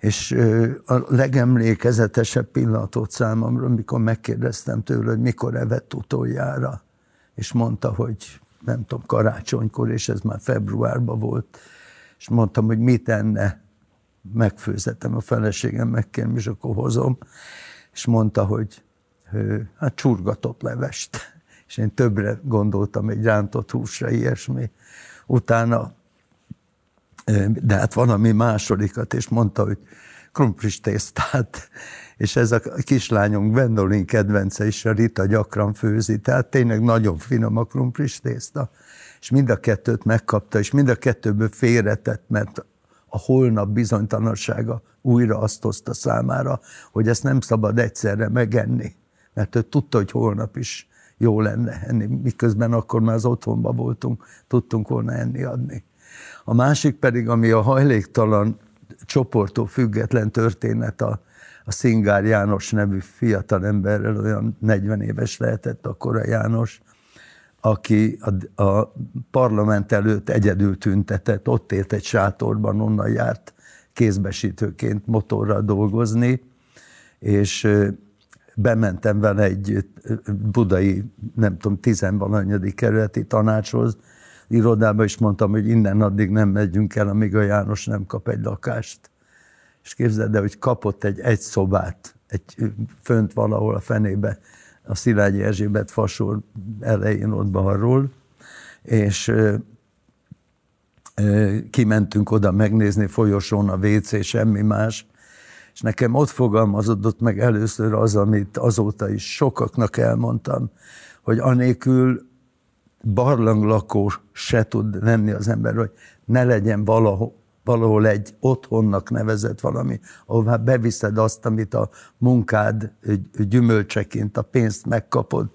És a legemlékezetesebb pillanatot számomra, amikor megkérdeztem tőle, hogy mikor evett utoljára, és mondta, hogy nem tudom, karácsonykor, és ez már februárban volt, és mondtam, hogy mit enne, megfőzetem a feleségem, megkérem, és akkor hozom, és mondta, hogy hát csurgatott levest. (laughs) És én többre gondoltam, egy rántott húsra, ilyesmi. Utána, de hát valami másodikat, és mondta, hogy krumplis tésztát, és ez a kislányunk Vendolin kedvence is, a Rita gyakran főzi, tehát tényleg nagyon finom a krumplis tészta, és mind a kettőt megkapta, és mind a kettőből félretett, mert a holnap bizonytalansága újra azt hozta számára, hogy ezt nem szabad egyszerre megenni, mert ő tudta, hogy holnap is jó lenne enni, miközben akkor már az otthonban voltunk, tudtunk volna enni adni. A másik pedig, ami a hajléktalan csoporttól független történet a, a Szingár János nevű fiatal emberrel, olyan 40 éves lehetett akkor a János, aki a, a parlament előtt egyedül tüntetett, ott élt egy sátorban, onnan járt kézbesítőként motorral dolgozni, és bementem vele egy budai, nem tudom, tizenvalanyadik kerületi tanácshoz, irodába, és mondtam, hogy innen addig nem megyünk el, amíg a János nem kap egy lakást. És képzeld el, hogy kapott egy egy szobát, egy fönt valahol a fenébe, a Szilágyi Erzsébet fasor elején ott balról, és kimentünk oda megnézni folyosón a WC, semmi más, és nekem ott fogalmazódott meg először az, amit azóta is sokaknak elmondtam, hogy anélkül barlanglakó se tud lenni az ember, hogy ne legyen valahol, valahol egy otthonnak nevezett valami, ahová beviszed azt, amit a munkád gyümölcseként, a pénzt megkapod.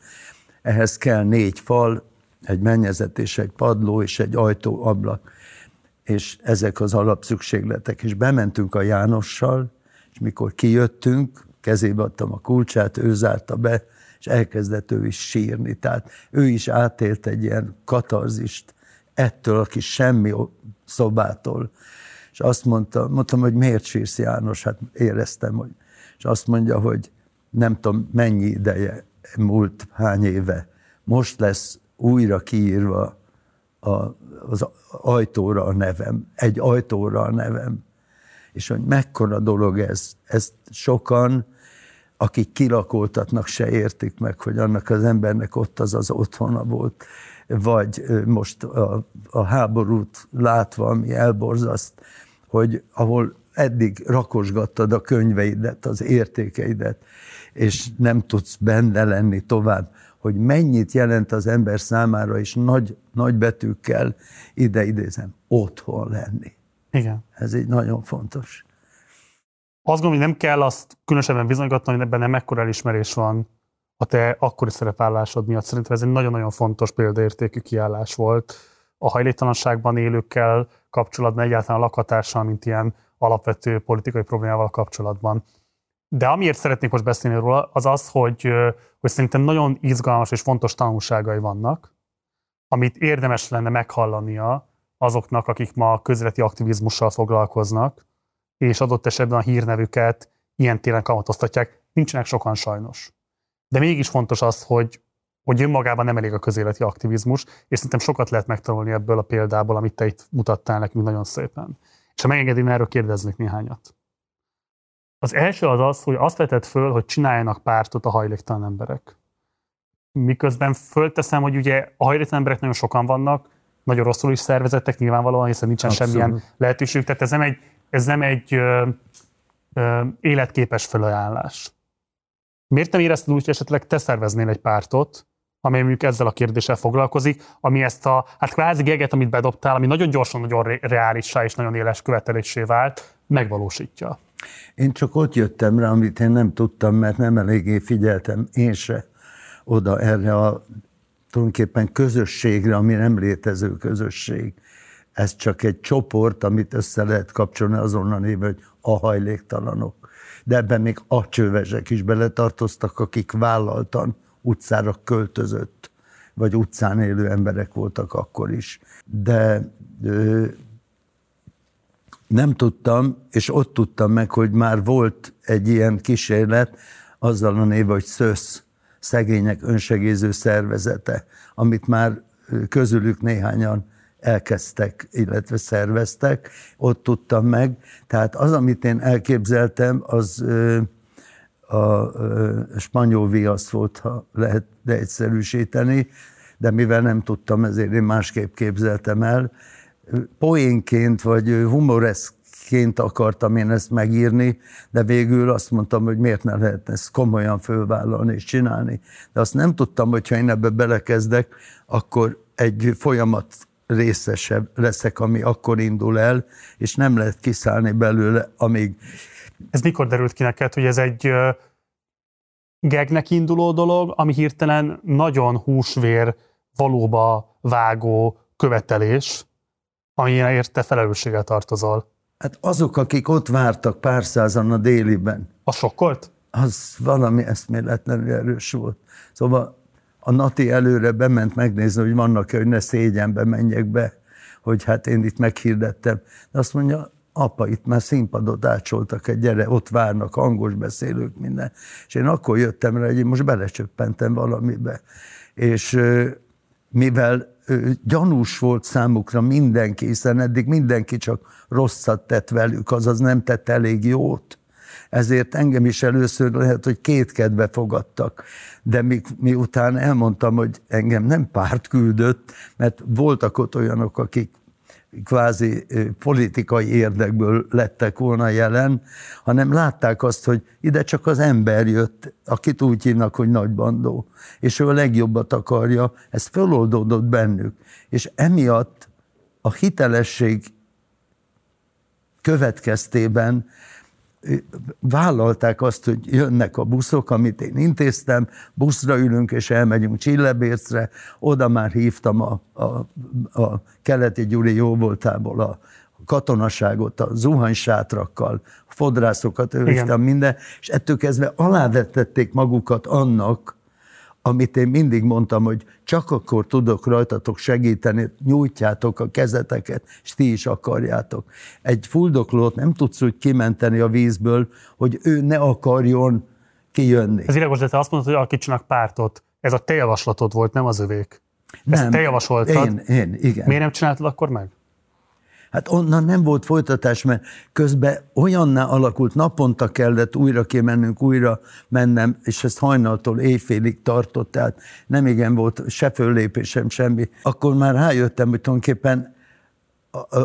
Ehhez kell négy fal, egy mennyezet és egy padló és egy ajtó, ablak. És ezek az alapszükségletek. És bementünk a Jánossal, és mikor kijöttünk, kezébe adtam a kulcsát, ő zárta be, és elkezdett ő is sírni. Tehát ő is átélt egy ilyen katarzist ettől, aki semmi szobától. És azt mondta, mondtam, hogy miért sírsz János? Hát éreztem, hogy... És azt mondja, hogy nem tudom mennyi ideje múlt, hány éve, most lesz újra kiírva a, az ajtóra a nevem, egy ajtóra a nevem és hogy mekkora dolog ez. Ezt sokan, akik kilakoltatnak, se értik meg, hogy annak az embernek ott az az otthona volt, vagy most a, a háborút látva, ami elborzaszt, hogy ahol eddig rakosgattad a könyveidet, az értékeidet, és nem tudsz benne lenni tovább, hogy mennyit jelent az ember számára, és nagy, nagy betűkkel ide idézem, otthon lenni. Igen. Ez így nagyon fontos. Azt gondolom, hogy nem kell azt különösebben bizonygatni, hogy ebben nem ekkora elismerés van a te akkori szerepállásod miatt. Szerintem ez egy nagyon-nagyon fontos példaértékű kiállás volt a hajléktalanságban élőkkel kapcsolatban, egyáltalán a lakhatással, mint ilyen alapvető politikai problémával kapcsolatban. De amiért szeretnék most beszélni róla, az az, hogy, hogy szerintem nagyon izgalmas és fontos tanulságai vannak, amit érdemes lenne meghallania azoknak, akik ma közéleti aktivizmussal foglalkoznak, és adott esetben a hírnevüket ilyen téren kamatoztatják. Nincsenek sokan sajnos. De mégis fontos az, hogy, hogy önmagában nem elég a közéleti aktivizmus, és szerintem sokat lehet megtanulni ebből a példából, amit te itt mutattál nekünk nagyon szépen. És ha megengedi, én erről kérdeznék néhányat. Az első az az, hogy azt vetett föl, hogy csináljanak pártot a hajléktalan emberek. Miközben fölteszem, hogy ugye a hajléktalan emberek nagyon sokan vannak, nagyon rosszul is szervezettek nyilvánvalóan, hiszen nincsen Abszolút. semmilyen lehetőség. Tehát ez nem egy, ez nem egy ö, ö, életképes felajánlás. Miért nem érezted úgy, hogy esetleg te szerveznél egy pártot, amely mondjuk ezzel a kérdéssel foglalkozik, ami ezt a, hát kvázi geget, amit bedobtál, ami nagyon gyorsan, nagyon reálissá és nagyon éles követelésé vált, megvalósítja. Én csak ott jöttem rá, amit én nem tudtam, mert nem eléggé figyeltem én se oda erre a tulajdonképpen közösségre, ami nem létező közösség. Ez csak egy csoport, amit össze lehet kapcsolni azonnal név, hogy a hajléktalanok. De ebben még a csővezsek is beletartoztak, akik vállaltan utcára költözött, vagy utcán élő emberek voltak akkor is. De ö, nem tudtam, és ott tudtam meg, hogy már volt egy ilyen kísérlet, azzal a név, hogy SZÖSZ, Szegények Önsegéző Szervezete, amit már közülük néhányan elkezdtek, illetve szerveztek, ott tudtam meg. Tehát az, amit én elképzeltem, az a spanyol viasz volt, ha lehet egyszerűsíteni, de mivel nem tudtam, ezért én másképp képzeltem el. Poénként vagy humoreszként akartam én ezt megírni, de végül azt mondtam, hogy miért ne lehetne ezt komolyan fölvállalni és csinálni. De azt nem tudtam, hogy ha én ebbe belekezdek, akkor egy folyamat részesebb leszek, ami akkor indul el, és nem lehet kiszállni belőle, amíg ez mikor derült ki neked, hogy ez egy gegnek induló dolog, ami hirtelen nagyon húsvér, valóba vágó követelés, amiért te felelősséggel tartozol? Hát azok, akik ott vártak pár százan a déliben. A sokkolt? Az valami eszméletlenül erős volt. Szóval a Nati előre bement megnézni, hogy vannak-e, hogy ne szégyenbe menjek be, hogy hát én itt meghirdettem. De azt mondja, apa, itt már színpadot ácsoltak, gyere, ott várnak angol beszélők, minden. És én akkor jöttem rá, hogy én most belecsöppentem valamibe. És mivel gyanús volt számukra mindenki, hiszen eddig mindenki csak rosszat tett velük, azaz nem tett elég jót. Ezért engem is először lehet, hogy két kedve fogadtak. De mi, miután elmondtam, hogy engem nem párt küldött, mert voltak ott olyanok, akik kvázi politikai érdekből lettek volna jelen, hanem látták azt, hogy ide csak az ember jött, akit úgy hívnak, hogy nagybandó, és ő a legjobbat akarja, ez föloldódott bennük. És emiatt a hitelesség következtében vállalták azt, hogy jönnek a buszok, amit én intéztem, buszra ülünk és elmegyünk Csillebércre, oda már hívtam a, a, a keleti Gyuri jóvoltából a katonaságot, a zuhanysátrakkal, a fodrászokat őriztem minden, és ettől kezdve alávetették magukat annak, amit én mindig mondtam, hogy csak akkor tudok rajtatok segíteni, nyújtjátok a kezeteket, és ti is akarjátok. Egy fuldoklót nem tudsz úgy kimenteni a vízből, hogy ő ne akarjon kijönni. Ez világos, de te azt mondod, hogy alakítsanak pártot. Ez a te javaslatod volt, nem az övék. Ezt nem, te javasoltad. Én, én, igen. Miért nem csináltad akkor meg? Hát onnan nem volt folytatás, mert közben olyanná alakult, naponta kellett újra kimennünk, újra mennem, és ezt hajnaltól éjfélig tartott, tehát nem igen volt se föllépésem, semmi. Akkor már rájöttem, hogy tulajdonképpen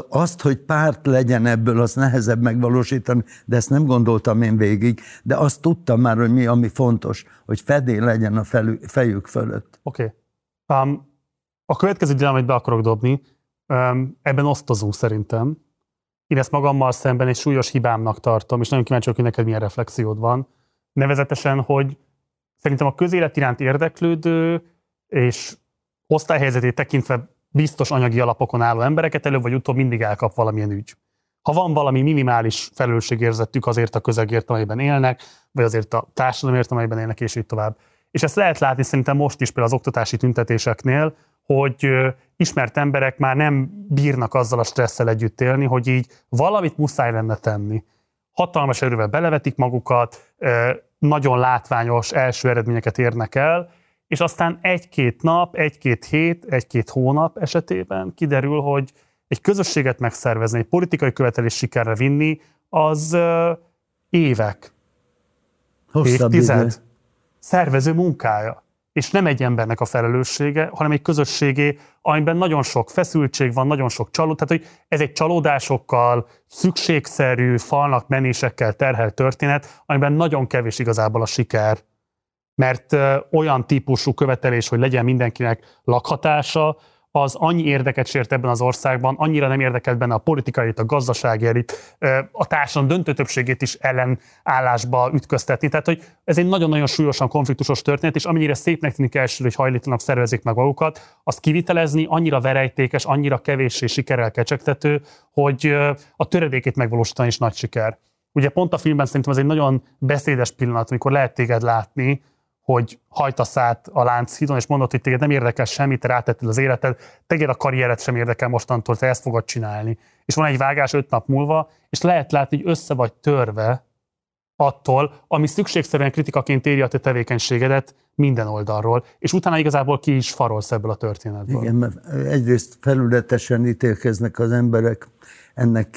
azt, hogy párt legyen ebből, az nehezebb megvalósítani, de ezt nem gondoltam én végig, de azt tudtam már, hogy mi, ami fontos, hogy fedél legyen a fejük fölött. Oké. Okay. Um, a következő dilemát be akarok dobni, Ebben osztozunk szerintem. Én ezt magammal szemben egy súlyos hibámnak tartom, és nagyon kíváncsi vagyok, hogy neked milyen reflexiód van. Nevezetesen, hogy szerintem a közélet iránt érdeklődő és osztályhelyzetét tekintve biztos anyagi alapokon álló embereket előbb vagy utóbb mindig elkap valamilyen ügy. Ha van valami minimális felelősségérzetük azért a közegért, amelyben élnek, vagy azért a társadalomért, amelyben élnek, és így tovább. És ezt lehet látni szerintem most is például az oktatási tüntetéseknél, hogy ismert emberek már nem bírnak azzal a stresszel együtt élni, hogy így valamit muszáj lenne tenni. Hatalmas erővel belevetik magukat, nagyon látványos első eredményeket érnek el, és aztán egy-két nap, egy-két hét, egy-két hónap esetében kiderül, hogy egy közösséget megszervezni, egy politikai követelés sikerre vinni, az évek, Hosszabb évtized, idő. szervező munkája és nem egy embernek a felelőssége, hanem egy közösségé, amiben nagyon sok feszültség van, nagyon sok csalód, tehát hogy ez egy csalódásokkal, szükségszerű, falnak menésekkel terhelt történet, amiben nagyon kevés igazából a siker. Mert olyan típusú követelés, hogy legyen mindenkinek lakhatása, az annyi érdeket sért ebben az országban, annyira nem érdekelt benne a politikai, a gazdasági a társadalom döntő többségét is ellenállásba ütköztetni. Tehát, hogy ez egy nagyon-nagyon súlyosan konfliktusos történet, és amennyire szépnek tűnik elsőre, hogy hajlítanak szervezik meg magukat, azt kivitelezni annyira verejtékes, annyira kevéssé sikerrel kecsegtető, hogy a töredékét megvalósítani is nagy siker. Ugye pont a filmben szerintem ez egy nagyon beszédes pillanat, amikor lehet téged látni, hogy hajtasz át a Lánchídon, és mondod, hogy téged nem érdekel semmit, te rátetted az életed, téged a karriered sem érdekel mostantól, te ezt fogod csinálni. És van egy vágás öt nap múlva, és lehet látni, hogy össze vagy törve attól, ami szükségszerűen kritikaként éri a te tevékenységedet minden oldalról, és utána igazából ki is farolsz ebből a történetből. Igen, mert egyrészt felületesen ítélkeznek az emberek, ennek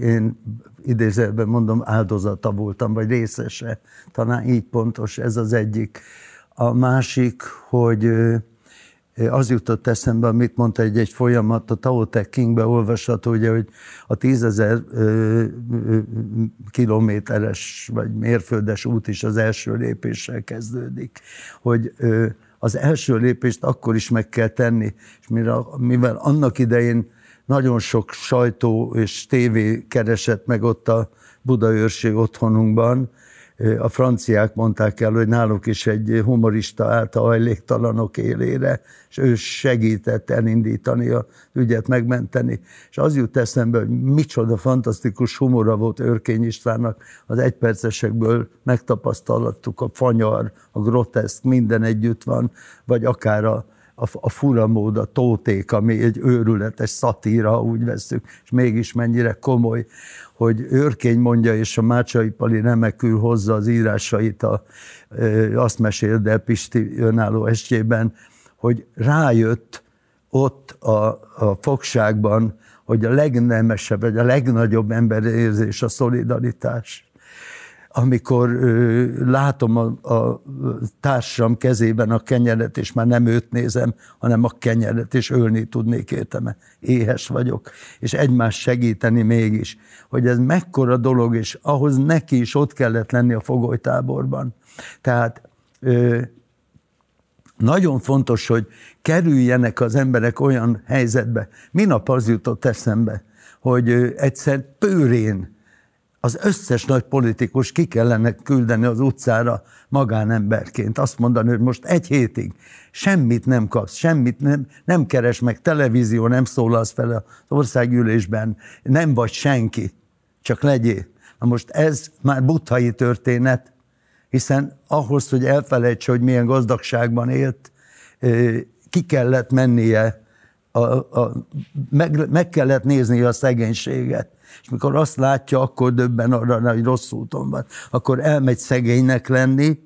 én idézőben mondom áldozata voltam, vagy részese. Talán így pontos, ez az egyik. A másik, hogy az jutott eszembe, amit mondta egy, egy folyamat, a Tao Te Kingbe olvasható, ugye, hogy a tízezer kilométeres vagy mérföldes út is az első lépéssel kezdődik. Hogy ö, az első lépést akkor is meg kell tenni, és mivel, mivel annak idején nagyon sok sajtó és tévé keresett meg ott a Budaörsi otthonunkban. A franciák mondták el, hogy náluk is egy humorista állt a hajléktalanok élére, és ő segített elindítani a ügyet, megmenteni. És az jut eszembe, hogy micsoda fantasztikus humora volt Örkény Istvánnak, az egypercesekből megtapasztalattuk a fanyar, a groteszk, minden együtt van, vagy akár a, a, a furamód, a tóték, ami egy őrületes szatíra, úgy veszük, és mégis mennyire komoly, hogy őrkény mondja, és a Mácsai Pali remekül hozza az írásait, a, azt mesél el Pisti önálló estjében, hogy rájött ott a, a fogságban, hogy a legnemesebb, vagy a legnagyobb emberérzés a szolidaritás amikor ö, látom a, a társam kezében a kenyeret, és már nem őt nézem, hanem a kenyeret, és ölni tudnék érte, éhes vagyok, és egymást segíteni mégis, hogy ez mekkora dolog, és ahhoz neki is ott kellett lenni a fogolytáborban. Tehát ö, nagyon fontos, hogy kerüljenek az emberek olyan helyzetbe. Minap az jutott eszembe, hogy egyszer pőrén az összes nagy politikus ki kellene küldeni az utcára magánemberként. Azt mondani, hogy most egy hétig semmit nem kapsz, semmit nem, nem keres meg, televízió, nem szólalsz fel az országgyűlésben, nem vagy senki, csak legyél. Na most ez már buthai történet, hiszen ahhoz, hogy elfelejtse, hogy milyen gazdagságban élt, ki kellett mennie, a, a, meg, meg kellett néznie a szegénységet és mikor azt látja, akkor döbben arra, hogy rossz úton van. Akkor elmegy szegénynek lenni,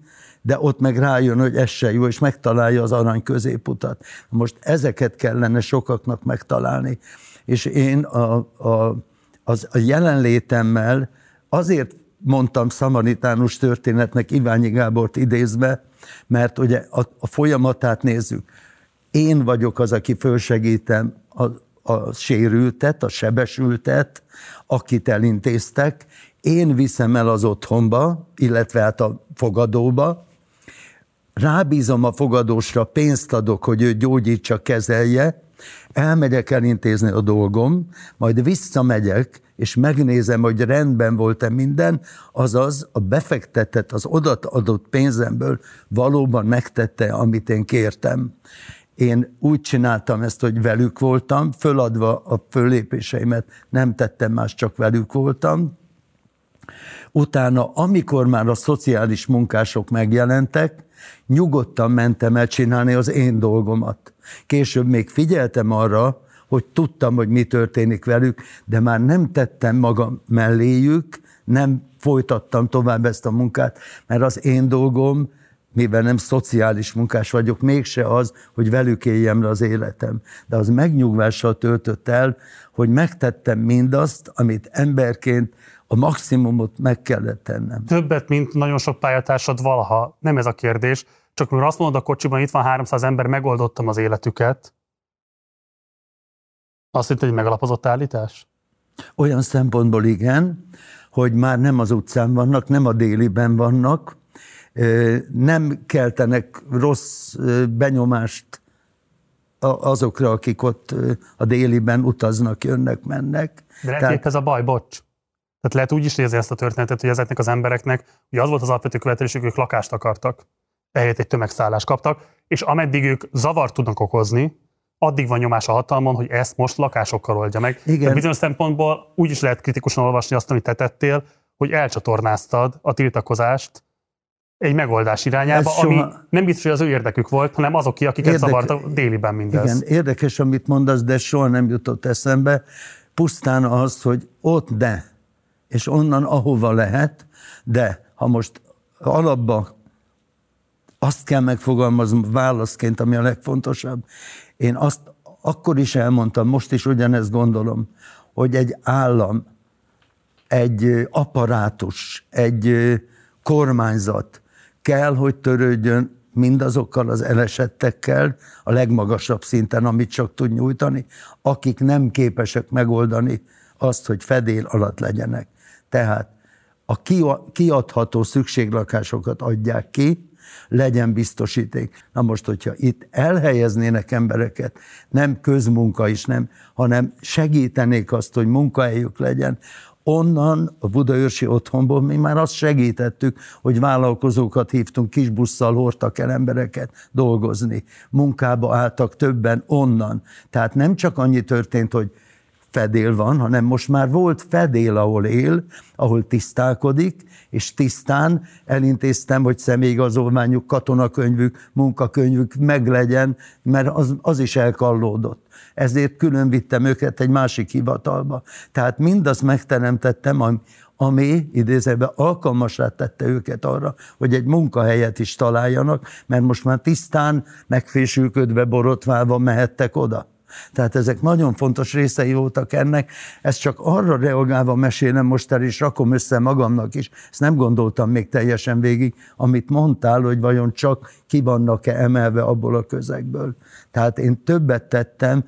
de ott meg rájön, hogy ez se jó, és megtalálja az arany középutat. Most ezeket kellene sokaknak megtalálni. És én a, a, az, a jelenlétemmel azért mondtam szamaritánus történetnek Iványi Gábort idézve, mert ugye a, a folyamatát nézzük. Én vagyok az, aki fölsegítem a, a sérültet, a sebesültet, akit elintéztek, én viszem el az otthonba, illetve hát a fogadóba, rábízom a fogadósra, pénzt adok, hogy ő gyógyítsa, kezelje, elmegyek elintézni a dolgom, majd visszamegyek, és megnézem, hogy rendben volt-e minden, azaz a befektetett, az odat adott pénzemből valóban megtette, amit én kértem. Én úgy csináltam ezt, hogy velük voltam, föladva a fölépéseimet nem tettem más, csak velük voltam. Utána, amikor már a szociális munkások megjelentek, nyugodtan mentem el csinálni az én dolgomat. Később még figyeltem arra, hogy tudtam, hogy mi történik velük, de már nem tettem magam melléjük, nem folytattam tovább ezt a munkát, mert az én dolgom mivel nem szociális munkás vagyok, mégse az, hogy velük éljem le az életem. De az megnyugvással töltött el, hogy megtettem mindazt, amit emberként a maximumot meg kellett tennem. Többet, mint nagyon sok pályatársad valaha, nem ez a kérdés. Csak amikor azt mondod a kocsiban, itt van 300 ember, megoldottam az életüket, azt hitt, hogy megalapozott állítás? Olyan szempontból igen, hogy már nem az utcán vannak, nem a déliben vannak, nem keltenek rossz benyomást azokra, akik ott a déliben utaznak, jönnek, mennek. De lehet, Tehát... ez a baj, bocs. Tehát lehet úgy is nézni ezt a történetet, hogy ezeknek az embereknek, hogy az volt az alapvető követelésük, ők lakást akartak, ehelyett egy tömegszállást kaptak, és ameddig ők zavart tudnak okozni, addig van nyomás a hatalmon, hogy ezt most lakásokkal oldja meg. Igen. Tehát bizonyos szempontból úgy is lehet kritikusan olvasni azt, amit te tettél, hogy elcsatornáztad a tiltakozást egy megoldás irányába, soha... ami nem biztos, hogy az ő érdekük volt, hanem azok, akiket Érdeke... zavart a déliben mindez. Igen, érdekes, amit mondasz, de soha nem jutott eszembe. Pusztán az, hogy ott de, és onnan ahova lehet, de ha most alapba azt kell megfogalmaznom válaszként, ami a legfontosabb. Én azt akkor is elmondtam, most is ugyanezt gondolom, hogy egy állam, egy apparátus, egy kormányzat kell, hogy törődjön mindazokkal az elesettekkel a legmagasabb szinten, amit csak tud nyújtani, akik nem képesek megoldani azt, hogy fedél alatt legyenek. Tehát a kiadható szükséglakásokat adják ki, legyen biztosíték. Na most, hogyha itt elhelyeznének embereket, nem közmunka is, nem, hanem segítenék azt, hogy munkahelyük legyen, onnan a Budaörsi otthonból mi már azt segítettük, hogy vállalkozókat hívtunk, kis busszal hordtak el embereket dolgozni. Munkába álltak többen onnan. Tehát nem csak annyi történt, hogy fedél van, hanem most már volt fedél, ahol él, ahol tisztálkodik, és tisztán elintéztem, hogy személyigazolványuk, katonakönyvük, munkakönyvük meglegyen, mert az, az is elkallódott. Ezért külön vittem őket egy másik hivatalba. Tehát mindazt megteremtettem, ami, ami idézőben alkalmasá tette őket arra, hogy egy munkahelyet is találjanak, mert most már tisztán, megfésülködve, borotválva mehettek oda. Tehát ezek nagyon fontos részei voltak ennek. Ezt csak arra reagálva mesélem most el, és rakom össze magamnak is. Ezt nem gondoltam még teljesen végig, amit mondtál, hogy vajon csak ki vannak-e emelve abból a közegből. Tehát én többet tettem,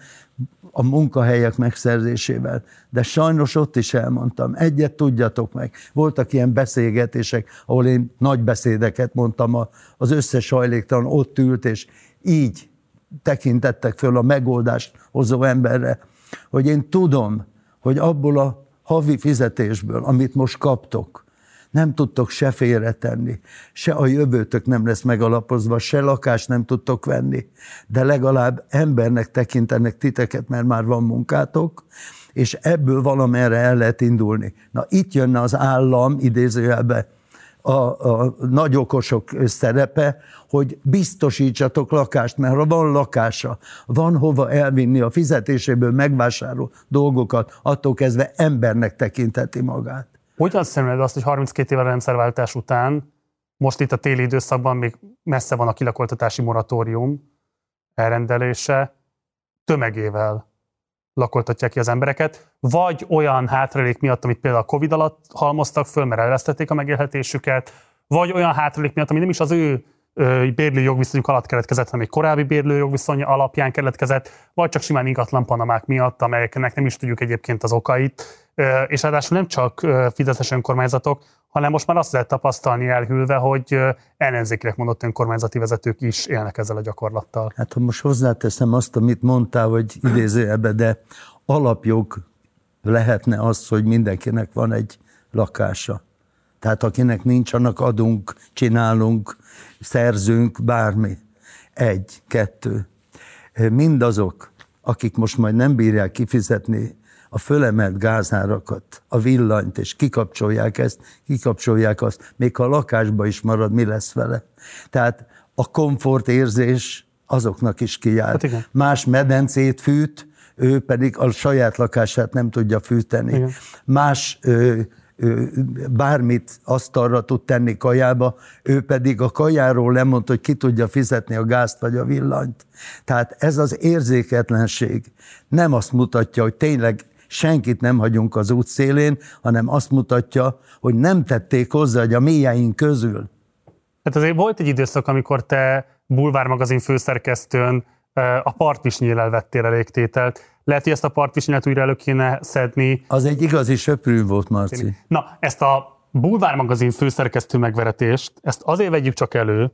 a munkahelyek megszerzésével. De sajnos ott is elmondtam, egyet tudjatok meg. Voltak ilyen beszélgetések, ahol én nagy beszédeket mondtam, az összes hajléktalan ott ült, és így tekintettek föl a megoldást hozó emberre, hogy én tudom, hogy abból a havi fizetésből, amit most kaptok, nem tudtok se félretenni, se a jövőtök nem lesz megalapozva, se lakást nem tudtok venni, de legalább embernek tekintenek titeket, mert már van munkátok, és ebből valamerre el lehet indulni. Na itt jönne az állam idézőjelbe a, a nagy okosok szerepe, hogy biztosítsatok lakást, mert ha van lakása, van hova elvinni a fizetéséből megvásárol dolgokat, attól kezdve embernek tekinteti magát. Hogyan szemléled azt, hogy 32 évvel rendszerváltás után, most itt a téli időszakban még messze van a kilakoltatási moratórium elrendelése, tömegével lakoltatják ki az embereket, vagy olyan hátralék miatt, amit például a Covid alatt halmoztak föl, mert elvesztették a megélhetésüket, vagy olyan hátralék miatt, ami nem is az ő bérlő jogviszonyuk alatt keletkezett, hanem egy korábbi bérlő jogviszony alapján keletkezett, vagy csak simán ingatlan panamák miatt, amelyeknek nem is tudjuk egyébként az okait. És ráadásul nem csak fideszes önkormányzatok, hanem most már azt lehet tapasztalni elhűlve, hogy ellenzékileg mondott önkormányzati vezetők is élnek ezzel a gyakorlattal. Hát ha most hozzáteszem azt, amit mondtál, hogy idézőjelbe, de alapjog lehetne az, hogy mindenkinek van egy lakása. Tehát akinek nincs, annak adunk, csinálunk, szerzünk, bármi. Egy, kettő. Mindazok, akik most majd nem bírják kifizetni a fölemelt gázárakat, a villanyt, és kikapcsolják ezt, kikapcsolják azt, még ha a lakásba is marad, mi lesz vele. Tehát a komfortérzés azoknak is kijár. Hát Más medencét fűt, ő pedig a saját lakását nem tudja fűteni. Igen. Más ö, bármit asztalra tud tenni kajába, ő pedig a kajáról lemond, hogy ki tudja fizetni a gázt vagy a villanyt. Tehát ez az érzéketlenség nem azt mutatja, hogy tényleg senkit nem hagyunk az útszélén, hanem azt mutatja, hogy nem tették hozzá, hogy a mélyeink közül. Hát azért volt egy időszak, amikor te Bulvár magazin főszerkesztőn a partvisnyéllel vettél elégtételt. Lehet, hogy ezt a partvisnyát újra elő kéne szedni. Az egy igazi söprű volt, Marci. Na, ezt a Bulvár magazin főszerkesztő megveretést, ezt azért vegyük csak elő,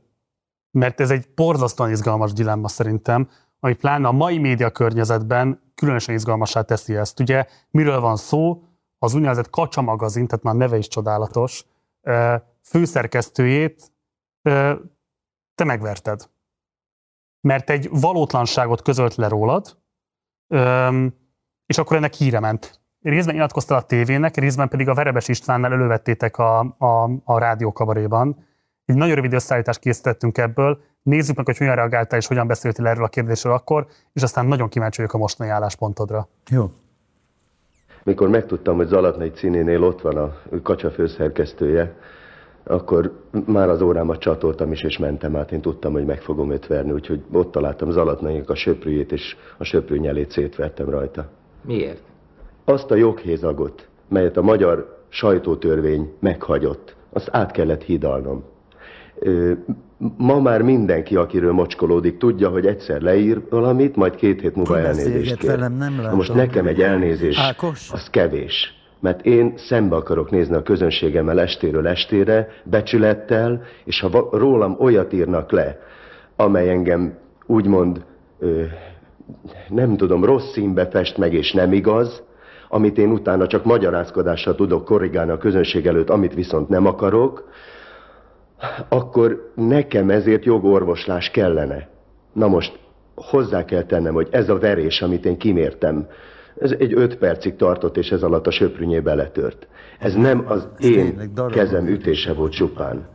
mert ez egy borzasztóan izgalmas dilemma szerintem, ami pláne a mai média környezetben különösen izgalmasá teszi ezt. Ugye miről van szó? Az úgynevezett Kacsa magazin, tehát már neve is csodálatos, főszerkesztőjét te megverted. Mert egy valótlanságot közölt le rólad, és akkor ennek híre ment. Részben nyilatkoztál a tévének, részben pedig a Verebes Istvánnal elővettétek a, a, a rádiókabaréban. Egy nagyon rövid összeállítást készítettünk ebből. Nézzük meg, hogy hogyan reagáltál és hogyan beszéltél erről a kérdésről akkor, és aztán nagyon kíváncsi vagyok a mostani álláspontodra. Jó. Mikor megtudtam, hogy Zalatnai Cinénél ott van a kacsa főszerkesztője, akkor már az órámat csatoltam is, és mentem át. Én tudtam, hogy meg fogom őt verni, úgyhogy ott találtam Zalatnainak a söprűjét, és a söprű nyelét szétvertem rajta. Miért? Azt a joghézagot, melyet a magyar sajtótörvény meghagyott, azt át kellett hidalnom. Ma már mindenki, akiről mocskolódik, tudja, hogy egyszer leír valamit, majd két hét múlva elnézést kér. Velem, nem látom. Na most nekem egy elnézés, Ákos? az kevés. Mert én szembe akarok nézni a közönségemmel estéről estére, becsülettel, és ha rólam olyat írnak le, amely engem úgymond, ö, nem tudom, rossz színbe fest meg, és nem igaz, amit én utána csak magyarázkodással tudok korrigálni a közönség előtt, amit viszont nem akarok, akkor nekem ezért jogorvoslás kellene. Na most hozzá kell tennem, hogy ez a verés, amit én kimértem, ez egy öt percig tartott, és ez alatt a söprűnyé beletört. Ez nem az én kezem ütése volt csupán.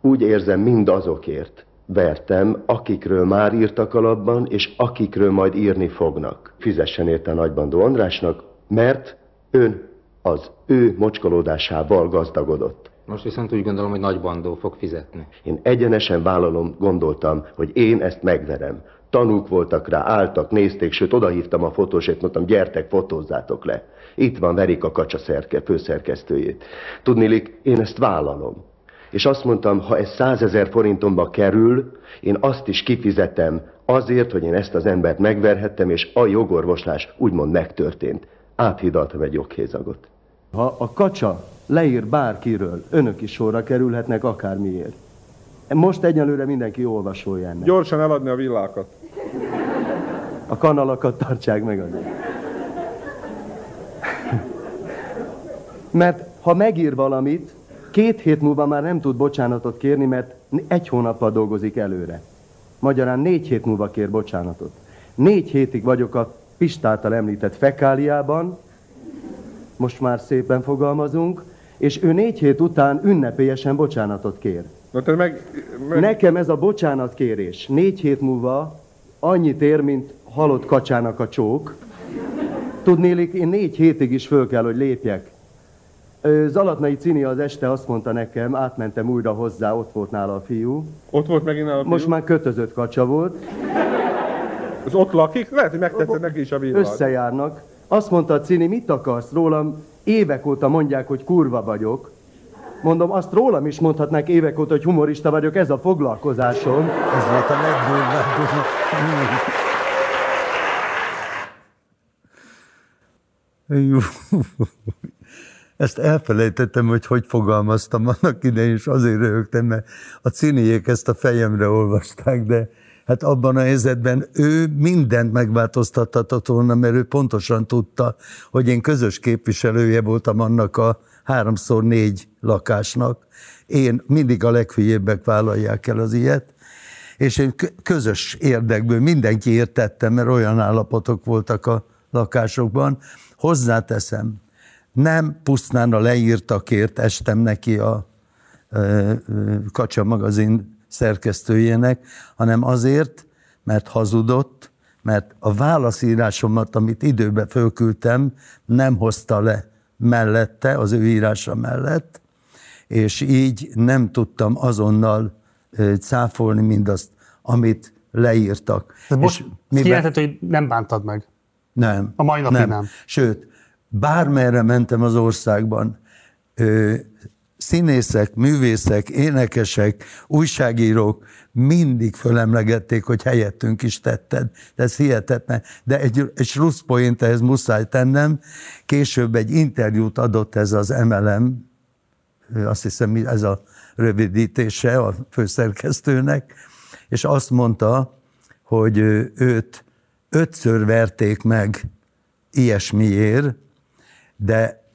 Úgy érzem, mind azokért vertem, akikről már írtak alapban, és akikről majd írni fognak. Fizessen érte a nagybandó Andrásnak, mert ön az ő mocskolódásával gazdagodott. Most viszont úgy gondolom, hogy nagy bandó fog fizetni. Én egyenesen vállalom, gondoltam, hogy én ezt megverem. Tanúk voltak rá, álltak, nézték, sőt odahívtam a fotósét, mondtam, gyertek, fotózzátok le. Itt van Verika Kacsa szerke, főszerkesztőjét. Tudnilik, én ezt vállalom. És azt mondtam, ha ez százezer forintomba kerül, én azt is kifizetem azért, hogy én ezt az embert megverhettem, és a jogorvoslás úgymond megtörtént. Áthidaltam egy joghézagot. Ha a kacsa leír bárkiről, önök is sorra kerülhetnek akármiért. Most egyelőre mindenki olvasója ennek. Gyorsan eladni a villákat. A kanalakat tartsák meg azért. Mert ha megír valamit, két hét múlva már nem tud bocsánatot kérni, mert egy hónappal dolgozik előre. Magyarán négy hét múlva kér bocsánatot. Négy hétig vagyok a Pistáltal említett fekáliában, most már szépen fogalmazunk, és ő négy hét után ünnepélyesen bocsánatot kér. Na te meg, meg... Nekem ez a bocsánatkérés négy hét múlva annyit ér, mint halott kacsának a csók. Tudnélik, én négy hétig is föl kell, hogy lépjek. Zalatnai Cini az este azt mondta nekem, átmentem újra hozzá, ott volt nála a fiú. Ott volt megint nála a fiú? Most már kötözött kacsa volt. És ott lakik? Lehet, hogy megtetszett neki is a villát. Összejárnak. Azt mondta a Cini, mit akarsz rólam? Évek óta mondják, hogy kurva vagyok. Mondom, azt rólam is mondhatnák évek óta, hogy humorista vagyok, ez a foglalkozásom. Ez volt a legdurvább. Ezt elfelejtettem, hogy hogy fogalmaztam annak idején, és azért röhögtem, mert a ciniék ezt a fejemre olvasták, de hát abban a helyzetben ő mindent megváltoztathatott volna, mert ő pontosan tudta, hogy én közös képviselője voltam annak a háromszor négy lakásnak. Én mindig a leghülyébbek vállalják el az ilyet, és én közös érdekből mindenki értettem, mert olyan állapotok voltak a lakásokban. Hozzáteszem, nem pusztán a leírtakért estem neki a Kacsa magazin szerkesztőjének, hanem azért, mert hazudott, mert a válaszírásomat, amit időbe fölküldtem, nem hozta le mellette, az ő írása mellett, és így nem tudtam azonnal cáfolni mindazt, amit leírtak. De most kijelentett, hogy nem bántad meg? Nem. A mai napig nem. nem. Sőt, bármerre mentem az országban, ö, színészek, művészek, énekesek, újságírók mindig fölemlegették, hogy helyettünk is tetted. De ez hihetetlen. De egy, egy slusszpoint ehhez muszáj tennem. Később egy interjút adott ez az MLM azt hiszem ez a rövidítése a főszerkesztőnek, és azt mondta, hogy őt ötször verték meg ilyesmiért, de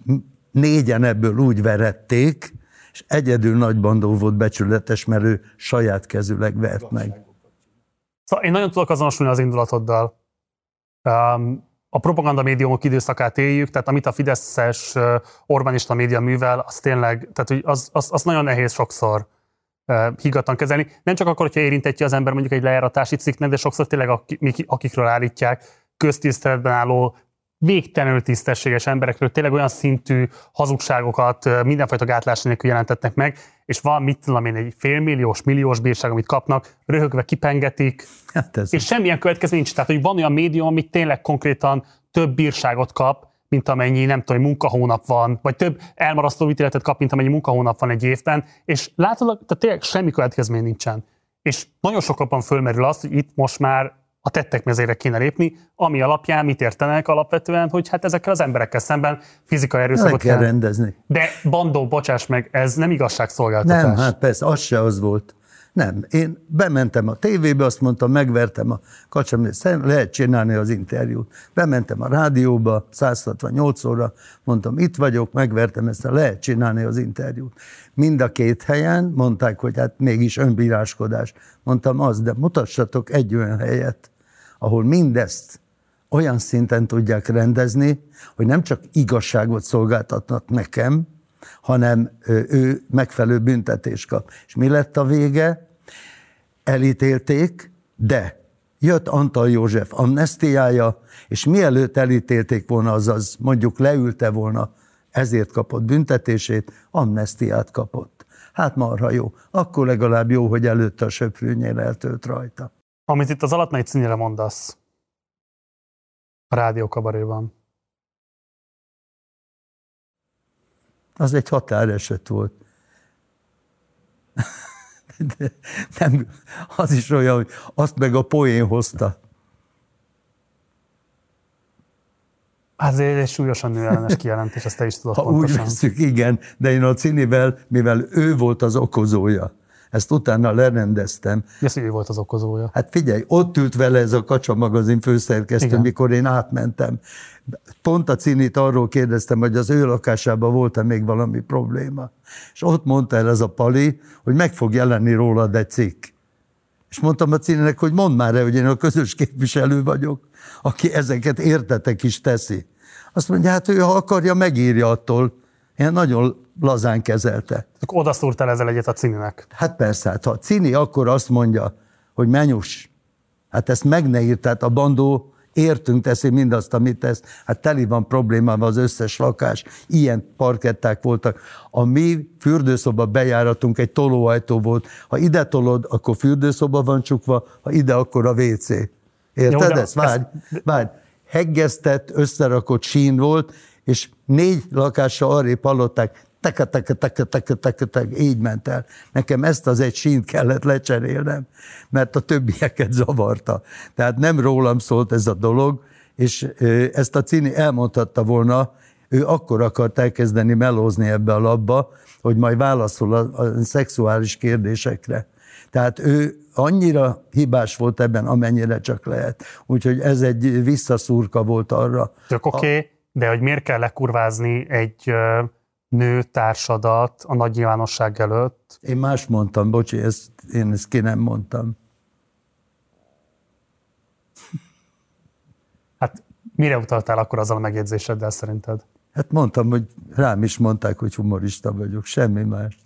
négyen ebből úgy verették, és egyedül nagy bandó volt becsületes, mert ő saját kezüleg vert meg. Szóval én nagyon tudok azonosulni az indulatoddal. Um, a propaganda médiumok időszakát éljük, tehát amit a Fideszes Orbánista média művel, az tényleg, tehát hogy az, az, az nagyon nehéz sokszor higgadtan kezelni. Nem csak akkor, hogyha érintetje az ember mondjuk egy lejáratási cikknek, de sokszor tényleg akikről állítják, köztiszteletben álló végtelenül tisztességes emberekről tényleg olyan szintű hazugságokat mindenfajta gátlás nélkül jelentetnek meg, és van, mit tudom én, egy félmilliós, milliós bírság, amit kapnak, röhögve kipengetik, hát ez és semmilyen következmény nincs. Tehát, hogy van olyan médium, amit tényleg konkrétan több bírságot kap, mint amennyi, nem tudom, munkahónap van, vagy több elmarasztó ítéletet kap, mint amennyi munkahónap van egy évben, és látod, tehát tényleg semmi következmény nincsen. És nagyon sokakban fölmerül azt, hogy itt most már a tettek mezére kéne lépni, ami alapján mit értenek alapvetően, hogy hát ezekkel az emberekkel szemben fizikai erőszakot kell, kell rendezni. De bandó, bocsáss meg, ez nem igazságszolgáltatás. Nem, hát persze, az se az volt. Nem, én bementem a tévébe, azt mondtam, megvertem a kacsam, lehet csinálni az interjút. Bementem a rádióba, 168 óra, mondtam, itt vagyok, megvertem ezt, lehet csinálni az interjút. Mind a két helyen mondták, hogy hát mégis önbíráskodás. Mondtam, az, de mutassatok egy olyan helyet, ahol mindezt olyan szinten tudják rendezni, hogy nem csak igazságot szolgáltatnak nekem, hanem ő megfelelő büntetés kap. És mi lett a vége? Elítélték, de jött Antal József amnestiája, és mielőtt elítélték volna, azaz mondjuk leülte volna, ezért kapott büntetését, amnestiát kapott. Hát marha jó. Akkor legalább jó, hogy előtte a söprűnyél eltölt rajta. Amit itt az alatnai címére mondasz, a rádiókabaréban. Az egy határeset volt. (laughs) De nem, az is olyan, hogy azt meg a poén hozta. Ez egy súlyosan nőellenes (laughs) kijelentés, ezt te is tudod ha pontosan. úgy veszük, igen, de én a Cinivel, mivel ő volt az okozója, ezt utána lerendeztem. Az, ő volt az okozója? Hát figyelj, ott ült vele ez a Kacsa magazin főszerkesztő, Igen. mikor én átmentem. Pont a Cinit arról kérdeztem, hogy az ő lakásában volt-e még valami probléma. És ott mondta el ez a Pali, hogy meg fog jelenni rólad egy cikk. És mondtam a Cininek, hogy mondd már el, hogy én a közös képviselő vagyok, aki ezeket értetek is teszi. Azt mondja, hát ő, ha akarja, megírja attól. Én nagyon lazán kezelte. Akkor oda szúrtál ezzel egyet a Cininek. Hát persze, hát ha a Cini akkor azt mondja, hogy menyus, hát ezt meg ne írt, tehát a bandó értünk teszi mindazt, amit tesz. Hát teli van problémával az összes lakás. Ilyen parketták voltak. A mi fürdőszoba bejáratunk egy tolóajtó volt. Ha ide tolod, akkor fürdőszoba van csukva, ha ide, akkor a WC. Érted Jó, ezt? Várj, várj. Heggeztett, összerakott sín volt, és négy lakásra arrébb hallották, teke, teke, teke, teke, teke, teke, így ment el. Nekem ezt az egy sínt kellett lecserélnem, mert a többieket zavarta. Tehát nem rólam szólt ez a dolog, és ezt a Cini elmondhatta volna, ő akkor akart elkezdeni melózni ebbe a labba, hogy majd válaszol a, a szexuális kérdésekre. Tehát ő annyira hibás volt ebben, amennyire csak lehet. Úgyhogy ez egy visszaszúrka volt arra. Tök oké, okay, de hogy miért kell lekurvázni egy nő társadat a nagy nyilvánosság előtt. Én más mondtam, bocsi, ezt, én ezt ki nem mondtam. Hát mire utaltál akkor azzal a megjegyzéseddel szerinted? Hát mondtam, hogy rám is mondták, hogy humorista vagyok, semmi más.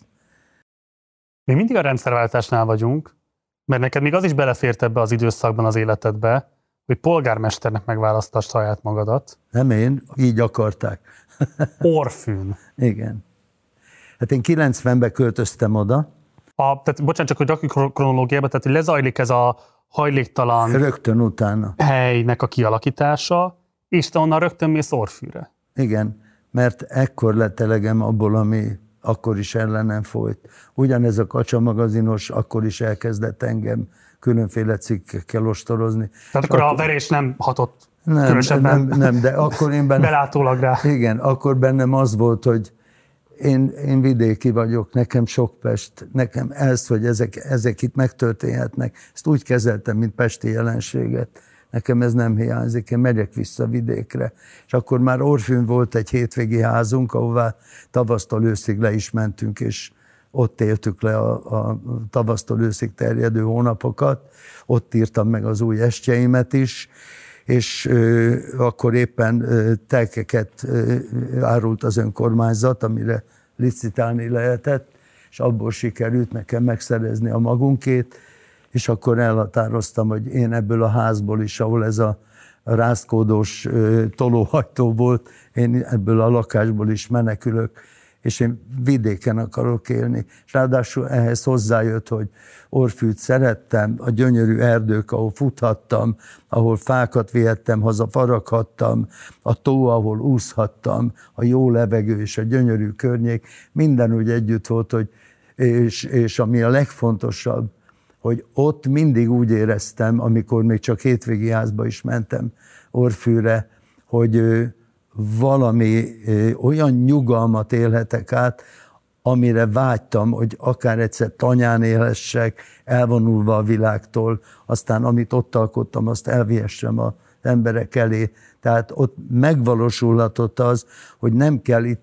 Mi mindig a rendszerváltásnál vagyunk, mert neked még az is belefért ebbe az időszakban az életedbe, hogy polgármesternek megválasztass saját magadat. Nem én, így akarták. Orfűn. Igen. Hát én 90-ben költöztem oda. A, tehát, bocsánat, csak hogy rakjuk kronológiába, tehát hogy lezajlik ez a hajléktalan rögtön utána. helynek a kialakítása, és te onnan rögtön mész Orfűre. Igen, mert ekkor lett elegem abból, ami akkor is ellenem folyt. Ugyanez a Kacsa magazinos akkor is elkezdett engem különféle cikkekkel ostorozni. Tehát akkor, akkor a verés nem hatott nem, nem, nem, de akkor én benne, belátólag rá. Igen, akkor bennem az volt, hogy én, én vidéki vagyok, nekem sok Pest, nekem ez, hogy ezek, ezek itt megtörténhetnek, ezt úgy kezeltem, mint pesti jelenséget. Nekem ez nem hiányzik, én megyek vissza vidékre. És akkor már Orfűn volt egy hétvégi házunk, ahová tavasztól őszig le is mentünk, és ott éltük le a, a tavasztól őszig terjedő hónapokat, ott írtam meg az új estjeimet is, és akkor éppen telkeket árult az önkormányzat, amire licitálni lehetett, és abból sikerült nekem megszerezni a magunkét, és akkor elhatároztam, hogy én ebből a házból is, ahol ez a rázkódós tolóhajtó volt, én ebből a lakásból is menekülök, és én vidéken akarok élni. És ráadásul ehhez hozzájött, hogy Orfűt szerettem, a gyönyörű erdők, ahol futhattam, ahol fákat vihettem haza, faraghattam, a tó, ahol úszhattam, a jó levegő és a gyönyörű környék, minden úgy együtt volt, hogy és, és ami a legfontosabb, hogy ott mindig úgy éreztem, amikor még csak hétvégi házba is mentem Orfűre, hogy valami olyan nyugalmat élhetek át, amire vágytam, hogy akár egyszer tanyán élhessek, elvonulva a világtól, aztán amit ott alkottam, azt elvihessem az emberek elé. Tehát ott megvalósulhatott az, hogy nem kell itt,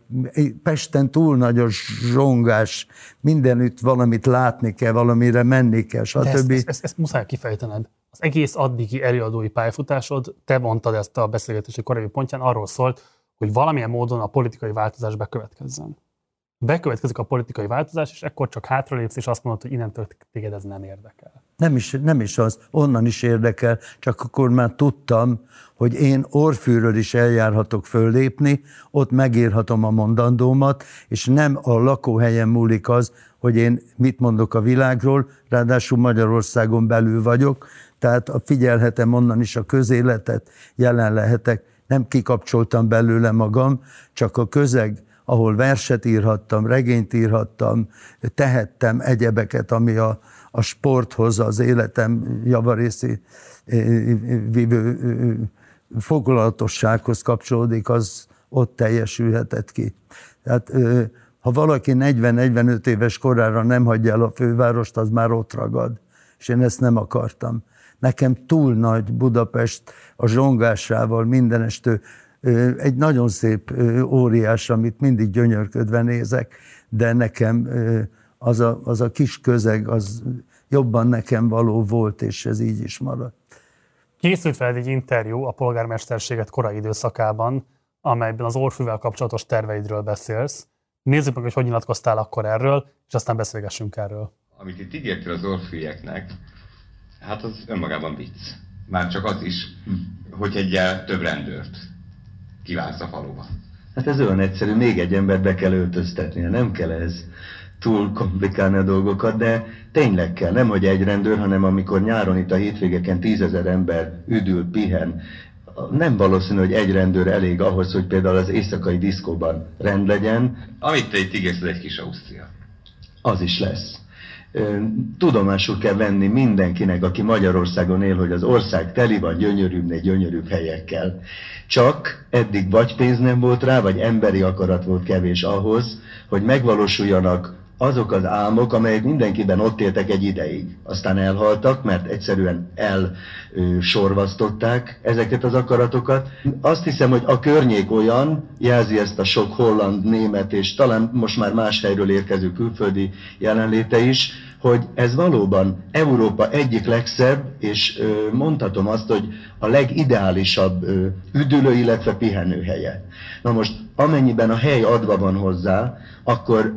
Pesten túl nagy a zsongás, mindenütt valamit látni kell, valamire menni kell, stb. ezt, ezt, ezt, ezt muszáj kifejtened. Az egész addigi előadói pályafutásod, te mondtad ezt a beszélgetési korábbi pontján, arról szólt, hogy valamilyen módon a politikai változás bekövetkezzen. Bekövetkezik a politikai változás, és ekkor csak hátralépsz, és azt mondod, hogy innentől téged ez nem érdekel. Nem is, nem is az, onnan is érdekel, csak akkor már tudtam, hogy én Orfűről is eljárhatok föllépni, ott megírhatom a mondandómat, és nem a lakóhelyen múlik az, hogy én mit mondok a világról, ráadásul Magyarországon belül vagyok, tehát figyelhetem onnan is a közéletet, jelen lehetek, nem kikapcsoltam belőle magam, csak a közeg, ahol verset írhattam, regényt írhattam, tehettem egyebeket, ami a, a sporthoz, az életem javarészi vívő foglalatossághoz kapcsolódik, az ott teljesülhetett ki. Tehát ha valaki 40-45 éves korára nem hagyja el a fővárost, az már ott ragad. És én ezt nem akartam. Nekem túl nagy Budapest a zsongásával mindenestő egy nagyon szép óriás, amit mindig gyönyörködve nézek, de nekem az a, az a kis közeg, az jobban nekem való volt, és ez így is maradt. Készült fel egy interjú a polgármesterséget korai időszakában, amelyben az Orfűvel kapcsolatos terveidről beszélsz. Nézzük meg, hogy hogy nyilatkoztál akkor erről, és aztán beszélgessünk erről. Amit itt ígértél az orfűeknek, hát az önmagában vicc. Már csak az is, hogy egy több rendőrt kiválsz a faluba. Hát ez olyan egyszerű, még egy embert be kell öltöztetnie, nem kell ez túl komplikálni a dolgokat, de tényleg kell, nem hogy egy rendőr, hanem amikor nyáron itt a hétvégeken tízezer ember üdül, pihen, nem valószínű, hogy egy rendőr elég ahhoz, hogy például az éjszakai diszkóban rend legyen. Amit te itt ígérsz, egy kis Ausztria. Az is lesz tudomásul kell venni mindenkinek, aki Magyarországon él, hogy az ország teli van gyönyörűbbnél gyönyörűbb helyekkel. Csak eddig vagy pénz nem volt rá, vagy emberi akarat volt kevés ahhoz, hogy megvalósuljanak azok az álmok, amelyek mindenkiben ott éltek egy ideig. Aztán elhaltak, mert egyszerűen elsorvasztották ezeket az akaratokat. Azt hiszem, hogy a környék olyan, jelzi ezt a sok holland, német és talán most már más helyről érkező külföldi jelenléte is, hogy ez valóban Európa egyik legszebb, és mondhatom azt, hogy a legideálisabb üdülő, illetve pihenőhelye. Na most, amennyiben a hely adva van hozzá, akkor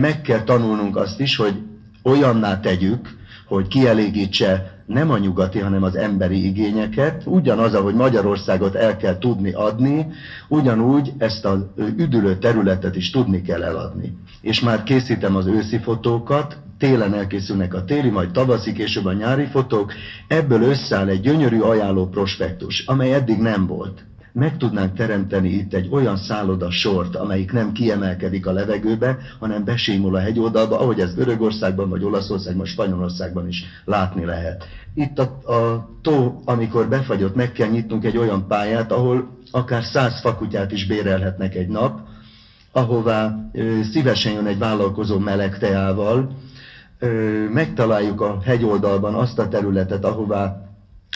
meg kell tanulnunk azt is, hogy olyanná tegyük, hogy kielégítse nem a nyugati, hanem az emberi igényeket. Ugyanaz, ahogy Magyarországot el kell tudni adni, ugyanúgy ezt az üdülő területet is tudni kell eladni. És már készítem az őszi fotókat, télen elkészülnek a téli, majd tavaszi, később a nyári fotók, ebből összeáll egy gyönyörű ajánló prospektus, amely eddig nem volt. Meg tudnánk teremteni itt egy olyan szálloda sort, amelyik nem kiemelkedik a levegőbe, hanem besémul a hegyoldalba, ahogy ez Görögországban, vagy Olaszországban, Spanyolországban is látni lehet. Itt a, a tó, amikor befagyott, meg kell nyitnunk egy olyan pályát, ahol akár száz fakutyát is bérelhetnek egy nap, ahová szívesen jön egy vállalkozó meleg teával, megtaláljuk a hegyoldalban azt a területet, ahová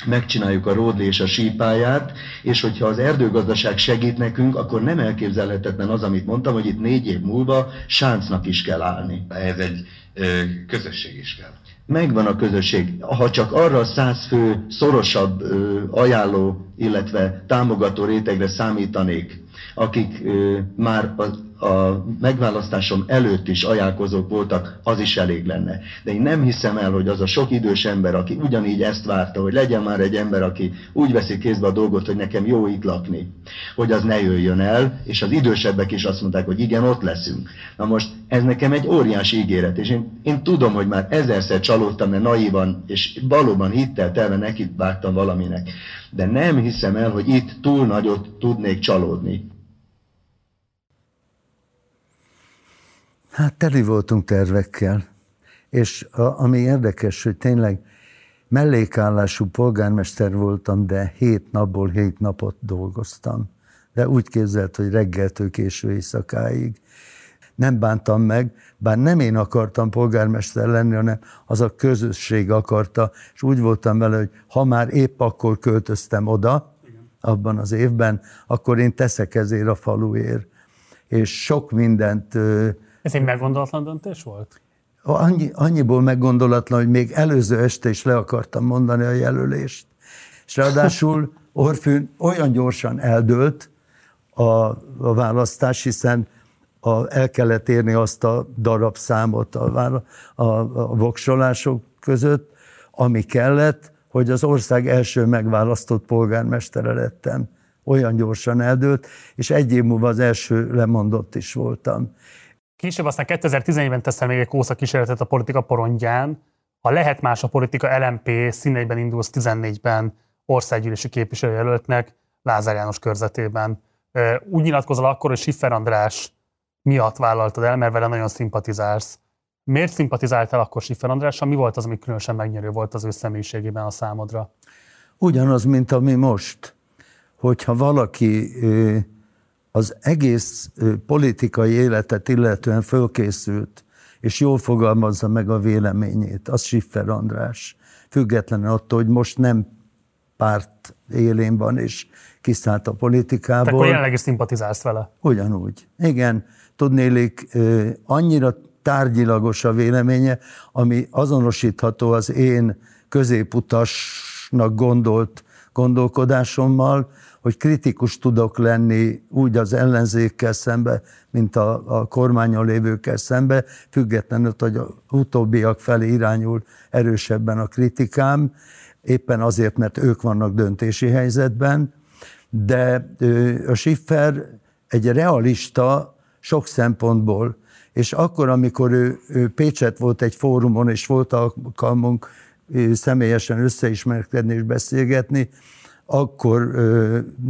megcsináljuk a ródli és a sípáját, és hogyha az erdőgazdaság segít nekünk, akkor nem elképzelhetetlen az, amit mondtam, hogy itt négy év múlva sáncnak is kell állni. Ez egy ö, közösség is kell. Megvan a közösség. Ha csak arra a száz fő szorosabb ö, ajánló, illetve támogató rétegre számítanék, akik ö, már az a megválasztásom előtt is ajánlkozók voltak, az is elég lenne. De én nem hiszem el, hogy az a sok idős ember, aki ugyanígy ezt várta, hogy legyen már egy ember, aki úgy veszi kézbe a dolgot, hogy nekem jó itt lakni, hogy az ne jöjjön el, és az idősebbek is azt mondták, hogy igen, ott leszünk. Na most ez nekem egy óriási ígéret, és én, én tudom, hogy már ezerszer csalódtam, mert naívan és valóban hittel telve neki vágtam valaminek. De nem hiszem el, hogy itt túl nagyot tudnék csalódni. Hát teli voltunk tervekkel, és a, ami érdekes, hogy tényleg mellékállású polgármester voltam, de hét napból hét napot dolgoztam. De úgy képzelt, hogy reggeltől késő éjszakáig. Nem bántam meg, bár nem én akartam polgármester lenni, hanem az a közösség akarta, és úgy voltam vele, hogy ha már épp akkor költöztem oda, abban az évben, akkor én teszek ezért a faluért. És sok mindent ez egy meggondolatlan döntés volt? Annyi, annyiból meggondolatlan, hogy még előző este is le akartam mondani a jelölést. És ráadásul (laughs) Orfűn olyan gyorsan eldőlt a, a választás, hiszen a, el kellett érni azt a darabszámot a, a, a voksolások között, ami kellett, hogy az ország első megválasztott polgármestere lettem. Olyan gyorsan eldőlt, és egy év múlva az első lemondott is voltam. Később aztán 2014-ben teszel még egy kósza kísérletet a politika porondján. Ha lehet más a politika, LMP színeiben indulsz 14-ben országgyűlési képviselőjelöltnek Lázár János körzetében. Úgy nyilatkozol akkor, hogy Siffer András miatt vállaltad el, mert vele nagyon szimpatizálsz. Miért szimpatizáltál akkor Siffer Andrással? Mi volt az, ami különösen megnyerő volt az ő személyiségében a számodra? Ugyanaz, mint ami most. Hogyha valaki az egész politikai életet illetően fölkészült, és jól fogalmazza meg a véleményét, az Siffer András. Függetlenül attól, hogy most nem párt élén van, és kiszállt a politikából. Tehát akkor jelenleg is szimpatizálsz vele? Ugyanúgy. Igen, tudnélik, annyira tárgyilagos a véleménye, ami azonosítható az én középutasnak gondolt gondolkodásommal, hogy kritikus tudok lenni úgy az ellenzékkel szembe, mint a, a kormányon lévőkkel szembe, függetlenül, hogy a utóbbiak felé irányul erősebben a kritikám, éppen azért, mert ők vannak döntési helyzetben, de a Schiffer egy realista sok szempontból, és akkor, amikor ő, ő Pécset volt egy fórumon, és volt alkalmunk személyesen összeismerkedni és beszélgetni, akkor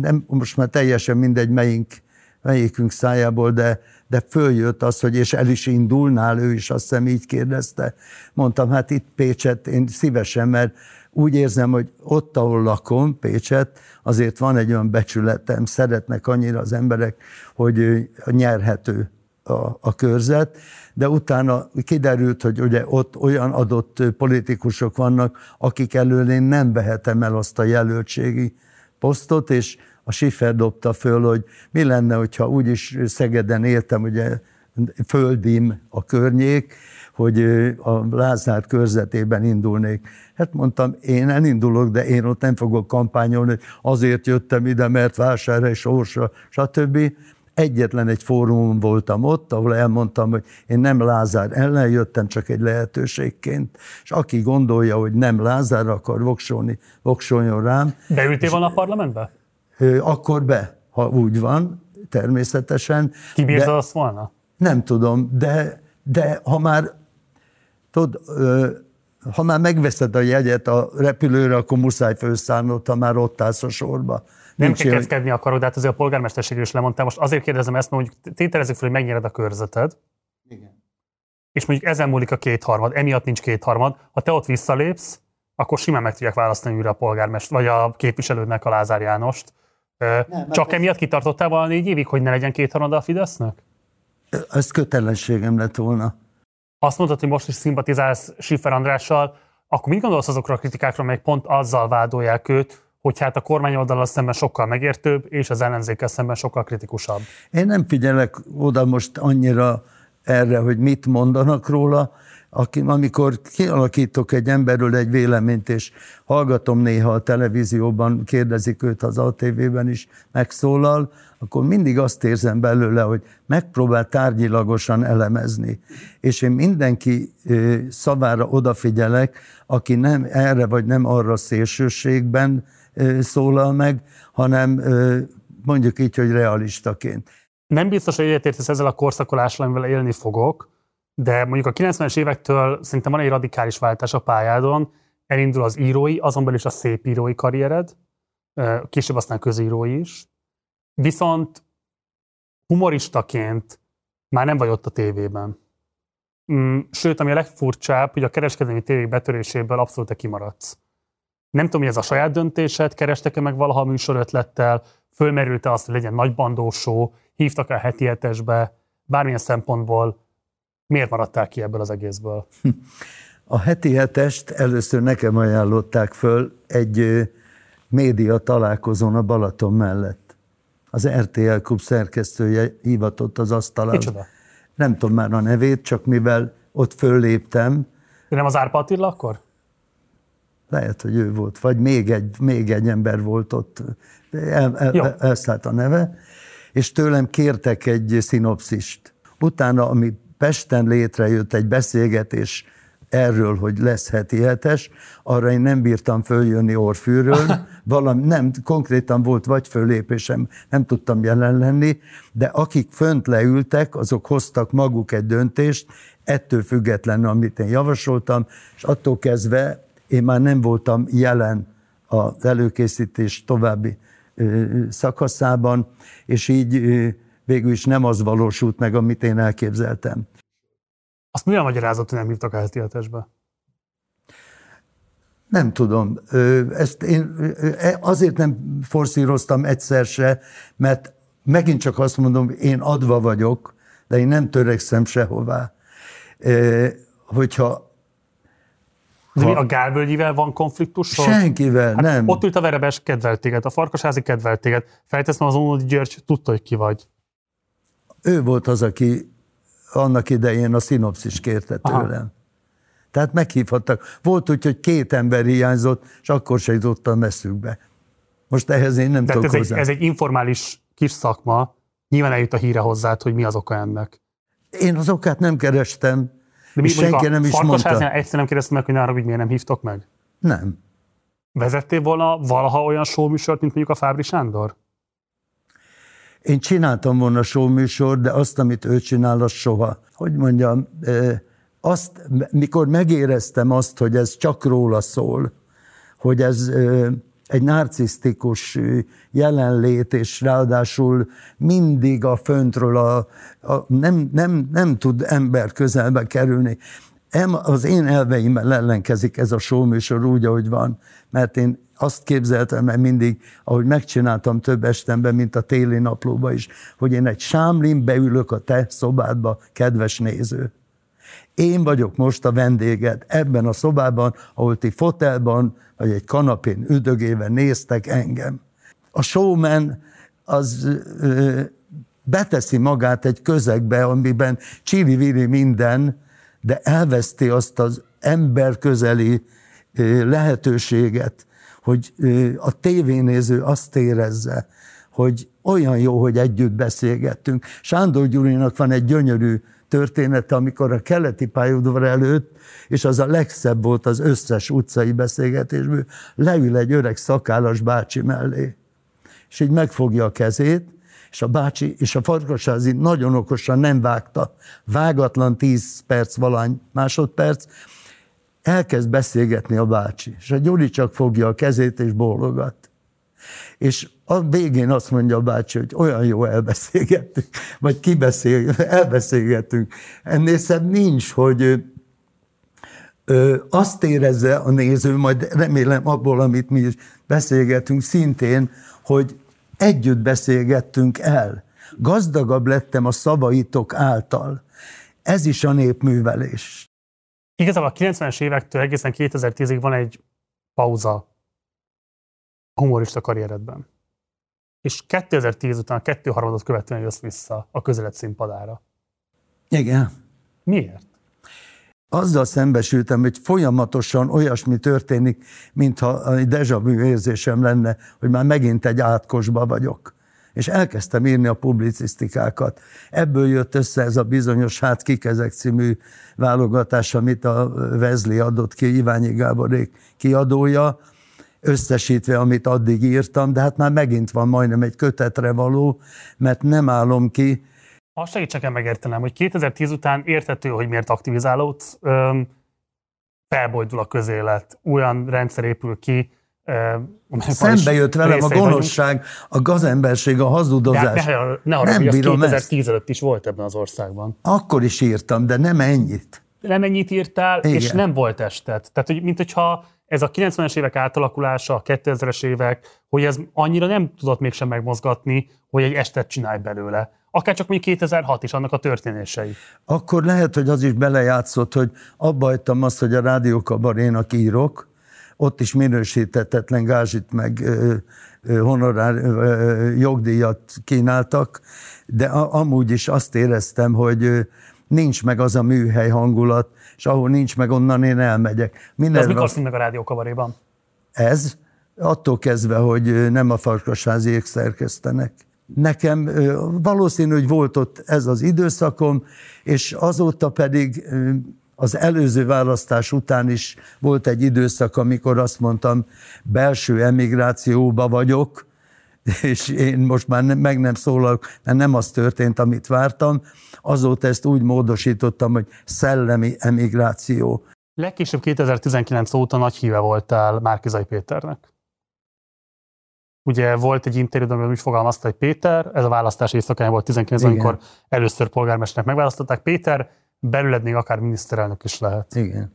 nem, most már teljesen mindegy, melyik, melyikünk szájából, de, de följött az, hogy és el is indulnál, ő is azt hiszem így kérdezte. Mondtam, hát itt Pécset én szívesen, mert úgy érzem, hogy ott, ahol lakom, Pécset, azért van egy olyan becsületem, szeretnek annyira az emberek, hogy nyerhető a, a körzet, de utána kiderült, hogy ugye ott olyan adott politikusok vannak, akik elől én nem vehetem el azt a jelöltségi posztot, és a Schiffer dobta föl, hogy mi lenne, hogyha úgyis Szegeden éltem, ugye földim a környék, hogy a Lázár körzetében indulnék. Hát mondtam, én elindulok, de én ott nem fogok kampányolni, azért jöttem ide, mert vásárra és sorsa, stb egyetlen egy fórumon voltam ott, ahol elmondtam, hogy én nem Lázár ellen jöttem, csak egy lehetőségként, és aki gondolja, hogy nem Lázár akar voksolni, voksoljon rám. Beültél volna a parlamentbe? Akkor be, ha úgy van, természetesen. Kibírta azt volna? Nem tudom, de, de ha már, tudod, ha már megveszed a jegyet a repülőre, akkor muszáj felszállnod, ha már ott állsz a sorba. Nem kell kezdkedni akarod, de hát azért a polgármesterségről is lemondtál. Most azért kérdezem ezt, mert mondjuk tételezzük fel, hogy megnyered a körzeted. Igen. És mondjuk ezen múlik a kétharmad, emiatt nincs kétharmad. Ha te ott visszalépsz, akkor simán meg tudják választani újra a polgármester, vagy a képviselődnek a Lázár Jánost. Nem, Csak emiatt kitartottál volna négy évig, hogy ne legyen kétharmad a Fidesznek? Ez kötelességem lett volna. Azt mondtad, hogy most is szimpatizálsz Schiffer Andrással, akkor mit gondolsz azokra a kritikákra, amelyek pont azzal vádolják őt, hogy hát a kormány oldalal szemben sokkal megértőbb, és az ellenzékkel szemben sokkal kritikusabb? Én nem figyelek oda most annyira erre, hogy mit mondanak róla, aki, amikor kialakítok egy emberről egy véleményt, és hallgatom néha a televízióban, kérdezik őt az ATV-ben is, megszólal, akkor mindig azt érzem belőle, hogy megpróbál tárgyilagosan elemezni. És én mindenki szavára odafigyelek, aki nem erre vagy nem arra szélsőségben szólal meg, hanem mondjuk így, hogy realistaként. Nem biztos, hogy egyetértesz ezzel a korszakolással, amivel élni fogok, de mondjuk a 90-es évektől szerintem van egy radikális váltás a pályádon, elindul az írói, azon belül is a szép írói karriered, később aztán közírói is, viszont humoristaként már nem vagy ott a tévében. Mm, sőt, ami a legfurcsább, hogy a kereskedelmi tévék betöréséből abszolút te kimaradsz. Nem tudom, hogy ez a saját döntésed, kerestek-e meg valaha a műsor ötlettel, fölmerült-e azt, hogy legyen nagy bandósó, hívtak-e a heti hetesbe, bármilyen szempontból miért maradtál ki ebből az egészből? (laughs) A heti hetest először nekem ajánlották föl egy média találkozón a Balaton mellett. Az RTL Klub szerkesztője hívatott az asztalára. Kicsoda? Nem tudom már a nevét, csak mivel ott fölléptem. De nem az Árpa Attila akkor? Lehet, hogy ő volt, vagy még egy, még egy ember volt ott, el, el, elszállt a neve, és tőlem kértek egy szinopszist. Utána, ami Pesten létrejött egy beszélgetés erről, hogy lesz heti hetes, arra én nem bírtam följönni Orfűről, (laughs) valami, nem, konkrétan volt vagy fölépésem, nem tudtam jelen lenni, de akik fönt leültek, azok hoztak maguk egy döntést, ettől függetlenül, amit én javasoltam, és attól kezdve én már nem voltam jelen az előkészítés további szakaszában, és így végül is nem az valósult meg, amit én elképzeltem. Azt milyen magyarázat, hogy nem hívtak a heti Nem tudom. Ezt én e, azért nem forszíroztam egyszer se, mert megint csak azt mondom, én adva vagyok, de én nem törekszem sehová. Hogyha mi a Gálvölgyivel van konfliktus? Senkivel, hát nem. Ott ült a Verebes, kedvelt téged, a Farkasházi kedvelt téged. Felteszem az Ónodi György, tudta, hogy ki vagy. Ő volt az, aki annak idején a szinopszis kérte tőlem. Aha. Tehát meghívhattak. Volt úgy, hogy két ember hiányzott, és akkor se jutottam messzükbe. Most ehhez én nem De tudok ez egy, ez egy informális kis szakma, nyilván eljut a híre hozzád, hogy mi az oka ennek. Én az okát nem kerestem, De mi, senki nem is mondta. egyszer nem kérdeztem meg, hogy nára, hogy miért nem hívtok meg? Nem. Vezettél volna valaha olyan showműsort, mint mondjuk a Fábri Sándor? Én csináltam volna showműsor, de azt, amit ő csinál, az soha. Hogy mondjam, azt, mikor megéreztem azt, hogy ez csak róla szól, hogy ez egy narcisztikus jelenlét, és ráadásul mindig a föntről a, a, nem, nem, nem tud ember közelbe kerülni. Az én elveimmel ellenkezik ez a showműsor úgy, ahogy van, mert én azt képzeltem mert mindig, ahogy megcsináltam több estemben, mint a téli naplóba is, hogy én egy sámlin beülök a te szobádba, kedves néző. Én vagyok most a vendéged ebben a szobában, ahol ti fotelban vagy egy kanapén üdögével néztek engem. A showman az ö, beteszi magát egy közegbe, amiben csili minden, de elveszti azt az emberközeli lehetőséget, hogy a tévénéző azt érezze, hogy olyan jó, hogy együtt beszélgettünk. Sándor Gyurinak van egy gyönyörű története, amikor a keleti pályaudvar előtt, és az a legszebb volt az összes utcai beszélgetésből, leül egy öreg szakállas bácsi mellé, és így megfogja a kezét, és a bácsi és a farkasázi nagyon okosan nem vágta, vágatlan 10 perc, valány másodperc, elkezd beszélgetni a bácsi, és a Gyuri csak fogja a kezét és bólogat. És a végén azt mondja a bácsi, hogy olyan jó elbeszélgettünk, vagy kibeszél, elbeszélgettünk. Ennél szebb nincs, hogy ö, azt érezze a néző, majd remélem abból, amit mi is beszélgetünk szintén, hogy együtt beszélgettünk el. Gazdagabb lettem a szavaitok által. Ez is a népművelés. Igazából a 90-es évektől egészen 2010-ig van egy pauza humorista karrieredben. És 2010 után a kettő harmadot követően jössz vissza a közelet színpadára. Igen. Miért? Azzal szembesültem, hogy folyamatosan olyasmi történik, mintha egy deja vu érzésem lenne, hogy már megint egy átkosba vagyok. És elkezdtem írni a publicisztikákat. Ebből jött össze ez a bizonyos Hát kik ezek című válogatás, amit a Vezli adott ki, Iványi Gáborék kiadója, összesítve, amit addig írtam, de hát már megint van majdnem egy kötetre való, mert nem állom ki, azt segítsek el megértenem, hogy 2010 után értető, hogy miért aktivizálódsz, felbojdul a közélet, olyan rendszer épül ki, Szembe jött velem a gonoszság, vagyunk. a gazemberség, a hazudozás. De ne, ne arra, nem hogy bírom 2010 ezt. előtt is volt ebben az országban. Akkor is írtam, de nem ennyit. Nem ennyit írtál, Igen. és nem volt estet. Tehát, hogy, mint hogyha ez a 90-es évek átalakulása, a 2000-es évek, hogy ez annyira nem tudott mégsem megmozgatni, hogy egy estet csinálj belőle akár csak mondjuk 2006 is annak a történései. Akkor lehet, hogy az is belejátszott, hogy abba hagytam azt, hogy a rádiókabarénak írok, ott is minősítetetlen gázsit meg honorár jogdíjat kínáltak, de amúgy is azt éreztem, hogy nincs meg az a műhely hangulat, és ahol nincs meg, onnan én elmegyek. Minden ez mikor meg a rádiókabaréban? Ez? Attól kezdve, hogy nem a farkasháziék szerkesztenek. Nekem valószínű, hogy volt ott ez az időszakom, és azóta pedig az előző választás után is volt egy időszak, amikor azt mondtam, belső emigrációba vagyok, (laughs) és én most már nem, meg nem szólalok, mert nem az történt, amit vártam. Azóta ezt úgy módosítottam, hogy szellemi emigráció. Legkésőbb 2019 óta nagy híve voltál Márkizai Péternek. Ugye volt egy interjú, amiben úgy fogalmazta, hogy Péter, ez a választás éjszakáján volt 19, Igen. amikor először polgármesternek megválasztották. Péter, belüled még akár miniszterelnök is lehet. Igen.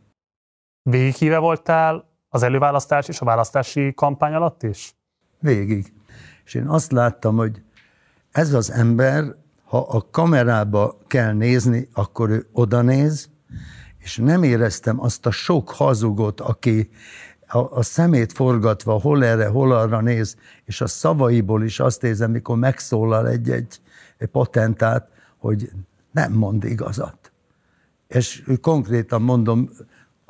Végighíve voltál az előválasztás és a választási kampány alatt is? Végig. És én azt láttam, hogy ez az ember, ha a kamerába kell nézni, akkor ő oda néz, és nem éreztem azt a sok hazugot, aki a, a szemét forgatva hol erre, hol arra néz, és a szavaiból is azt érzem, mikor megszólal egy-egy patentát, hogy nem mond igazat. És konkrétan mondom,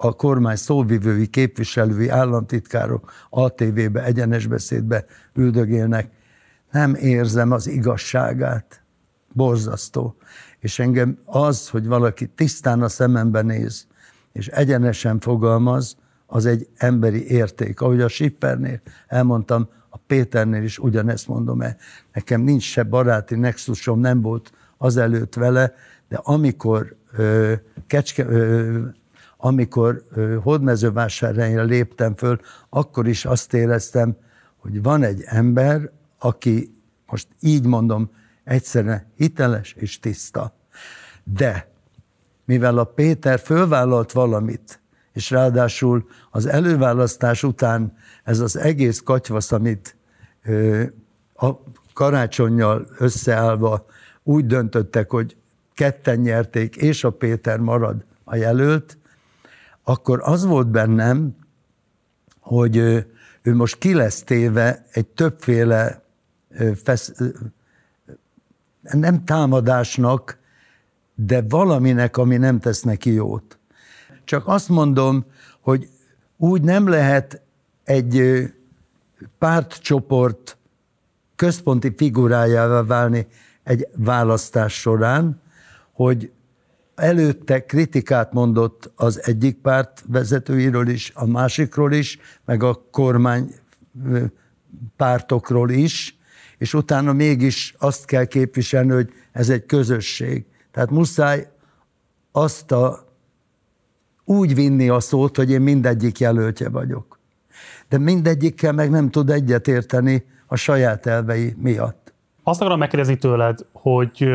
a kormány szóvivői, képviselői, államtitkárok ATV-be, egyenes beszédbe üldögélnek. Nem érzem az igazságát. Borzasztó. És engem az, hogy valaki tisztán a szemembe néz, és egyenesen fogalmaz, az egy emberi érték. Ahogy a Schippernél elmondtam, a Péternél is ugyanezt mondom el. Nekem nincs se baráti nexusom, nem volt azelőtt vele, de amikor ö, kecske, ö, amikor hódmezővásárhelyre léptem föl, akkor is azt éreztem, hogy van egy ember, aki, most így mondom, egyszerűen hiteles és tiszta. De mivel a Péter fölvállalt valamit, és ráadásul az előválasztás után ez az egész katyvasz, amit ö, a karácsonyjal összeállva úgy döntöttek, hogy ketten nyerték, és a Péter marad a jelölt, akkor az volt bennem, hogy ő, most ki lesz téve egy többféle fesz, nem támadásnak, de valaminek, ami nem tesz neki jót. Csak azt mondom, hogy úgy nem lehet egy pártcsoport központi figurájává válni egy választás során, hogy előtte kritikát mondott az egyik párt vezetőiről is, a másikról is, meg a kormány pártokról is, és utána mégis azt kell képviselni, hogy ez egy közösség. Tehát muszáj azt a úgy vinni a szót, hogy én mindegyik jelöltje vagyok. De mindegyikkel meg nem tud egyetérteni a saját elvei miatt. Azt akarom megkérdezni tőled, hogy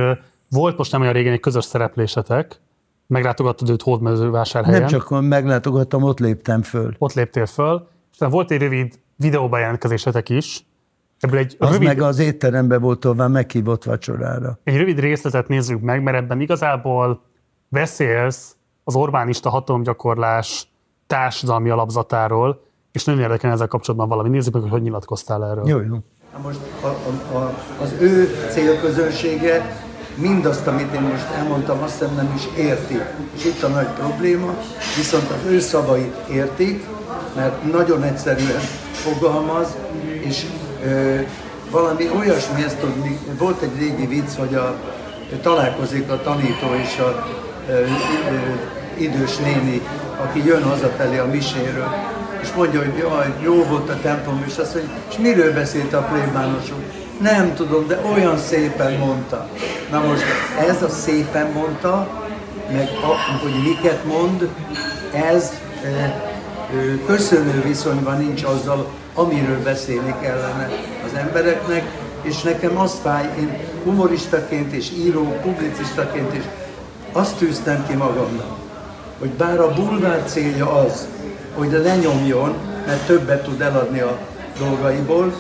volt most nem olyan régen egy közös szereplésetek, meglátogattad őt Hódmezővásárhelyen. Nem csak meglátogattam, ott léptem föl. Ott léptél föl, és volt egy rövid videóbejelentkezésetek is, Ebből egy Az rövid, meg az étteremben volt tovább meghívott vacsorára. egy rövid részletet nézzük meg, mert ebben igazából beszélsz az Orbánista hatalomgyakorlás társadalmi alapzatáról, és nagyon érdekel ezzel kapcsolatban valami. Nézzük meg, hogy hogy nyilatkoztál erről. Jó, jó. Most a, a, a, az ő célközönsége mindazt, amit én most elmondtam, azt hiszem nem is érti. És itt a nagy probléma, viszont az ő szavait értik, mert nagyon egyszerűen fogalmaz, és ö, valami olyasmi, ezt volt egy régi vicc, hogy a, találkozik a tanító és a ö, ö, idős néni, aki jön hazafelé a miséről, és mondja, hogy jaj, jó volt a templom, és azt mondja, és miről beszélt a plébánosok? Nem tudom, de olyan szépen mondta. Na most ez a szépen mondta, meg a, hogy miket mond, ez e, e, köszönő viszonyban nincs azzal, amiről beszélni kellene az embereknek, és nekem azt fáj, én humoristaként és író, publicistaként is azt tűztem ki magamnak, hogy bár a bulvár célja az, hogy lenyomjon, mert többet tud eladni a dolgaiból,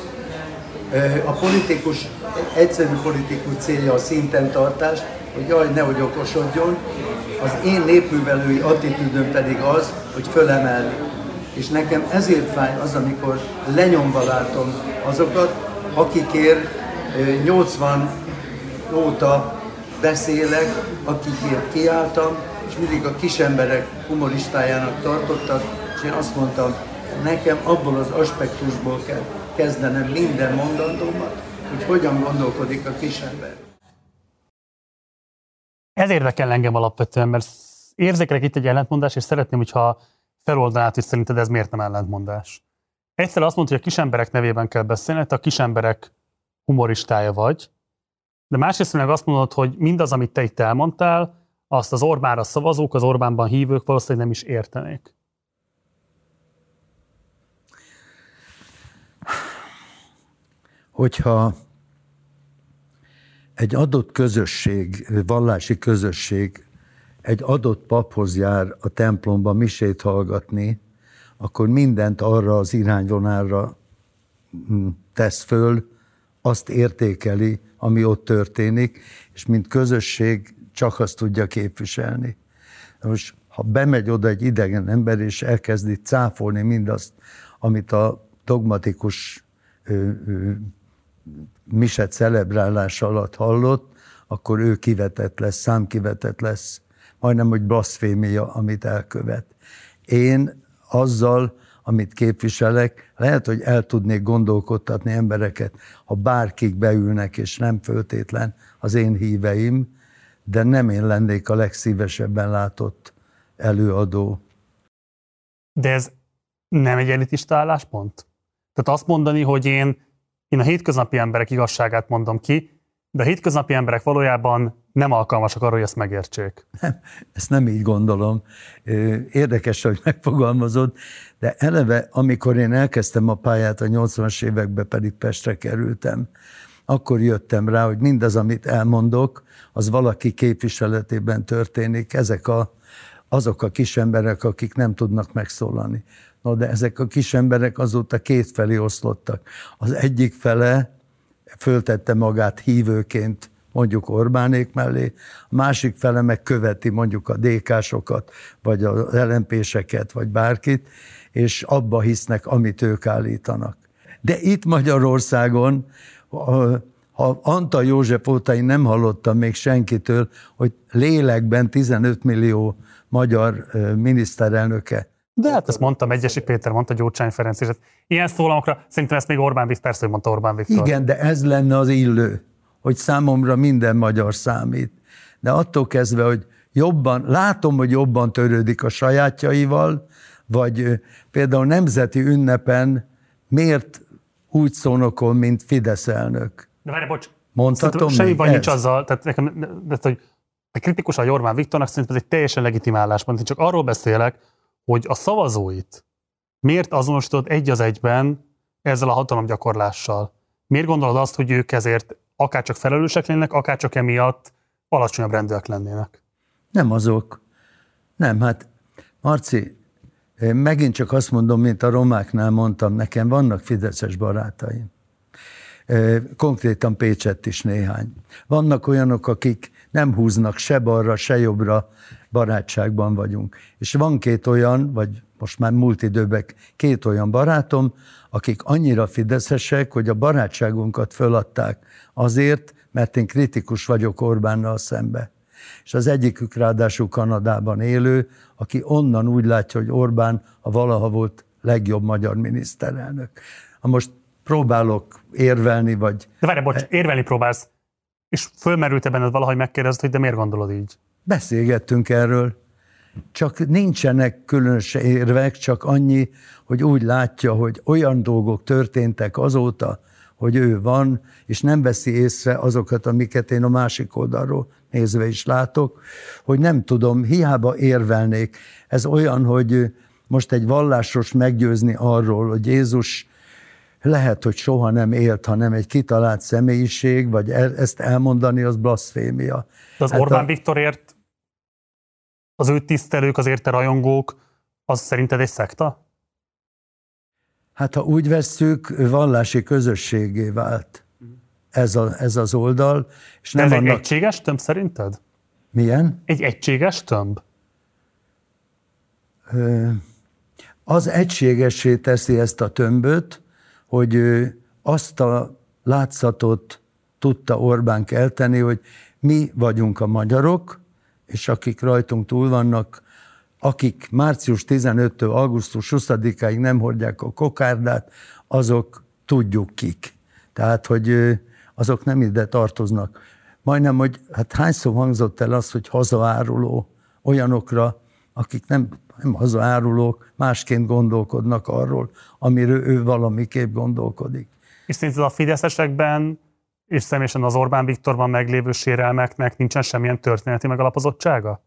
a politikus, egyszerű politikus célja a szinten tartás, hogy jaj, nehogy okosodjon, az én népművelői attitűdöm pedig az, hogy fölemelni. És nekem ezért fáj az, amikor lenyomva látom azokat, akikért 80 óta beszélek, akikért kiálltam, és mindig a kisemberek humoristájának tartottak, és én azt mondtam, nekem abból az aspektusból kell kezdenem minden mondandómat, hogy hogyan gondolkodik a kisember. Ez érdekel engem alapvetően, mert érzékelek itt egy ellentmondás, és szeretném, hogyha feloldanád, hogy szerinted ez miért nem ellentmondás. Egyszer azt mondta, hogy a kisemberek nevében kell beszélni, te a kisemberek humoristája vagy, de másrészt meg azt mondod, hogy mindaz, amit te itt elmondtál, azt az Orbánra szavazók, az Orbánban hívők valószínűleg nem is értenék. Hogyha egy adott közösség, vallási közösség egy adott paphoz jár a templomba misét hallgatni, akkor mindent arra az irányvonalra mm, tesz föl, azt értékeli, ami ott történik, és mint közösség csak azt tudja képviselni. Most, ha bemegy oda egy idegen ember, és elkezdi cáfolni mindazt, amit a dogmatikus mise celebrálás alatt hallott, akkor ő kivetett lesz, számkivetett lesz, majdnem, hogy blasfémia, amit elkövet. Én azzal, amit képviselek, lehet, hogy el tudnék gondolkodtatni embereket, ha bárkik beülnek, és nem föltétlen az én híveim, de nem én lennék a legszívesebben látott előadó. De ez nem egy elitista álláspont? Tehát azt mondani, hogy én, én a hétköznapi emberek igazságát mondom ki, de a hétköznapi emberek valójában nem alkalmasak arra, hogy ezt megértsék. Nem, ezt nem így gondolom. Érdekes, hogy megfogalmazod, de eleve, amikor én elkezdtem a pályát, a 80-as években pedig Pestre kerültem, akkor jöttem rá, hogy mindaz, amit elmondok, az valaki képviseletében történik. Ezek a, azok a kis emberek, akik nem tudnak megszólalni. No, de ezek a kis emberek azóta kétfelé oszlottak. Az egyik fele föltette magát hívőként mondjuk Orbánék mellé, a másik fele meg követi mondjuk a DK-sokat, vagy az LMP-seket, vagy bárkit, és abba hisznek, amit ők állítanak. De itt Magyarországon ha Antal József óta én nem hallottam még senkitől, hogy lélekben 15 millió magyar miniszterelnöke. De hát ezt mondtam, Egyesi Péter mondta, Gyurcsány Ferenc is. Ilyen szólamokra szerintem ezt még Orbán Viktor, persze, hogy mondta Orbán Viktor. Igen, de ez lenne az illő, hogy számomra minden magyar számít. De attól kezdve, hogy jobban, látom, hogy jobban törődik a sajátjaival, vagy például nemzeti ünnepen miért úgy szónokol, mint Fidesz elnök. De várj, bocs. Mondhatom Semmi baj nincs azzal, tehát nekem, de, hogy a kritikus a Jormán Viktornak szerintem ez egy teljesen legitim álláspont. Én csak arról beszélek, hogy a szavazóit miért azonosítod egy az egyben ezzel a hatalomgyakorlással? Miért gondolod azt, hogy ők ezért akárcsak felelősek lennének, akárcsak emiatt alacsonyabb rendűek lennének? Nem azok. Nem, hát Marci, megint csak azt mondom, mint a romáknál mondtam, nekem vannak fideszes barátaim. konkrétan Pécsett is néhány. Vannak olyanok, akik nem húznak se balra, se jobbra, barátságban vagyunk. És van két olyan, vagy most már múlt időben két olyan barátom, akik annyira fideszesek, hogy a barátságunkat föladták azért, mert én kritikus vagyok Orbánnal szembe. És az egyikük ráadásul Kanadában élő, aki onnan úgy látja, hogy Orbán a valaha volt legjobb magyar miniszterelnök. Ha most próbálok érvelni, vagy... De várj, bocs, érvelni próbálsz, és fölmerült-e benned valahogy megkérdezed, hogy de miért gondolod így? Beszélgettünk erről. Csak nincsenek különös érvek, csak annyi, hogy úgy látja, hogy olyan dolgok történtek azóta, hogy ő van, és nem veszi észre azokat, amiket én a másik oldalról nézve is látok, hogy nem tudom, hiába érvelnék. Ez olyan, hogy most egy vallásos meggyőzni arról, hogy Jézus lehet, hogy soha nem élt, hanem egy kitalált személyiség, vagy ezt elmondani, az blasfémia. De az hát Orbán a... Viktorért, az ő tisztelők, az érte rajongók, az szerinted egy szekta? Hát ha úgy vesszük, vallási közösségé vált ez, a, ez az oldal. És nem ez annak... egy egységes tömb szerinted? Milyen? Egy egységes tömb? Az egységessé teszi ezt a tömböt, hogy azt a látszatot tudta Orbán kelteni, hogy mi vagyunk a magyarok, és akik rajtunk túl vannak, akik március 15-től augusztus 20-áig nem hordják a kokárdát, azok tudjuk kik. Tehát, hogy azok nem ide tartoznak. Majdnem, hogy hát hányszor hangzott el az, hogy hazaáruló olyanokra, akik nem, nem hazaárulók, másként gondolkodnak arról, amiről ő valamiképp gondolkodik. És szerinted a fideszesekben és személyesen az Orbán Viktorban meglévő sérelmeknek nincsen semmilyen történeti megalapozottsága?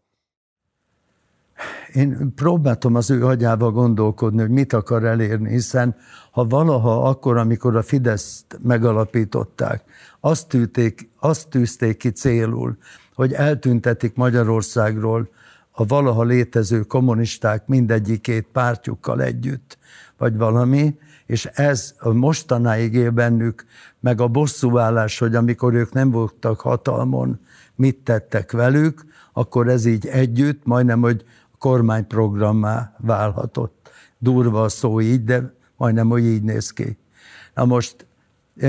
Én próbáltam az ő agyába gondolkodni, hogy mit akar elérni, hiszen ha valaha akkor, amikor a Fideszt megalapították, azt, tűték, azt tűzték ki célul, hogy eltüntetik Magyarországról a valaha létező kommunisták mindegyikét pártjukkal együtt, vagy valami, és ez a mostanáig él bennük, meg a bosszúállás, hogy amikor ők nem voltak hatalmon, mit tettek velük, akkor ez így együtt, majdnem, hogy kormányprogrammá válhatott. Durva a szó így, de majdnem, hogy így néz ki. Na most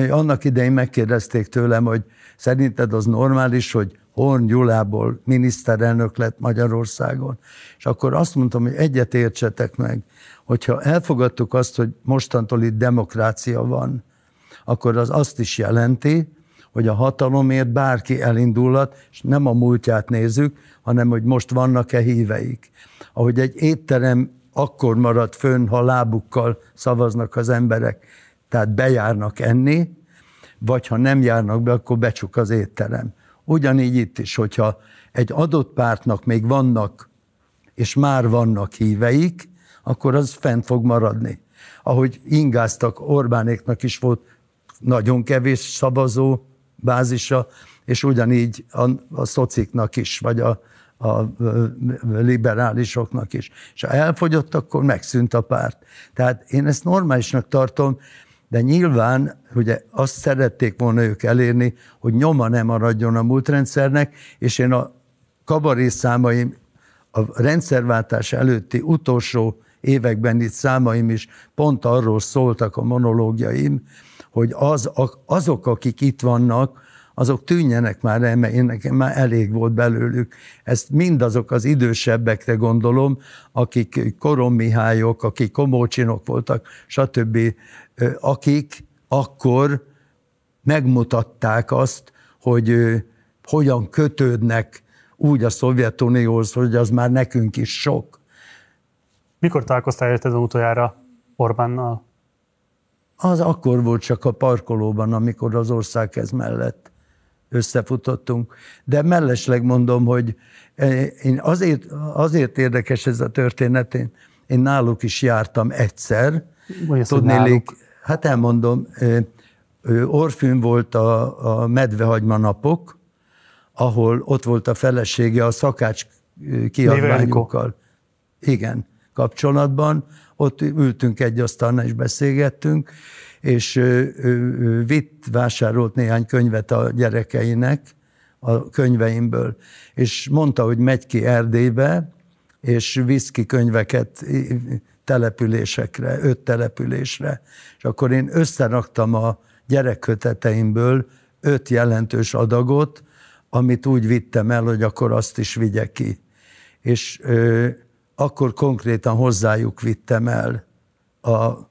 annak idején megkérdezték tőlem, hogy szerinted az normális, hogy Horn Gyulából miniszterelnök lett Magyarországon. És akkor azt mondtam, hogy egyet értsetek meg, hogyha elfogadtuk azt, hogy mostantól itt demokrácia van, akkor az azt is jelenti, hogy a hatalomért bárki elindulhat, és nem a múltját nézzük, hanem hogy most vannak-e híveik. Ahogy egy étterem akkor marad fönn, ha lábukkal szavaznak az emberek, tehát bejárnak enni, vagy ha nem járnak be, akkor becsuk az étterem. Ugyanígy itt is, hogyha egy adott pártnak még vannak, és már vannak híveik, akkor az fent fog maradni. Ahogy ingáztak, Orbánéknak is volt nagyon kevés szavazó bázisa, és ugyanígy a, a szociknak is, vagy a, a liberálisoknak is. És ha elfogyott, akkor megszűnt a párt. Tehát én ezt normálisnak tartom, de nyilván ugye azt szerették volna ők elérni, hogy nyoma nem maradjon a múltrendszernek, és én a kabaré számaim a rendszerváltás előtti utolsó években itt számaim is pont arról szóltak a monológiaim, hogy az, azok, akik itt vannak, azok tűnjenek már el, mert én nekem már elég volt belőlük. Ezt mindazok az idősebbekre gondolom, akik Korom Mihályok, akik Komócsinok voltak, stb., akik akkor megmutatták azt, hogy hogyan kötődnek úgy a Szovjetunióhoz, hogy az már nekünk is sok. Mikor találkoztál érted utoljára Orbánnal? Az akkor volt csak a parkolóban, amikor az ország ez mellett összefutottunk. De mellesleg mondom, hogy én azért, azért érdekes ez a történet, én, én náluk is jártam egyszer. Tudnélik, hát elmondom, Orfűn volt a, a medvehagyma napok, ahol ott volt a felesége a szakács kiadványokkal. Igen, kapcsolatban. Ott ültünk egy asztalnál és beszélgettünk, és vitt, vásárolt néhány könyvet a gyerekeinek, a könyveimből, és mondta, hogy megy ki Erdélybe, és visz ki könyveket településekre, öt településre. És akkor én összeraktam a gyerekköteteimből öt jelentős adagot, amit úgy vittem el, hogy akkor azt is vigye ki. És ö, akkor konkrétan hozzájuk vittem el a...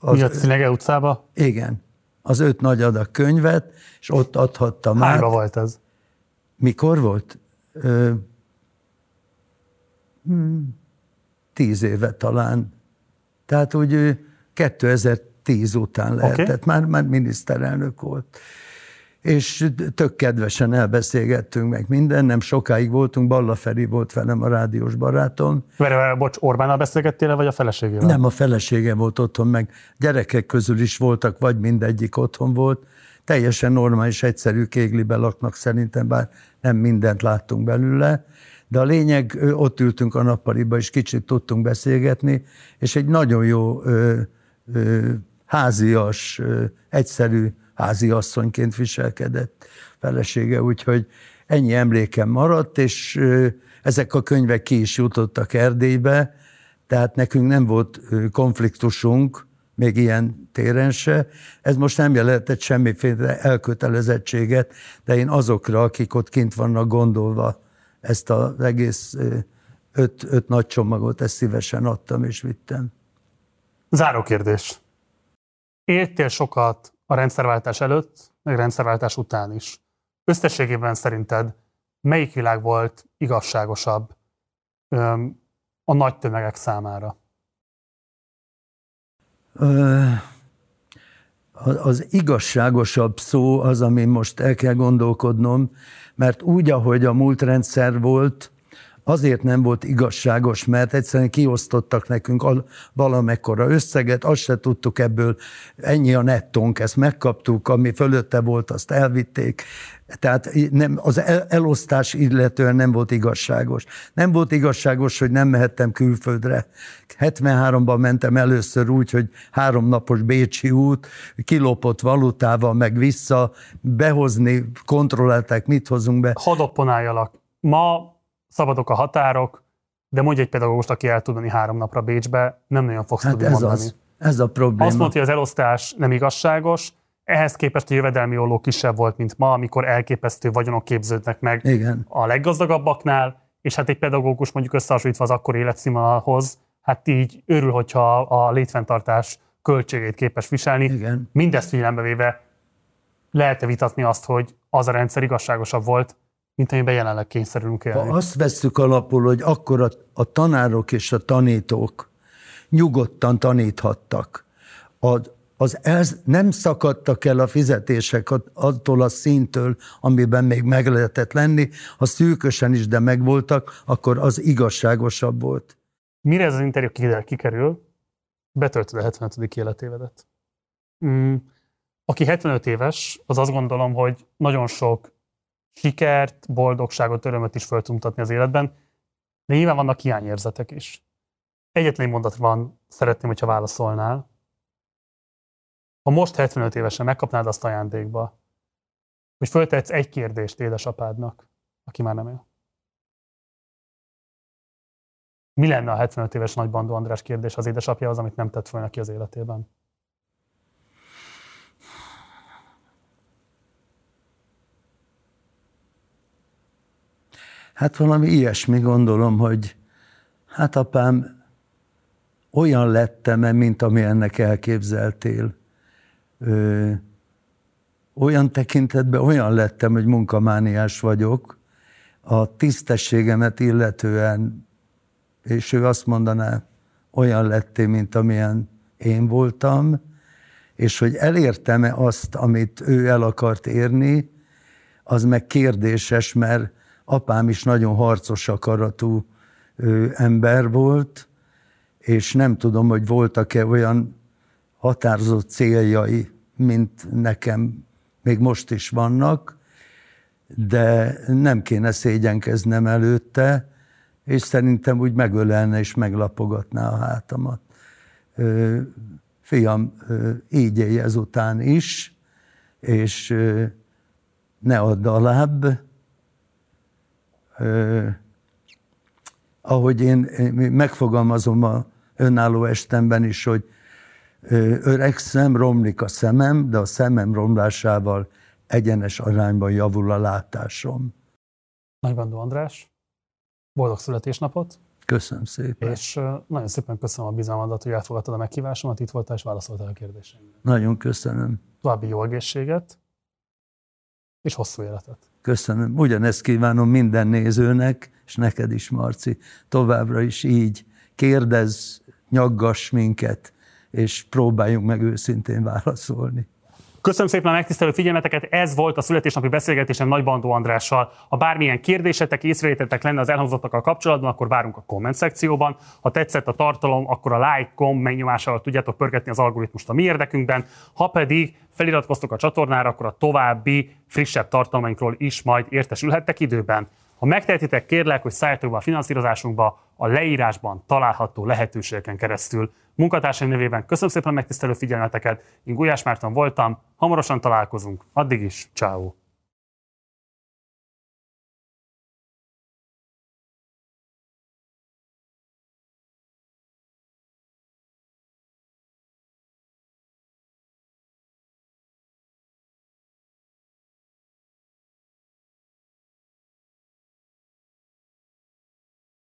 Az, Mi a Cinege utcába? Igen. Az öt nagy adag könyvet, és ott adhattam Hányba át. volt ez? Mikor volt? Ö, hmm, tíz éve talán. Tehát úgy 2010 után lehetett, okay. már, már miniszterelnök volt és tök kedvesen elbeszélgettünk meg minden, nem sokáig voltunk, Balla Feri volt velem a rádiós barátom. Vere, bocs, Orbánnal beszélgettél vagy a feleségével? Nem, a felesége volt otthon, meg gyerekek közül is voltak, vagy mindegyik otthon volt. Teljesen normális, egyszerű kéglibe laknak szerintem, bár nem mindent láttunk belőle. De a lényeg, ott ültünk a nappaliba, és kicsit tudtunk beszélgetni, és egy nagyon jó ö, ö, házias, ö, egyszerű házi asszonyként viselkedett felesége, úgyhogy ennyi emlékem maradt, és ezek a könyvek ki is jutottak Erdélybe, tehát nekünk nem volt konfliktusunk, még ilyen téren se. Ez most nem jelentett semmiféle elkötelezettséget, de én azokra, akik ott kint vannak gondolva, ezt az egész öt, öt nagy csomagot, ezt szívesen adtam és vittem. Záró kérdés. Éltél sokat a rendszerváltás előtt, meg rendszerváltás után is. Összességében szerinted melyik világ volt igazságosabb öm, a nagy tömegek számára? Az igazságosabb szó az, amin most el kell gondolkodnom, mert úgy, ahogy a múlt rendszer volt, azért nem volt igazságos, mert egyszerűen kiosztottak nekünk valamekkora összeget, azt se tudtuk ebből, ennyi a nettónk, ezt megkaptuk, ami fölötte volt, azt elvitték. Tehát nem, az el, elosztás illetően nem volt igazságos. Nem volt igazságos, hogy nem mehettem külföldre. 73-ban mentem először úgy, hogy három napos Bécsi út, kilopott valutával, meg vissza, behozni, kontrollálták, mit hozunk be. Hadd. Ma szabadok a határok, de mondj egy pedagógust, aki el tudni három napra Bécsbe, nem nagyon fogsz hát tudni ez mondani. Az, ez a probléma. Azt mondta, hogy az elosztás nem igazságos, ehhez képest a jövedelmi olló kisebb volt, mint ma, amikor elképesztő vagyonok képződnek meg Igen. a leggazdagabbaknál, és hát egy pedagógus mondjuk összehasonlítva az akkor életszínvonalhoz, hát így örül, hogyha a létfenntartás költségét képes viselni. Igen. Mindezt figyelembe véve lehet-e vitatni azt, hogy az a rendszer igazságosabb volt, mint amiben jelenleg kényszerülünk élni. Ha azt vesszük alapul, hogy akkor a, a tanárok és a tanítók nyugodtan taníthattak, a, az ez, nem szakadtak el a fizetések attól a szintől, amiben még meg lehetett lenni, ha szűkösen is, de megvoltak, akkor az igazságosabb volt. Mire ez az interjú kikerül, betöltöd a 75. életévedet. Mm. Aki 75 éves, az azt gondolom, hogy nagyon sok sikert, boldogságot, örömöt is föl mutatni az életben, de nyilván vannak hiányérzetek is. Egyetlen mondat van, szeretném, hogyha válaszolnál. Ha most 75 évesen megkapnád azt ajándékba, hogy föltetsz egy kérdést édesapádnak, aki már nem él. Mi lenne a 75 éves nagybandó András kérdés az édesapja az, amit nem tett föl neki az életében? Hát valami ilyesmi gondolom, hogy hát apám, olyan lettem -e, mint ami ennek elképzeltél. Ö, olyan tekintetben olyan lettem, hogy munkamániás vagyok, a tisztességemet illetően, és ő azt mondaná, olyan lettél, mint amilyen én voltam, és hogy elértem-e azt, amit ő el akart érni, az meg kérdéses, mert apám is nagyon harcos akaratú ember volt, és nem tudom, hogy voltak-e olyan határozott céljai, mint nekem még most is vannak, de nem kéne szégyenkeznem előtte, és szerintem úgy megölelne és meglapogatná a hátamat. fiam, így élj ezután is, és ne add alább. Ahogy én megfogalmazom a önálló estemben is, hogy öregszem, romlik a szemem, de a szemem romlásával egyenes arányban javul a látásom. Nagybandó András, boldog születésnapot! Köszönöm szépen. És nagyon szépen köszönöm a bizalmadat, hogy elfogadtad a meghívásomat, itt voltál és válaszoltál a kérdéseimre. Nagyon köszönöm. További jó egészséget, és hosszú életet. Köszönöm. Ugyanezt kívánom minden nézőnek, és neked is, Marci. Továbbra is így kérdezz, nyaggass minket, és próbáljunk meg őszintén válaszolni. Köszönöm szépen a megtisztelő figyelmeteket, ez volt a születésnapi beszélgetésem Nagy Bandó Andrással. Ha bármilyen kérdésetek, észrevételtek lenne az elhangzottakkal kapcsolatban, akkor várunk a komment szekcióban. Ha tetszett a tartalom, akkor a like, kom megnyomásával tudjátok pörgetni az algoritmust a mi érdekünkben. Ha pedig feliratkoztok a csatornára, akkor a további, frissebb tartalmainkról is majd értesülhettek időben. Ha megtehetitek, kérlek, hogy szálljatok be a finanszírozásunkba a leírásban található lehetőségeken keresztül. Munkatársaim nevében köszönöm szépen a megtisztelő figyelmeteket, én Gulyás Márton voltam, hamarosan találkozunk, addig is, ciao.